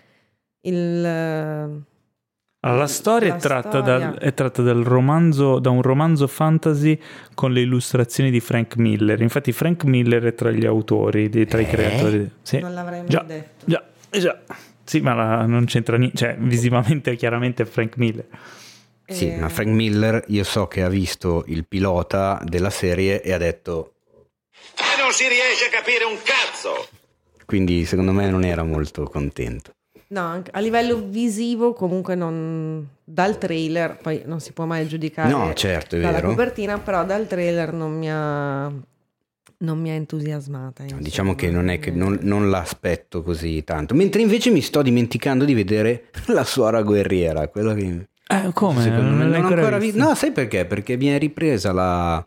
Il... Allora, la storia, La è, tratta storia. Dal, è tratta dal romanzo, da un romanzo fantasy con le illustrazioni di Frank Miller. Infatti, Frank Miller è tra gli autori, di- tra i Eh? creatori. Sì. Non l'avrei mai Già, detto. già, già. Sì, ma la- non c'entra niente. Cioè, visivamente, chiaramente è Frank Miller. Sì, Eh, ma Frank Miller io so che ha visto il pilota della serie e ha detto, non si riesce a capire un cazzo! quindi secondo me non era molto contento. No, a livello visivo comunque non... Dal trailer, poi non si può mai giudicare No, certo, è dalla vero. copertina, però dal trailer non mi ha... Non mi ha entusiasmata. insomma. Diciamo che non è che non, non l'aspetto così tanto. Mentre invece mi sto dimenticando di vedere la suora guerriera, quella che Eh, come? secondo me non ho ancora visto? visto. No, sai perché? Perché mi è ripresa la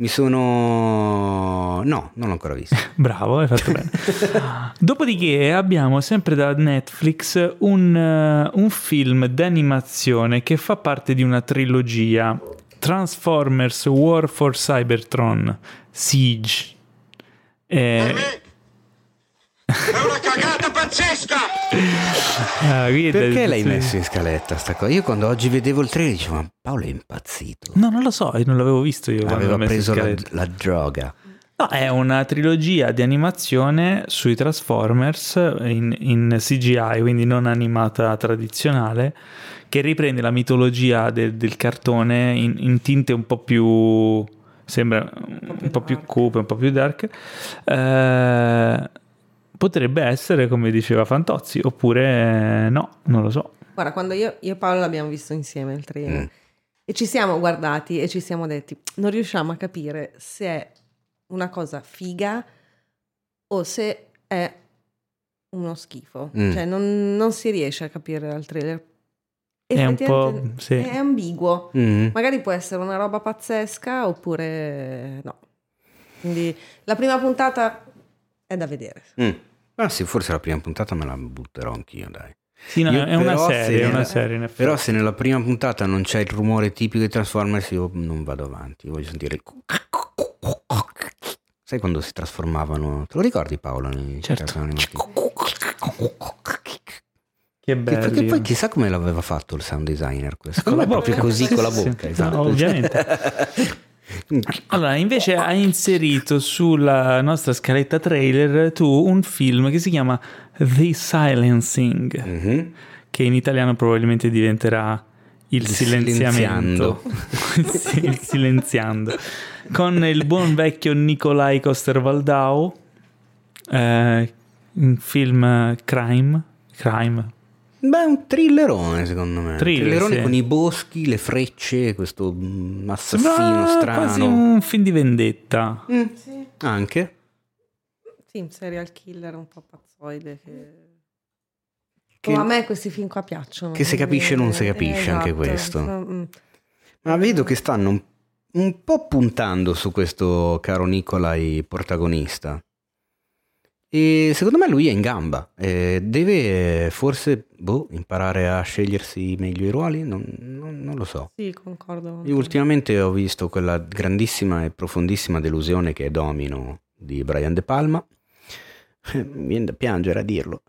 mi sono no, non l'ho ancora visto. Bravo, hai fatto bene. Dopodiché abbiamo sempre da Netflix un, eh, un film d'animazione che fa parte di una trilogia. Transformers War for Cybertron Siege. Eh, È una cagata pazzesca! ah, Perché l'hai sì. messo in scaletta sta cosa? Io quando oggi vedevo il trailer dicevo "Ma Paolo è impazzito". No, non lo so, io non l'avevo visto io. quando Aveva preso la, la droga. No, è una trilogia di animazione sui Transformers in, in CGI, quindi non animata tradizionale, che riprende la mitologia del- del cartone in, in tinte un po' più. sembra un po' più cupe, un po' più dark. Eh, potrebbe essere, come diceva Fantozzi, oppure no, non lo so. Guarda, quando io, io e Paolo l'abbiamo visto insieme il trailer Mm. e ci siamo guardati e ci siamo detti, non riusciamo a capire se è una cosa figa o se è uno schifo. Mm. Cioè non, non si riesce a capire dal trailer. È un po', sì. È ambiguo. Mm. Magari può essere una roba pazzesca oppure no. Quindi la prima puntata è da vedere. Mm. Ah sì, forse la prima puntata me la butterò anch'io, dai. Sì, no, Io è una però se serie, è nella- una serie in effetti. Però se nella prima puntata non c'è il rumore tipico dei Transformers io non vado avanti, io voglio sentire il... Sai quando si trasformavano? Te lo ricordi Paolo? nei Certo. Che bello. che poi chissà come l'aveva fatto il sound designer questo. Con la Secondo me proprio così Sì, con la sì, bocca, sì. esatto. No, ovviamente. Allora, invece hai inserito sulla nostra scaletta trailer tu un film che si chiama The Silencing, Mhm. che in italiano probabilmente diventerà Il Il silenziamento. Sì, il silenziando. Con il buon vecchio Nikolai Coster-Waldau, eh, un film crime, crime, Beh, è un thrillerone secondo me. Thriller, thrillerone sì. con i boschi, le frecce, questo assassino Sembra strano. quasi un film di vendetta. Mm, Sì. Anche. Sì, un serial killer un po' pazzoide che... Che- Oh, a me questi film qua piacciono. che si capisce non si Eh, capisce, anche esatto. questo. Mm. Ma vedo che stanno un, un po' puntando su questo caro Nicolai protagonista. E secondo me lui è in gamba. Eh, deve forse boh, imparare a scegliersi meglio i ruoli? Non, non- non lo so. Sì, concordo. con Io te. ultimamente ho visto quella grandissima e profondissima delusione che è Domino di Brian De Palma. Mi viene da piangere a dirlo,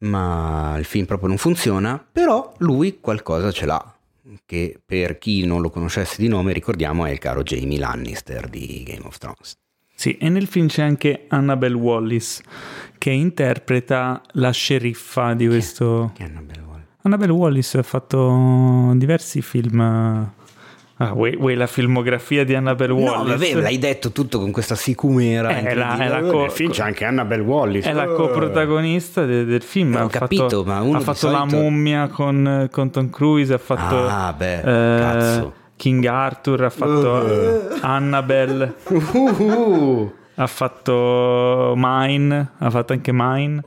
ma il film proprio non funziona, però lui qualcosa ce l'ha, che per chi non lo conoscesse di nome ricordiamo è il caro Jamie Lannister di Game of Thrones. Sì, e nel film c'è anche Annabelle Wallis che interpreta la sceriffa di questo. Che è Annabelle Wallis. Annabelle Wallis ha fatto diversi film. Ah, vuoi, vuoi la filmografia di Annabelle No, Wallis? vabbè, l'hai detto tutto con questa sicumera. È la- è la co- Nel film c'è anche Annabelle Wallis. È la Eh. coprotagonista de- del film. Eh, ho ha capito, fatto, ma uno ha fatto solito- La mummia con, con Tom Cruise, ha fatto Ah, beh, eh, cazzo. King Arthur, ha fatto Uh. Annabelle. Uh, ha fatto Mine, ha fatto anche Mine.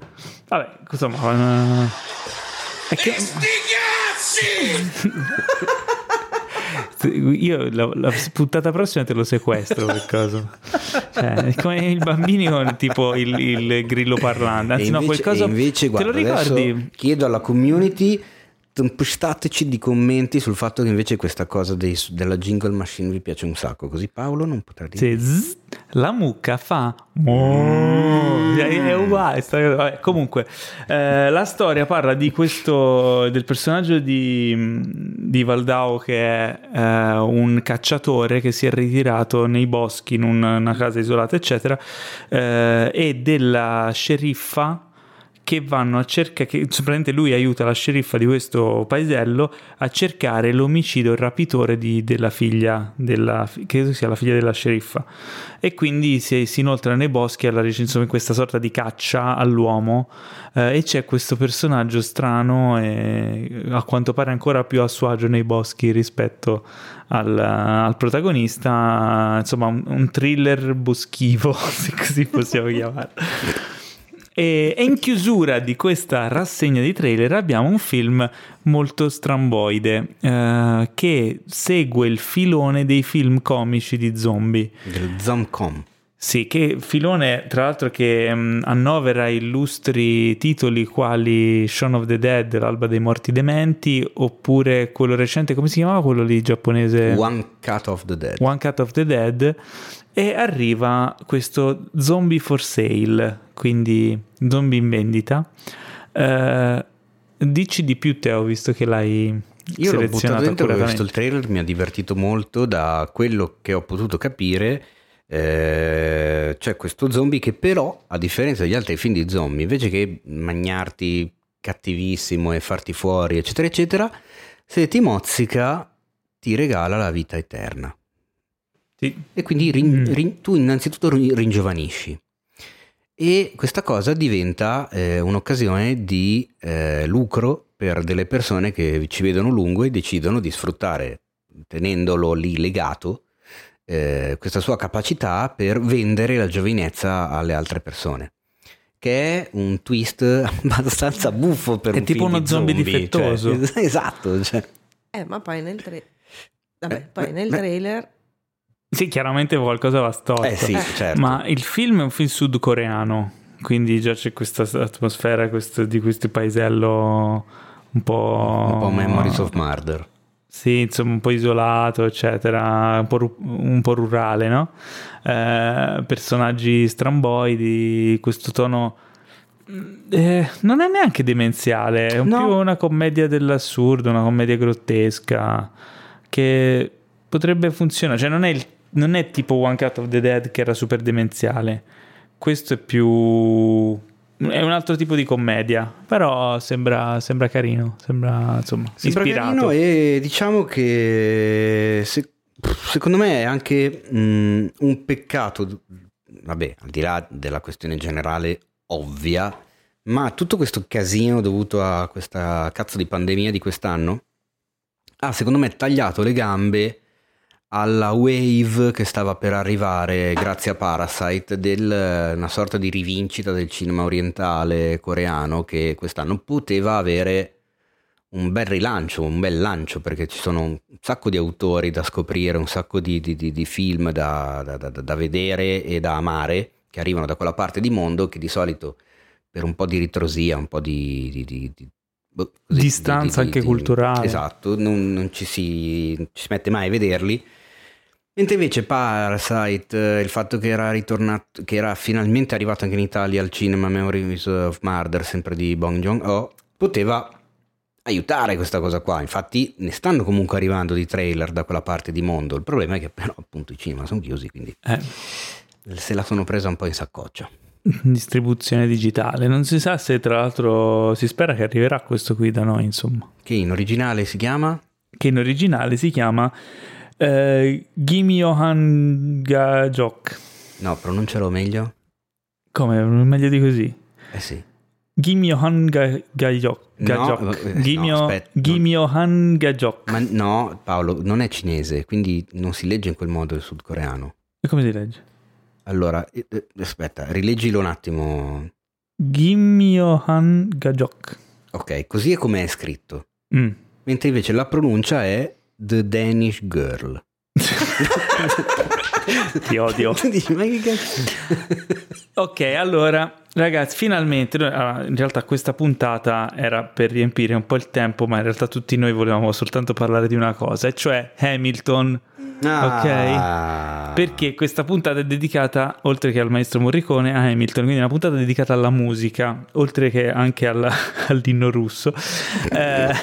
Vabbè, insomma, eh, è che... Io la, la, puntata prossima te lo sequestro per caso. Cioè, come il bambino con tipo il, il grillo parlante. Anzi, E no, invece, qualcosa. e invece, guarda, te lo ricordi? chiedo alla community tempestateci di commenti sul fatto che invece questa cosa dei- della jingle machine vi piace un sacco così Paolo non potrà dire Sì, zzz, la mucca fa mo. È, uguale. vabbè, comunque, eh, la storia parla di questo del personaggio di, di Valdao che è eh, un cacciatore che si è ritirato nei boschi in un- una casa isolata, eccetera, eh, e della sceriffa che vanno a cercare, che praticamente lui aiuta la sceriffa di questo paesello a cercare l'omicidio, il rapitore di- della figlia, della, credo sia la figlia della sceriffa. E quindi si, si inoltra nei boschi alla insomma, in questa sorta di caccia all'uomo. eh, e c'è questo personaggio strano e a quanto pare ancora più a suo agio nei boschi rispetto al, al protagonista. Insomma, un, un thriller boschivo, se così possiamo chiamarlo. E, in chiusura di questa rassegna di trailer abbiamo un film molto stramboide eh, che segue il filone dei film comici di zombie. del Zomcom Sì, che filone tra l'altro che mm, annovera illustri titoli quali Shaun of the Dead, l'alba dei morti dementi, oppure quello recente, come si chiamava quello lì giapponese? One Cut of the Dead One Cut of the Dead e arriva questo zombie for sale, quindi zombie in vendita. Eh, dici di più Teo, visto che l'hai io l'ho buttato selezionato dentro perché ho visto il trailer mi ha divertito molto da quello che ho potuto capire eh, c'è questo zombie che però a differenza degli altri film di zombie invece che magnarti cattivissimo e farti fuori eccetera eccetera se ti mozzica ti regala la vita eterna Sì. e quindi rin- Mm. rin- tu innanzitutto rin- ringiovanisci e questa cosa diventa eh, un'occasione di eh, lucro per delle persone che ci vedono lungo e decidono di sfruttare, tenendolo lì legato, eh, questa sua capacità per vendere la giovinezza alle altre persone. Che è un twist abbastanza buffo per È un tipo film uno di zombie cioè, difettoso. es- esatto, cioè. Eh, ma poi nel, tra- Vabbè, Eh, poi nel trailer... Sì, chiaramente qualcosa va storto. Eh sì, certo. Ma il film è un film sudcoreano, quindi già c'è questa atmosfera questo- di questo paesello un po'... un po' Memories of Murder. Sì, insomma, un po' isolato, eccetera, un po', ru- un po' rurale, no? Eh, personaggi stramboidi, questo tono... eh, non è neanche demenziale, è un No. più una commedia dell'assurdo, una commedia grottesca che potrebbe funzionare. Cioè, non è, il- non è tipo One Cut of the Dead che era super demenziale. Questo è più. È un altro tipo di commedia, però sembra, sembra carino, sembra insomma Sembra ispirato. carino e diciamo che se- secondo me è anche mm, un peccato, vabbè, al di là della questione generale ovvia, ma tutto questo casino dovuto a questa cazzo di pandemia di quest'anno ha secondo me tagliato le gambe alla wave che stava per arrivare grazie a Parasite del una sorta di rivincita del cinema orientale coreano che quest'anno poteva avere un bel rilancio, un bel lancio perché ci sono un sacco di autori da scoprire, un sacco di, di- di- di film da, da- da- da vedere e da amare che arrivano da quella parte di mondo che di solito per un po' di ritrosia, un po' di... di- di- di- boh, così, Distanza anche culturale. Esatto, non, non ci, si, non ci si mette mai a vederli. Mentre invece Parasite, eh, il fatto che era ritornato, che era finalmente arrivato anche in Italia al cinema Memories of Murder, sempre di Bong Joon-ho, poteva aiutare questa cosa qua. Infatti ne stanno comunque arrivando di trailer da quella parte di mondo. Il problema è che però appunto i cinema sono chiusi, quindi Eh, se la sono presa un po' in saccoccia. distribuzione digitale. Non si sa se tra l'altro si spera che arriverà questo qui da noi, insomma. Che in originale si chiama? Che in originale si chiama eh, Gimyohan Gajok. No, pronuncialo meglio. Come? Meglio di così. Eh sì. Gimyohan Ga- Gajok. No, Gajok. eh, no, Gajok. Ma no, Paolo, non è cinese, quindi non si legge in quel modo il sudcoreano. E come si legge? Allora, eh, aspetta, rileggilo un attimo. Gimyohan Gajok. Ok, così è come è scritto. Mm. Mentre invece la pronuncia è The Danish Girl. Ti odio. Tu dici, ma che cazzo? Ok, allora ragazzi, finalmente, allora, in realtà questa puntata era per riempire un po' il tempo, ma in realtà tutti noi volevamo soltanto parlare di una cosa, e cioè Hamilton. Ah. Perché questa puntata è dedicata, oltre che al maestro Morricone, a Hamilton, quindi è una puntata dedicata alla musica, oltre che anche alla- all'inno russo. Eh,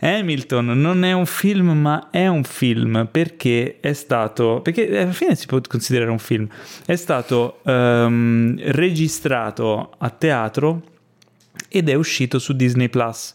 Hamilton non è un film, ma è un film perché è stato, perché alla fine si può considerare un film, è stato ehm, registrato a teatro ed è uscito su Disney Plus.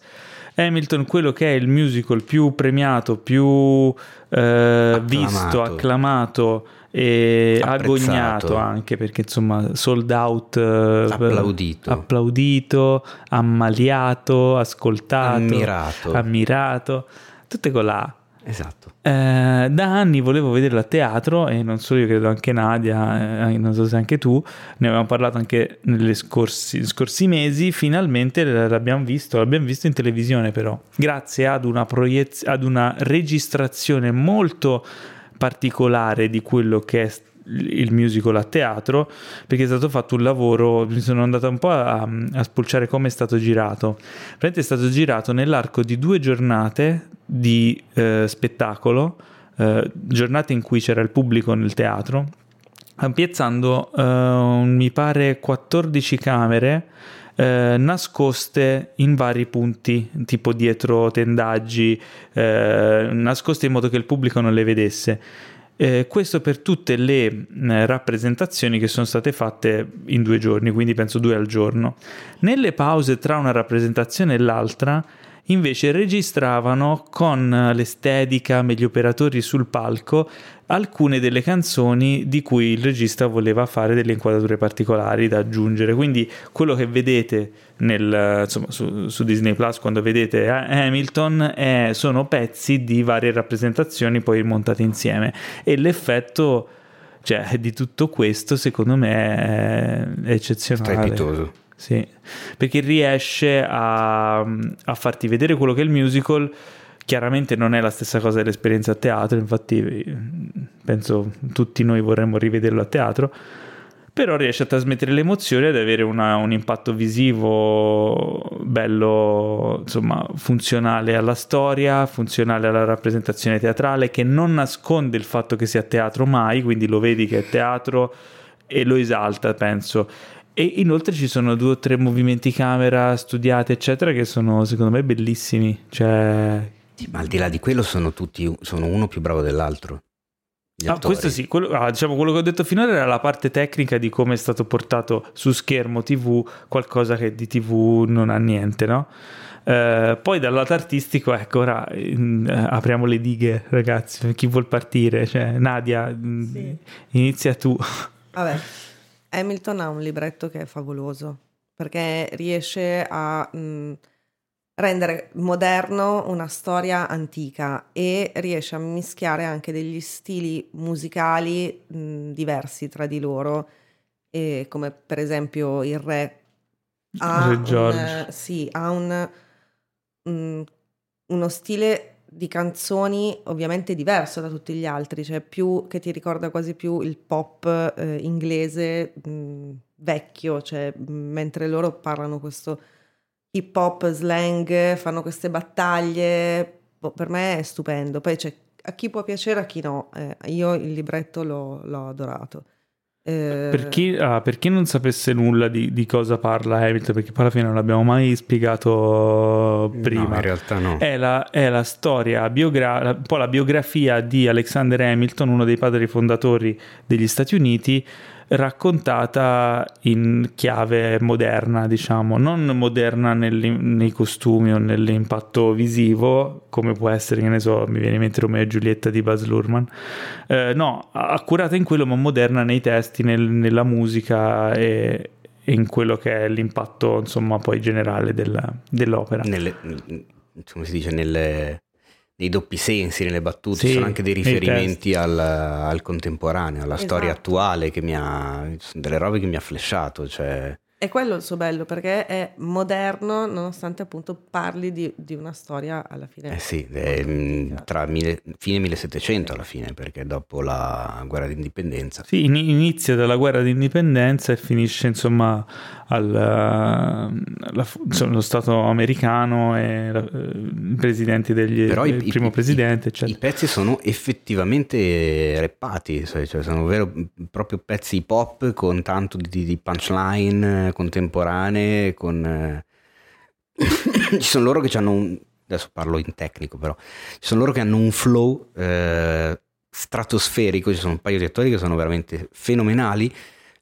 Hamilton, quello che è il musical più premiato, più eh, visto, acclamato e Apprezzato. agognato anche perché insomma sold out, eh, Applaudito. applaudito, ammaliato, ascoltato, Ammirato. ammirato, tutte con la. Esatto. Eh, da anni volevo vederlo a teatro e non solo io, credo anche Nadia, eh, non so se anche tu, ne avevamo parlato anche negli scorsi, scorsi mesi, finalmente l'abbiamo visto, l'abbiamo visto in televisione però, grazie ad una, proiez- ad una registrazione molto particolare di quello che è il musical a teatro perché è stato fatto un lavoro mi sono andato un po' a, a spulciare come è stato girato. Praticamente è stato girato nell'arco di due giornate di eh, spettacolo eh, giornate in cui c'era il pubblico nel teatro piazzando eh, mi pare 14 camere eh, nascoste in vari punti, tipo dietro tendaggi, eh, nascoste in modo che il pubblico non le vedesse. Eh, questo per tutte le eh, rappresentazioni che sono state fatte in due giorni, quindi penso due al giorno. Nelle pause tra una rappresentazione e l'altra, invece registravano con l'estetica, gli operatori sul palco, alcune delle canzoni di cui il regista voleva fare delle inquadrature particolari da aggiungere. Quindi quello che vedete nel, insomma, su, su Disney Plus quando vedete Hamilton è- sono pezzi di varie rappresentazioni poi montate insieme e l'effetto cioè, di tutto questo secondo me è eccezionale. Strepitoso. Sì, perché riesce a, a farti vedere quello che è il musical. Chiaramente non è la stessa cosa dell'esperienza a teatro, infatti penso tutti noi vorremmo rivederlo a teatro, però riesce a trasmettere le emozioni ed avere una- un impatto visivo bello, insomma, funzionale alla storia, funzionale alla rappresentazione teatrale, che non nasconde il fatto che sia teatro mai, quindi lo vedi che è teatro e lo esalta, penso. E inoltre ci sono due o tre movimenti camera studiati, eccetera, che sono secondo me bellissimi. Cioè, Sì, ma al di là di quello sono tutti sono uno più bravo dell'altro. Ah, questo sì, quello, ah, diciamo quello che ho detto finora era la parte tecnica di come è stato portato su schermo TV, qualcosa che di TV non ha niente, no? Eh, poi dal lato artistico, ecco, ora eh, apriamo le dighe, ragazzi, chi vuol partire? Cioè, Nadia, mm, Sì. inizia tu. Vabbè, Hamilton ha un libretto che è favoloso perché riesce a mh, rendere moderno una storia antica e riesce a mischiare anche degli stili musicali mh, diversi tra di loro, e come per esempio il re ha, un, George. sì, ha un, mh, uno stile di canzoni ovviamente diverso da tutti gli altri, cioè più che ti ricorda quasi più il pop eh, inglese mh, vecchio, cioè mh, mentre loro parlano questo hip hop slang, fanno queste battaglie, boh, per me è stupendo. Poi c'è a chi può piacere, a chi no. Eh, io il libretto l'ho, l'ho adorato. Eh, Per chi, ah, per chi non sapesse nulla di, di cosa parla Hamilton, perché poi alla fine non l'abbiamo mai spiegato prima. No, in realtà no. È la, è la storia, biogra- la- un po' la biografia di Alexander Hamilton, uno dei padri fondatori degli Stati Uniti, raccontata in chiave moderna, diciamo, non moderna nei costumi o nell'impatto visivo, come può essere, che ne so, mi viene in mente Romeo e Giulietta di Baz Luhrmann, Eh, no, accurata in quello, ma moderna nei testi, nel- nella musica e, e in quello che è l'impatto, insomma, poi generale della- dell'opera. Nelle, come si dice, nelle, nei doppi sensi, nelle battute, Sì, ci sono anche dei riferimenti al, al contemporaneo, alla storia Esatto. attuale che mi ha, delle robe che mi ha flashato, cioè, È quello il suo bello perché è moderno nonostante appunto parli di, di una storia alla fine. eh sì, antica. tra mille- fine 1700 alla fine, perché dopo la guerra d'indipendenza. Sì, in- inizia dalla guerra d'indipendenza e finisce insomma al, eh, alla fu- insomma, lo Stato americano e la- eh, i presidenti degli, Però i- il i- primo i- presidente, I eccetera. pezzi sono effettivamente reppati, cioè cioè sono vero, proprio pezzi pop con tanto di, di punchline eh, contemporanee, con... eh, ci sono loro che hanno un... adesso parlo in tecnico però, ci sono loro che hanno un flow eh, stratosferico, ci sono un paio di attori che sono veramente fenomenali.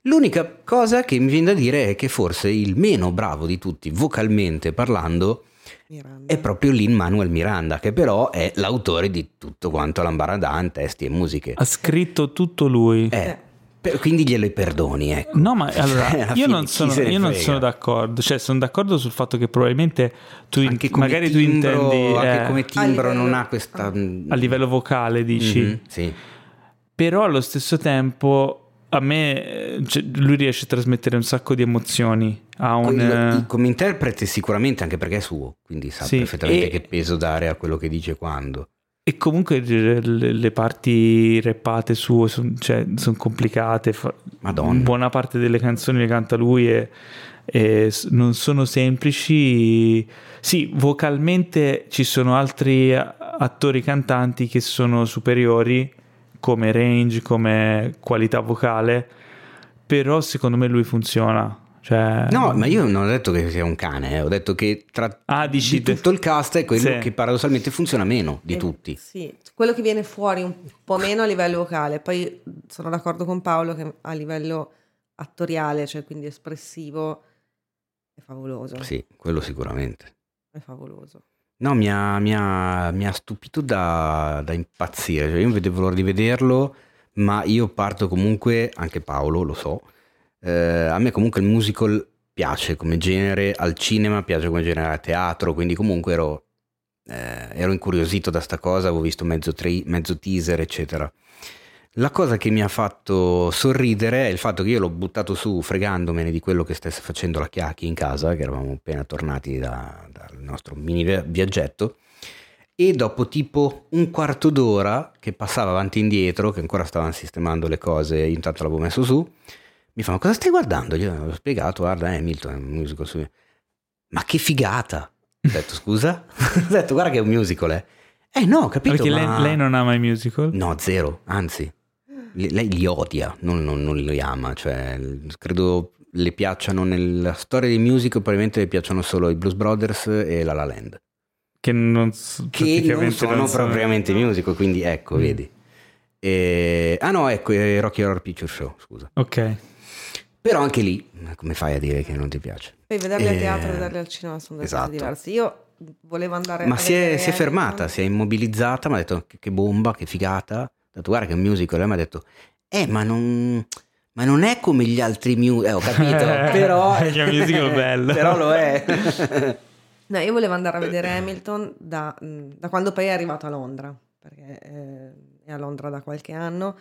L'unica cosa che mi viene da dire è che forse il meno bravo di tutti, vocalmente parlando, Miranda. è proprio Lin Manuel Miranda, che però è l'autore di tutto quanto l'Ambaradàn, testi e musiche. Ha scritto tutto lui. Eh, per- quindi gliele perdoni, ecco. No, ma allora io, fine non sono, io non sono d'accordo. Cioè, sono d'accordo sul fatto che probabilmente tu in- Anche come magari timbro, tu intendi anche eh, come timbro livello- non ha questa... a livello vocale, dici. Mhm, sì. Però allo stesso tempo a me eh, cioè, lui riesce a trasmettere un sacco di emozioni. Un, Il- eh, il- come interprete sicuramente anche perché è suo, quindi sa Sì, perfettamente e- che peso dare a quello che dice quando. E comunque le, le parti rappate sue sono complicate. fa- Madonna. Buona parte delle canzoni le canta lui e, e non sono semplici. Sì, vocalmente ci sono altri attori cantanti che sono superiori come range, come qualità vocale, però secondo me lui funziona. Cioè, No, ma io non ho detto che sia un cane, eh, ho detto che tra Ah, dici tutto il cast è quello Sì. che paradossalmente funziona meno di Eh, tutti. Sì, quello che viene fuori un po' meno a livello vocale. Poi sono d'accordo con Paolo che a livello attoriale, cioè quindi espressivo, è favoloso. Sì, quello sicuramente. È favoloso. No, mi ha, mi ha- mi ha stupito da, da impazzire. Cioè, io non vedevo l'ora di vederlo, ma io parto comunque, anche Paolo lo so, eh, a me comunque il musical piace come genere, al cinema piace come genere a teatro, quindi comunque ero, eh, ero incuriosito da sta cosa, avevo visto mezzo, tri- mezzo teaser, eccetera. La cosa che mi ha fatto sorridere è il fatto che io l'ho buttato su fregandomene di quello che stesse facendo la Chiacchi in casa, che eravamo appena tornati da- dal nostro mini via- viaggetto, e dopo tipo un quarto d'ora che passava avanti e indietro, che ancora stavano sistemando le cose, intanto l'avevo messo su, mi fanno cosa stai guardando? Gli ho spiegato, guarda, è Milton, è un musical su... Ma che figata! Ho detto scusa? ho detto guarda che è un musical, eh. Eh no, capito, perché lei, ma- lei non ama i musical? No, zero, anzi, le- lei li odia, non, non- non li ama, cioè, credo le piacciono nella storia dei musical, probabilmente le piacciono solo i Blues Brothers e La La Land, Che non, che non sono non sono- propriamente musical, quindi ecco, Mm. vedi. E- ah no, ecco, eh, Rocky Horror Picture Show, scusa. Ok. Però anche lì, come fai a dire che non ti piace? Poi vederli a Eh, teatro e vederli al cinema sono due esatto. cose diverse. Io volevo andare Ma a si è, si è fermata, si è immobilizzata, mi ha detto che, che bomba, che figata. Ho detto guarda che è un musical, e mi ha detto eh ma non, ma non è come gli altri musical, eh ho capito, però... È un musical bello. però lo è. No, io volevo andare a vedere Hamilton da, mh, da quando poi è arrivato a Londra, perché eh, è a Londra da qualche anno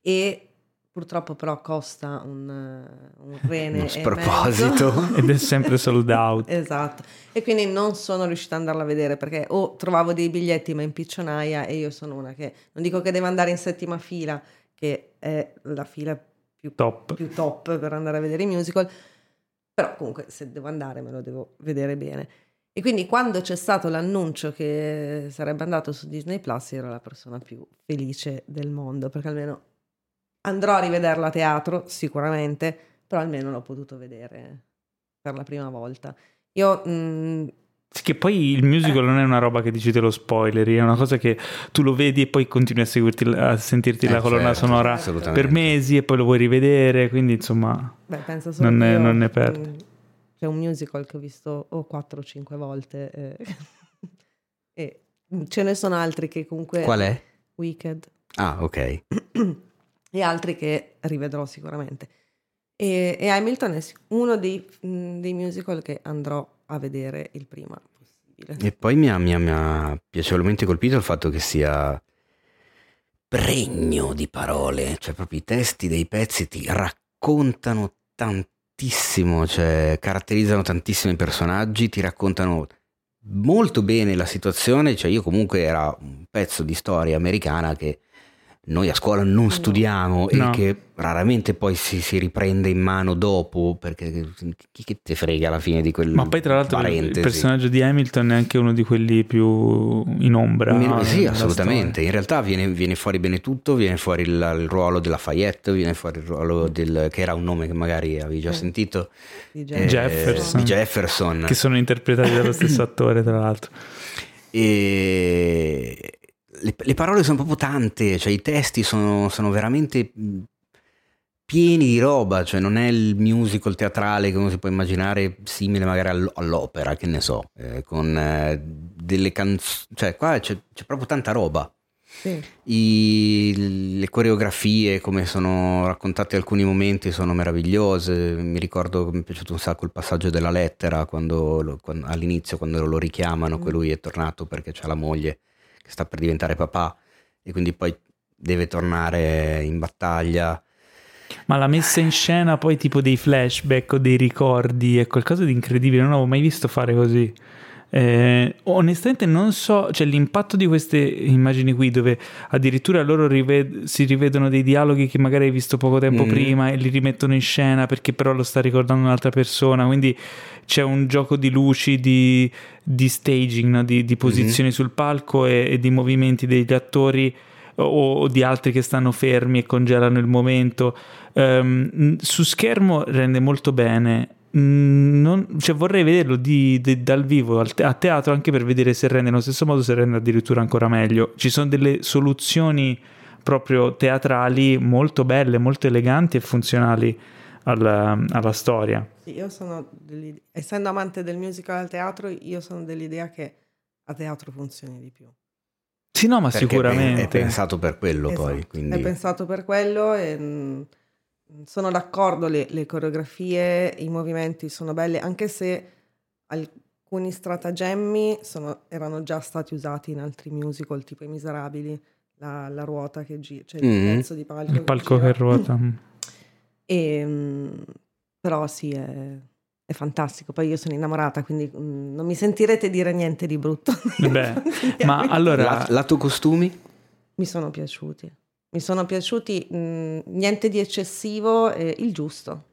e purtroppo però costa un, eh, un rene Uno e sproposito. Ed è sempre sold out. Esatto, e quindi non sono riuscita ad andarla a vedere perché o trovavo dei biglietti ma in piccionaia e io sono una che non dico che deve andare in settima fila, che è la fila più Top. più top per andare a vedere i musical, però comunque se devo andare me lo devo vedere bene. E quindi quando c'è stato l'annuncio che sarebbe andato su Disney Plus ero la persona più felice del mondo, perché almeno andrò a rivederlo a teatro sicuramente, però almeno l'ho potuto vedere per la prima volta. Io mm, Sì, Che poi il musical non è una roba che dici te lo spoileri, è una cosa che tu lo vedi e poi continui a, seguirti, a sentirti Eh, la colonna certo, sonora per mesi e poi lo vuoi rivedere, quindi insomma... beh, penso solo Non ne- io, non ne perde. mm, C'è un musical che ho visto o 4 o 5 volte eh, e ce ne sono altri che comunque Qual è? Wicked Ah, ok. e altri che rivedrò sicuramente. E, e Hamilton è uno dei, dei musical che andrò a vedere il prima possibile. E poi mi ha, mi ha- mi ha piacevolmente colpito il fatto che sia pregno di parole, cioè proprio i testi dei pezzi ti raccontano tantissimo, cioè caratterizzano tantissimo i personaggi, ti raccontano molto bene la situazione, cioè io comunque era un pezzo di storia americana che noi a scuola non studiamo No. e che raramente poi si, si riprende in mano dopo perché chi che te frega alla fine di quel Ma poi tra l'altro il- il parentesi. personaggio di Hamilton è anche uno di quelli più in ombra. Meno- no, sì, assolutamente. storia. In realtà viene, viene fuori bene tutto, viene fuori il, il ruolo della Fayette, viene fuori il ruolo del, che era un nome che magari avevi già sentito, Di eh, Jefferson. di Jefferson. Che sono interpretati dallo stesso attore, tra l'altro. E le, le parole sono proprio tante, cioè i testi sono, sono veramente mh, pieni di roba, cioè non è il musical teatrale che uno si può immaginare simile magari all- all'opera, che ne so, eh, con eh, delle canzoni, cioè qua c'è, c'è proprio tanta roba. Sì. I- le coreografie, come sono raccontate alcuni momenti, sono meravigliose. Mi ricordo che mi è piaciuto un sacco il passaggio della lettera quando, quando- all'inizio, quando lo richiamano, che lui è tornato perché c'ha la moglie che sta per diventare papà e quindi poi deve tornare in battaglia. Ma la messa in scena poi tipo dei flashback o dei ricordi è qualcosa di incredibile, non avevo mai visto fare così. Eh, onestamente non so, cioè l'impatto di queste immagini qui dove addirittura loro rived- si rivedono dei dialoghi che magari hai visto poco tempo Mhm. prima e li rimettono in scena perché però lo sta ricordando un'altra persona, quindi c'è un gioco di luci, di, di staging, no? di, di posizioni sul palco e, e di movimenti degli attori o, di altri che stanno fermi e congelano il momento. Ehm, su schermo rende molto bene. Mm, non- cioè vorrei vederlo di- di- dal vivo al te- a teatro anche per vedere se rende nello stesso modo, se rende addirittura ancora meglio. Ci sono delle soluzioni proprio teatrali molto belle, molto eleganti e funzionali alla, alla storia. Io sono dell'idea, essendo amante del musical al teatro, io sono dell'idea che a teatro funzioni di più. Sì, no, ma Perché sicuramente. È pensato per quello poi. Esatto, Quindi... È pensato per quello e mh, sono d'accordo, le, le coreografie, i movimenti sono belli, anche se alcuni stratagemmi sono- erano già stati usati in altri musical, tipo I Miserabili, la, la ruota che gira, cioè il Mhm. pezzo di palco. Il palco gira. che ruota. mm. E, mh, però sì, è, è fantastico. Poi io sono innamorata, quindi mh, non mi sentirete dire niente di brutto. Beh, ma allora... La- lato costumi? Mi sono piaciuti. Mi sono piaciuti mh, niente di eccessivo, eh, il giusto.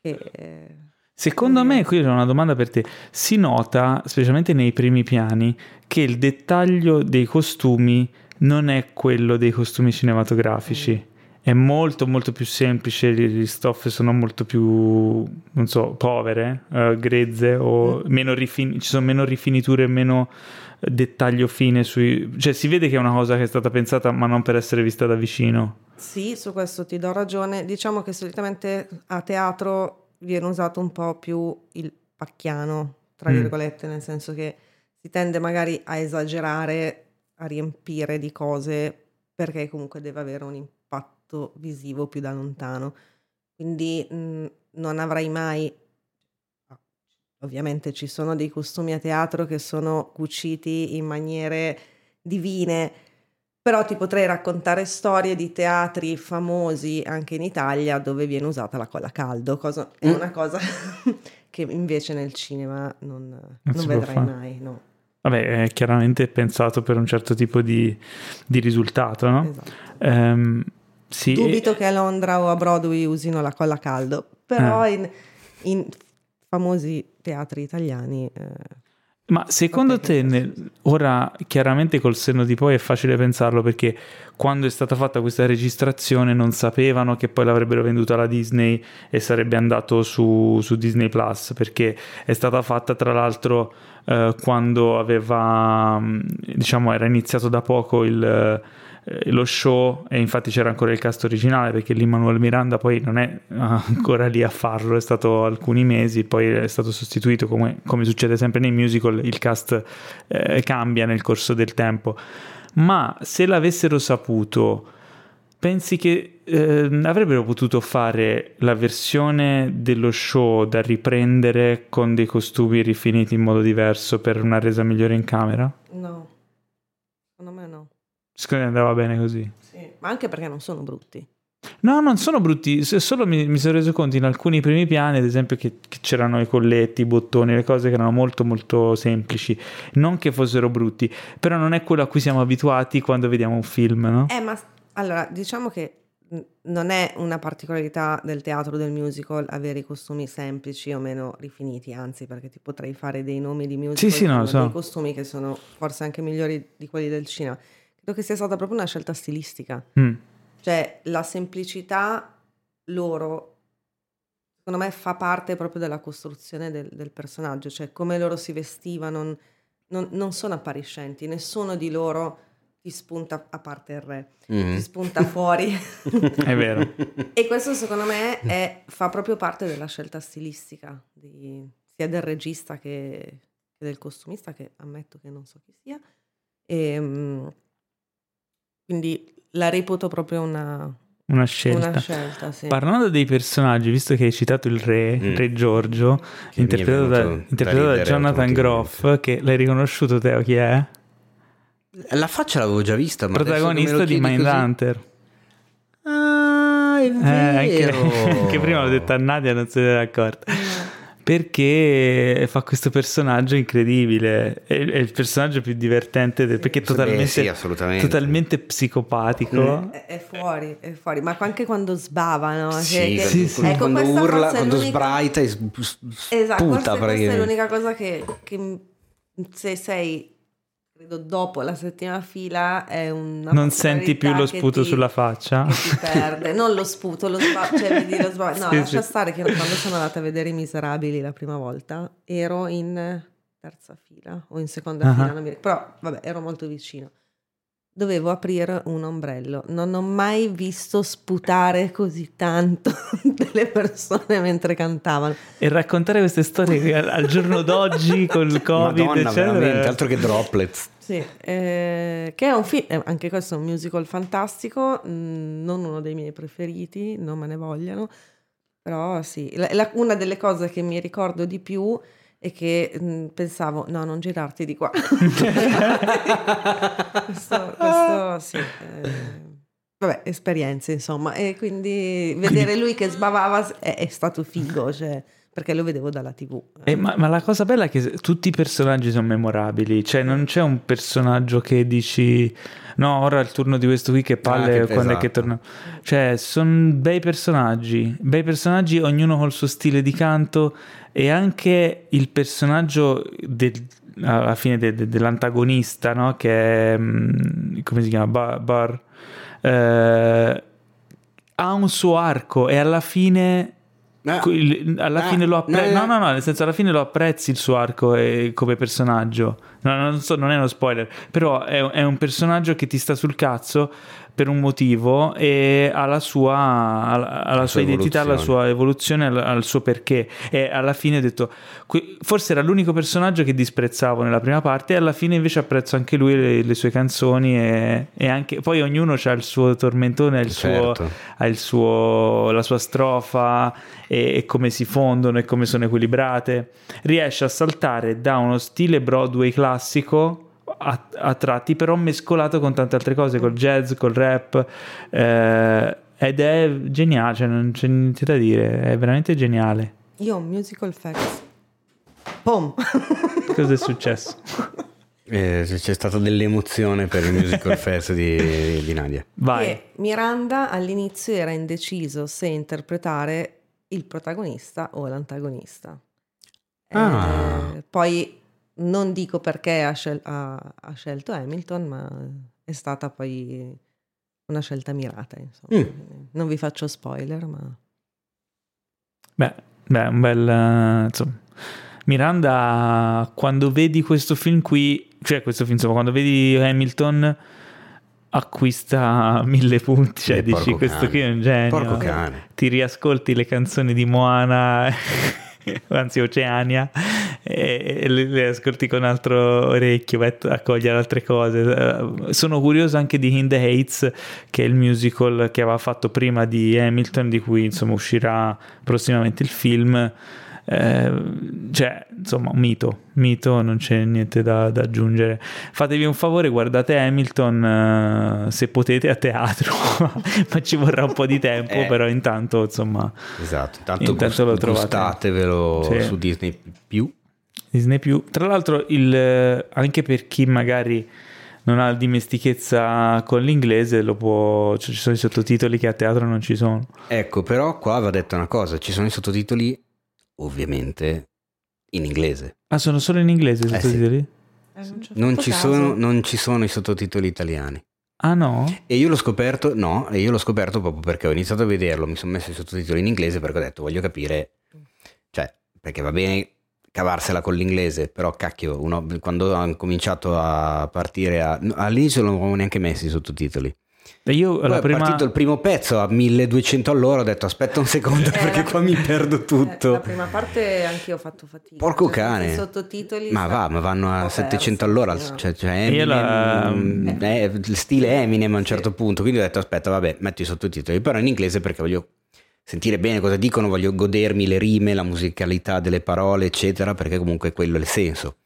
Eh, Secondo me, qui c'è una domanda per te. Si nota, specialmente nei primi piani, che il dettaglio dei costumi non è quello dei costumi cinematografici. È molto molto più semplice, le stoffe sono molto più, non so, povere, eh, grezze o meno rifin- ci sono meno rifiniture, meno eh, dettaglio fine sui... Cioè si vede che è una cosa che è stata pensata ma non per essere vista da vicino. Sì, su questo ti do ragione. Diciamo che solitamente a teatro viene usato un po' più il pacchiano, tra Mm. virgolette, nel senso che si tende magari a esagerare, a riempire di cose perché comunque deve avere un impatto visivo più da lontano. Quindi mh, non avrai mai... Ovviamente ci sono dei costumi a teatro che sono cuciti in maniere divine, però ti potrei raccontare storie di teatri famosi anche in Italia dove viene usata la colla a caldo, cosa, è Mm. una cosa che invece nel cinema non, Non non vedrai mai. No. Vabbè, è chiaramente pensato per un certo tipo di, di risultato, no? Esatto. Ehm, sì, Dubito che a Londra o a Broadway usino la colla a caldo, però Ah. in, in famosi teatri italiani... eh, Ma secondo te, nel- ora chiaramente col senno di poi è facile pensarlo perché quando è stata fatta questa registrazione non sapevano che poi l'avrebbero venduta alla Disney e sarebbe andato su, su Disney Plus perché è stata fatta tra l'altro eh, quando aveva, mh, diciamo, era iniziato da poco il, eh, lo show e infatti c'era ancora il cast originale perché l'Immanuel Miranda poi non è ancora lì a farlo, è stato alcuni mesi, poi è stato sostituito come, come succede sempre nei musical, il cast eh, cambia nel corso del tempo. Ma se l'avessero saputo pensi che eh, avrebbero potuto fare la versione dello show da riprendere con dei costumi rifiniti in modo diverso per una resa migliore in camera? No, secondo me no. Secondo me andava bene così. Sì, ma anche perché non sono brutti. No, non sono brutti, solo mi, mi sono reso conto in alcuni primi piani, ad esempio, che, che c'erano i colletti, i bottoni, le cose che erano molto molto semplici. Non che fossero brutti, però non è quello a cui siamo abituati quando vediamo un film, no? Eh, ma allora, diciamo che non è una particolarità del teatro del musical avere i costumi semplici o meno rifiniti, anzi, perché ti potrei fare dei nomi di musical Sì, sì, no, so. dei costumi che sono forse anche migliori di quelli del cinema. Credo che sia stata proprio una scelta stilistica. Mm. Cioè, la semplicità loro, secondo me, fa parte proprio della costruzione del, del personaggio, cioè come loro si vestivano, non, non sono appariscenti, nessuno di loro ti spunta, a parte il re, Mhm. ti spunta fuori. È vero. e questo secondo me è- fa proprio parte della scelta stilistica, di- sia del regista che, che del costumista, che ammetto che non so chi sia. E, mm, quindi la reputo proprio una, Una scelta. una scelta, sì. Parlando dei personaggi, visto che hai citato il re, il Mm. re Giorgio, Che interpretato da, da interpretato da ridere Jonathan Groff, che l'hai riconosciuto Teo chi è? La faccia l'avevo già vista, ma Protagonista di chiedi così- Mindhunter. Ah, è Eh, anche, vero. anche prima l'ho detto a Nadia, non se ne era accorta. Perché fa questo personaggio incredibile. È, è il personaggio più divertente del- perché è Beh, totalmente, sì, assolutamente. totalmente psicopatico. È, è fuori, è fuori, ma anche quando sbavano. Sì, che- sì, che- sì. quando, ecco, quando questa urla, quando sbraita e Esatto, sputa forse questa è l'unica cosa che, che se sei, credo, dopo la settima fila è una Non senti più lo sputo ti- sulla faccia. Ti perde, non lo sputo, lo sba- cioè vedi lo sba- No, Sì, lascia sì. stare che quando sono andata a vedere I Miserabili la prima volta ero in terza fila o in seconda Ah. fila, non mi ricordo, però vabbè, ero molto vicino. Dovevo aprire un ombrello. Non ho mai visto sputare così tanto delle persone mentre cantavano. E raccontare queste storie al, al giorno d'oggi col Covid, Madonna, eccetera. veramente, altro che droplets. Sì, eh, che è un film, eh, anche questo è un musical fantastico, mh, non uno dei miei preferiti, non me ne vogliano, però sì, La- la- una delle cose che mi ricordo di più è che mh, pensavo, no, non girarti di qua. questo, questo sì. eh, Vabbè, esperienze insomma, e quindi vedere lui che sbavava è, è stato figo, cioè, perché lo vedevo dalla tv. Eh, ma, ma la cosa bella è che tutti i personaggi sono memorabili, cioè non c'è un personaggio che dici no, ora è il turno di questo qui che palle Ah, che- quando è che esatto. torna. Cioè, sono bei personaggi, bei personaggi, ognuno col suo stile di canto e anche il personaggio del- alla fine de- de- dell'antagonista, no? Che è mm, come si chiama? Bar. Bar eh, ha un suo arco e alla fine Ah. Quel- alla Ah, fine lo apprezzi. no, No, no. no, no, nel senso, alla fine lo apprezzi il suo arco eh, come personaggio. No, non, so, non è uno spoiler, però è, è un personaggio che ti sta sul cazzo per un motivo e ha la sua, ha la- ha la La sua sua identità, la sua evoluzione, al, al suo perché. E alla fine ho detto, forse era l'unico personaggio che disprezzavo nella prima parte, e alla fine invece apprezzo anche lui, le, le sue canzoni e, e anche poi ognuno ha il suo tormentone, il suo, Certo. ha il suo, la sua strofa e, e come si fondono e come sono equilibrate. Riesce a saltare da uno stile Broadway classico a, a tratti, però mescolato con tante altre cose, col jazz, col rap. eh, ed è geniale, cioè non c'è niente da dire, è veramente geniale. Io ho un musical facts. Pom! Cosa è successo? Eh, c'è stata dell'emozione per il musical fest di, di Nadia. Vai. che Miranda all'inizio era indeciso se interpretare il protagonista o l'antagonista. Ah. Eh, poi non dico perché ha, scel- ha- ha scelto Hamilton, ma è stata poi una scelta mirata. Insomma. Mm. Non vi faccio spoiler, ma Beh, beh, un bel... insomma, Miranda, quando vedi questo film qui, cioè questo film, insomma, quando vedi Hamilton, acquista mille punti, cioè Eh, dici porco questo cane. qui è un genio. Porco cane. Ti riascolti le canzoni di Moana, anzi Oceania, e, le, ascolti con altro orecchio, vai a cogliere altre cose. Eh, sono curioso anche di In the Hates, che è il musical che aveva fatto prima di Hamilton, di cui insomma uscirà prossimamente il film. Eh, cioè, insomma, mito, mito, non c'è niente da, da, aggiungere. Fatevi un favore, guardate Hamilton uh, se potete a teatro, ma ci vorrà un po' di tempo, eh. però intanto, insomma, esatto, intanto, intanto lo trovate. Gustatevelo sì. su Disney più. Disney più. Tra l'altro, il, anche per chi magari non ha dimestichezza con l'inglese, lo può, cioè, ci sono i sottotitoli che a teatro non ci sono. Ecco, però qua va detta una cosa, ci sono i sottotitoli ovviamente in inglese. Ah, sono solo in inglese i sottotitoli? Eh sì. eh, non, ci sono, non, ci sono, i sottotitoli italiani. Ah no? E io l'ho scoperto, no, e io l'ho scoperto proprio perché ho iniziato a vederlo, mi sono messo i sottotitoli in inglese perché ho detto voglio capire, cioè, perché va bene cavarsela con l'inglese, però cacchio, uno, quando hanno cominciato a partire, a, all'inizio non avevo neanche messo i sottotitoli. Io Poi è prima... partito il primo pezzo a 1200 all'ora, ho detto aspetta un secondo eh, perché qua mi perdo tutto. Eh, la prima parte anche io ho fatto fatica. Porco cioè, cane. I sottotitoli. Ma va, ma vanno a 700 all'ora. No? Cioè, cioè Eminem, la... Mm, eh, stile Eminem a un certo sì. punto. Quindi ho detto aspetta vabbè, metti i sottotitoli. Però in inglese perché voglio sentire bene cosa dicono, voglio godermi le rime, la musicalità delle parole, eccetera, perché comunque quello è il senso.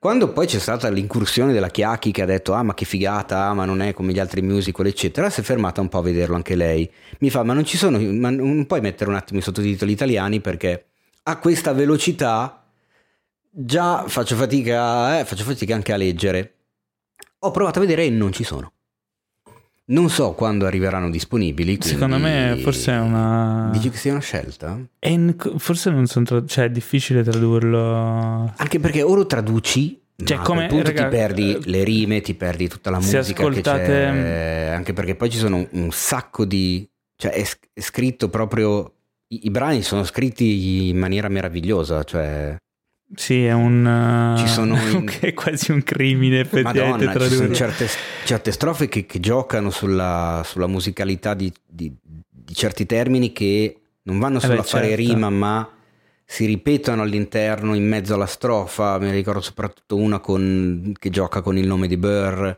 Quando poi c'è stata l'incursione della Chiacchi che ha detto ah ma che figata, ah, ma non è come gli altri musical eccetera, si è fermata un po' a vederlo anche lei. Mi fa ma non ci sono, ma non puoi mettere un attimo i sottotitoli italiani perché a questa velocità già faccio fatica, eh, faccio fatica anche a leggere. Ho provato a vedere e non ci sono. Non so quando arriveranno disponibili. Secondo me forse è una... Dici che sia una scelta? In... Forse non sono... Tra... Cioè è difficile tradurlo. Anche perché o lo traduci... Cioè, come, punto raga, ti perdi eh, le rime, ti perdi tutta la musica ascoltate... che c'è. Anche perché poi ci sono un sacco di... Cioè è, è scritto proprio... I, I brani sono scritti in maniera meravigliosa, cioè... Sì, è un. Ci sono in... è quasi un crimine effettivamente. Madonna, ci sono certe, certe strofe che, che giocano sulla, sulla musicalità di, di, di, certi termini che non vanno solo eh beh, a fare certo. rima, ma si ripetono all'interno, in mezzo alla strofa. Mi ricordo soprattutto una con, che gioca con il nome di Burr.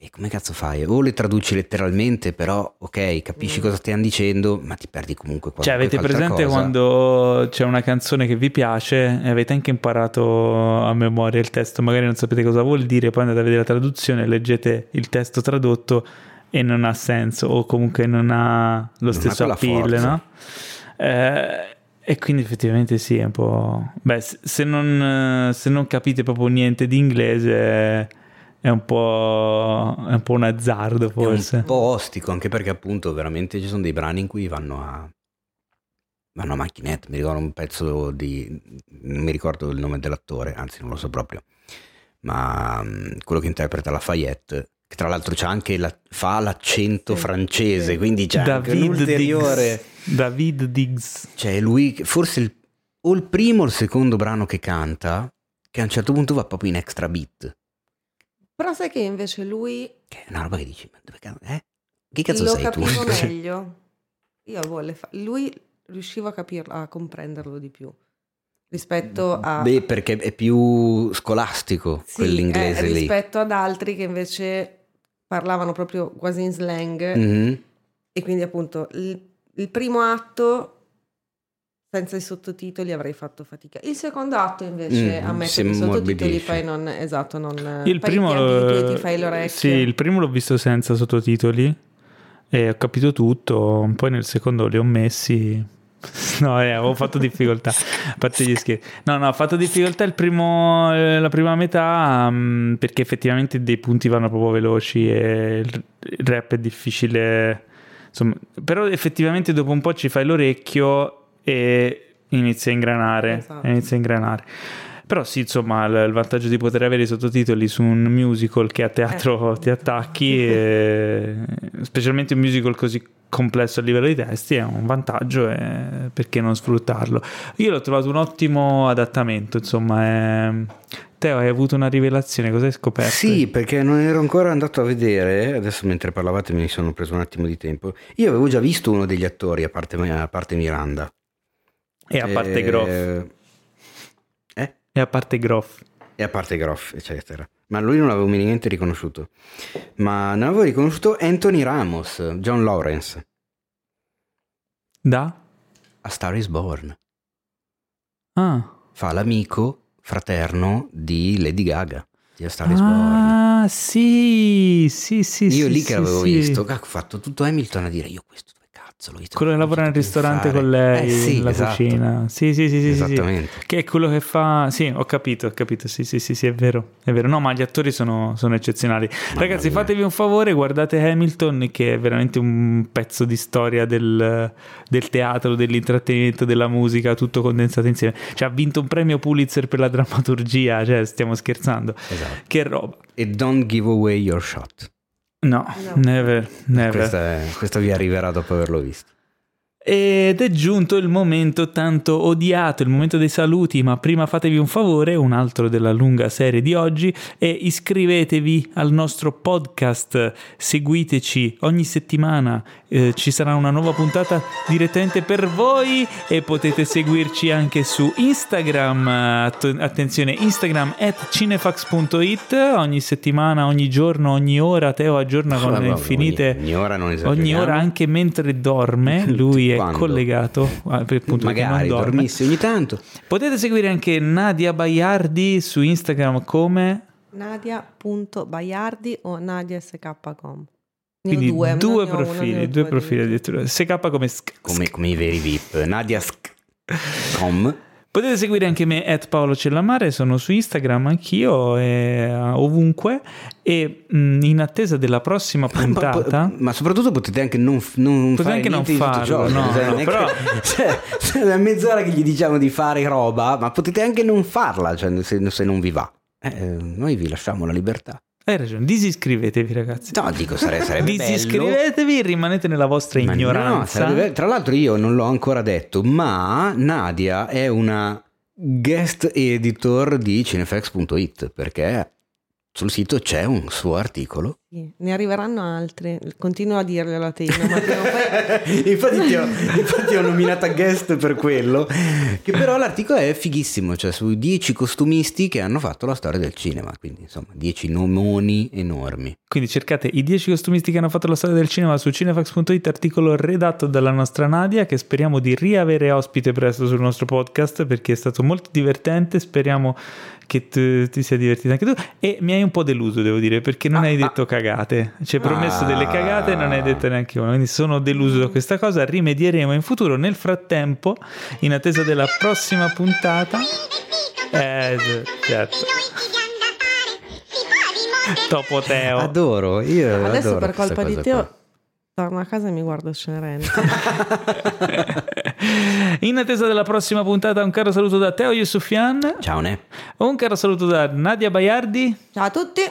E come cazzo fai? O le traduci letteralmente, però ok, capisci mm. cosa stiamo dicendo, ma ti perdi comunque qualcosa. Cioè, avete presente cosa. quando c'è una canzone che vi piace e avete anche imparato a memoria il testo, magari non sapete cosa vuol dire, poi andate a vedere la traduzione, leggete il testo tradotto e non ha senso, o comunque non ha lo non stesso ha appeal, no? Eh, e quindi effettivamente sì, è un po'... Beh, se non, se non capite proprio niente di inglese è un po', è un, po un azzardo forse. È un po' ostico, anche perché appunto veramente ci sono dei brani in cui vanno a, vanno a macchinetta. Mi ricordo un pezzo di... non mi ricordo il nome dell'attore, anzi non lo so proprio, ma um, quello che interpreta Lafayette, che tra l'altro c'ha anche la, fa l'accento francese, quindi c'è David anche un ulteriore... Diggs. David Diggs. Cioè lui, forse il, o il primo o il secondo brano che canta, che a un certo punto va proprio in extra beat. Però sai che invece lui... Che è una roba che dici, ma dove cazzo... Eh? Che cazzo lo sei tu? Lo meglio. Io volle fa... Lui riusciva a capirlo, a comprenderlo di più. Rispetto a... Beh, perché è più scolastico sì, quell'inglese eh, lì. Rispetto ad altri che invece parlavano proprio quasi in slang. Mm-hmm. E quindi appunto il, il primo atto senza i sottotitoli avrei fatto fatica. Il secondo atto invece mm, a mettere i sottotitoli poi non esatto, non il primo ti, ti fai l'orecchio. Sì, il primo l'ho visto senza sottotitoli e ho capito tutto, poi nel secondo li ho messi No, eh, avevo fatto difficoltà. A parte gli scherzi, no, no, ho fatto difficoltà il primo, eh, la prima metà um, perché effettivamente dei punti vanno proprio veloci e il, il rap è difficile. Insomma, però effettivamente dopo un po' ci fai l'orecchio e inizia a ingranare. Esatto. Inizia a ingranare. Però sì, insomma, il, il, vantaggio di poter avere i sottotitoli su un musical che a teatro eh. ti attacchi, e, specialmente un musical così complesso a livello di testi, è un vantaggio e perché non sfruttarlo? Io l'ho trovato un ottimo adattamento, insomma, è... Teo, hai avuto una rivelazione, cosa hai scoperto? Sì, perché non ero ancora andato a vedere, adesso mentre parlavate ne sono preso un attimo di tempo. Io avevo già visto uno degli attori, a parte, a parte Miranda. E a parte eh, Groff. Eh? E a parte Groff. E a parte Groff, eccetera. Ma lui non l'avevo minimamente riconosciuto. Ma non avevo riconosciuto Anthony Ramos, John Lawrence, Da? a Star is Born. Ah. Fa l'amico fraterno di Lady Gaga, di A Star is Born. Ah, sì, sì, sì. Io sì, lì sì, che l'avevo sì. visto, ho fatto tutto Hamilton a dire io questo visto. Quello che lavora nel ristorante fare?" con lei, Eh sì, nella esatto. cucina. Sì, sì, sì, sì, sì, sì. Esattamente. Che è quello che fa... Sì, ho capito, ho capito. Sì, sì, sì, sì, è vero. È vero. No, ma gli attori sono, sono eccezionali. Ragazzi, mia. fatevi un favore, guardate Hamilton, che è veramente un pezzo di storia del, del teatro, dell'intrattenimento, della musica, tutto condensato insieme. Cioè, ha vinto un premio Pulitzer per la drammaturgia, cioè, stiamo scherzando. Esatto. Che roba. E don't give away your shot. No, No. never, never. Questa, è- questa vi arriverà dopo averlo visto. Ed è giunto il momento tanto odiato, il momento dei saluti, ma prima fatevi un favore, un altro della lunga serie di oggi, e iscrivetevi al nostro podcast, seguiteci. Ogni settimana, eh, ci sarà una nuova puntata direttamente per voi e potete seguirci anche su Instagram, Att- attenzione, Instagram at cinefax.it, ogni settimana, ogni giorno, ogni ora, Teo aggiorna con Vabbè, le ogni- infinite... ogni ora non Ogni ora, anche mentre dorme, lui è Quando? collegato. ah, Magari dormissi ogni tanto. Potete seguire anche Nadia Baiardi su Instagram come. Nadia.baiardi o Nadia SK.com. Ne ho Quindi due, due, uno, profili, ne ho due profili addirittura. SK come. sk- Come, come i veri VIP. Nadia Sk.com. Potete seguire anche me, at Paolo Cellamare, sono su Instagram anch'io, e, uh, ovunque. E mh, in attesa della prossima puntata. Ma, ma soprattutto potete anche non, non Potete fare anche non farlo, ciò, no, cioè, no, però- cioè, se è mezz'ora che gli diciamo di fare roba, ma potete anche non farla cioè, se, se non vi va. Eh, noi vi lasciamo la libertà. Hai ragione, disiscrivetevi, ragazzi. No, dico, sare- sarebbe bello. Disiscrivetevi, rimanete nella vostra Ma no, ignoranza. sarebbe bello. Tra l'altro io non l'ho ancora detto, ma Nadia è una guest editor di cinefax.it perché sul sito c'è un suo articolo. Sì, Ne arriveranno altri, continuo a dirglielo a te, poi- infatti, ti ho, infatti ho nominata guest per quello, che però l'articolo è fighissimo, cioè su 10 costumisti che hanno fatto la storia del cinema, quindi insomma 10 nomoni enormi. Quindi cercate i 10 costumisti che hanno fatto la storia del cinema su cinefax.it, articolo redatto dalla nostra Nadia, che speriamo di riavere ospite presto sul nostro podcast perché è stato molto divertente. Speriamo che tu- ti sia divertito anche tu. E mi hai un po' deluso, devo dire, perché non Ah, hai ah. detto cagate. Ci hai promesso delle Ah. cagate e non hai detto neanche una. Quindi sono deluso da questa cosa. Rimedieremo in futuro. Nel frattempo, in attesa della prossima puntata. Eh, certo. Topo Teo. Adoro, io adesso adoro per colpa di Teo qua. torno a casa e mi guardo Cenerentola. In attesa della prossima puntata, un caro saluto da Teo Yusufian, Ciao Ne. un caro saluto da Nadia Baiardi Ciao a tutti!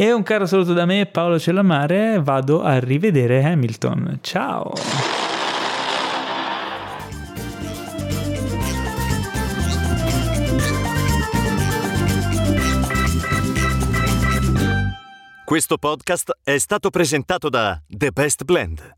e un caro saluto da me, Paolo Cellamare. Vado a rivedere Hamilton. Ciao! Questo podcast è stato presentato da The Best Blend,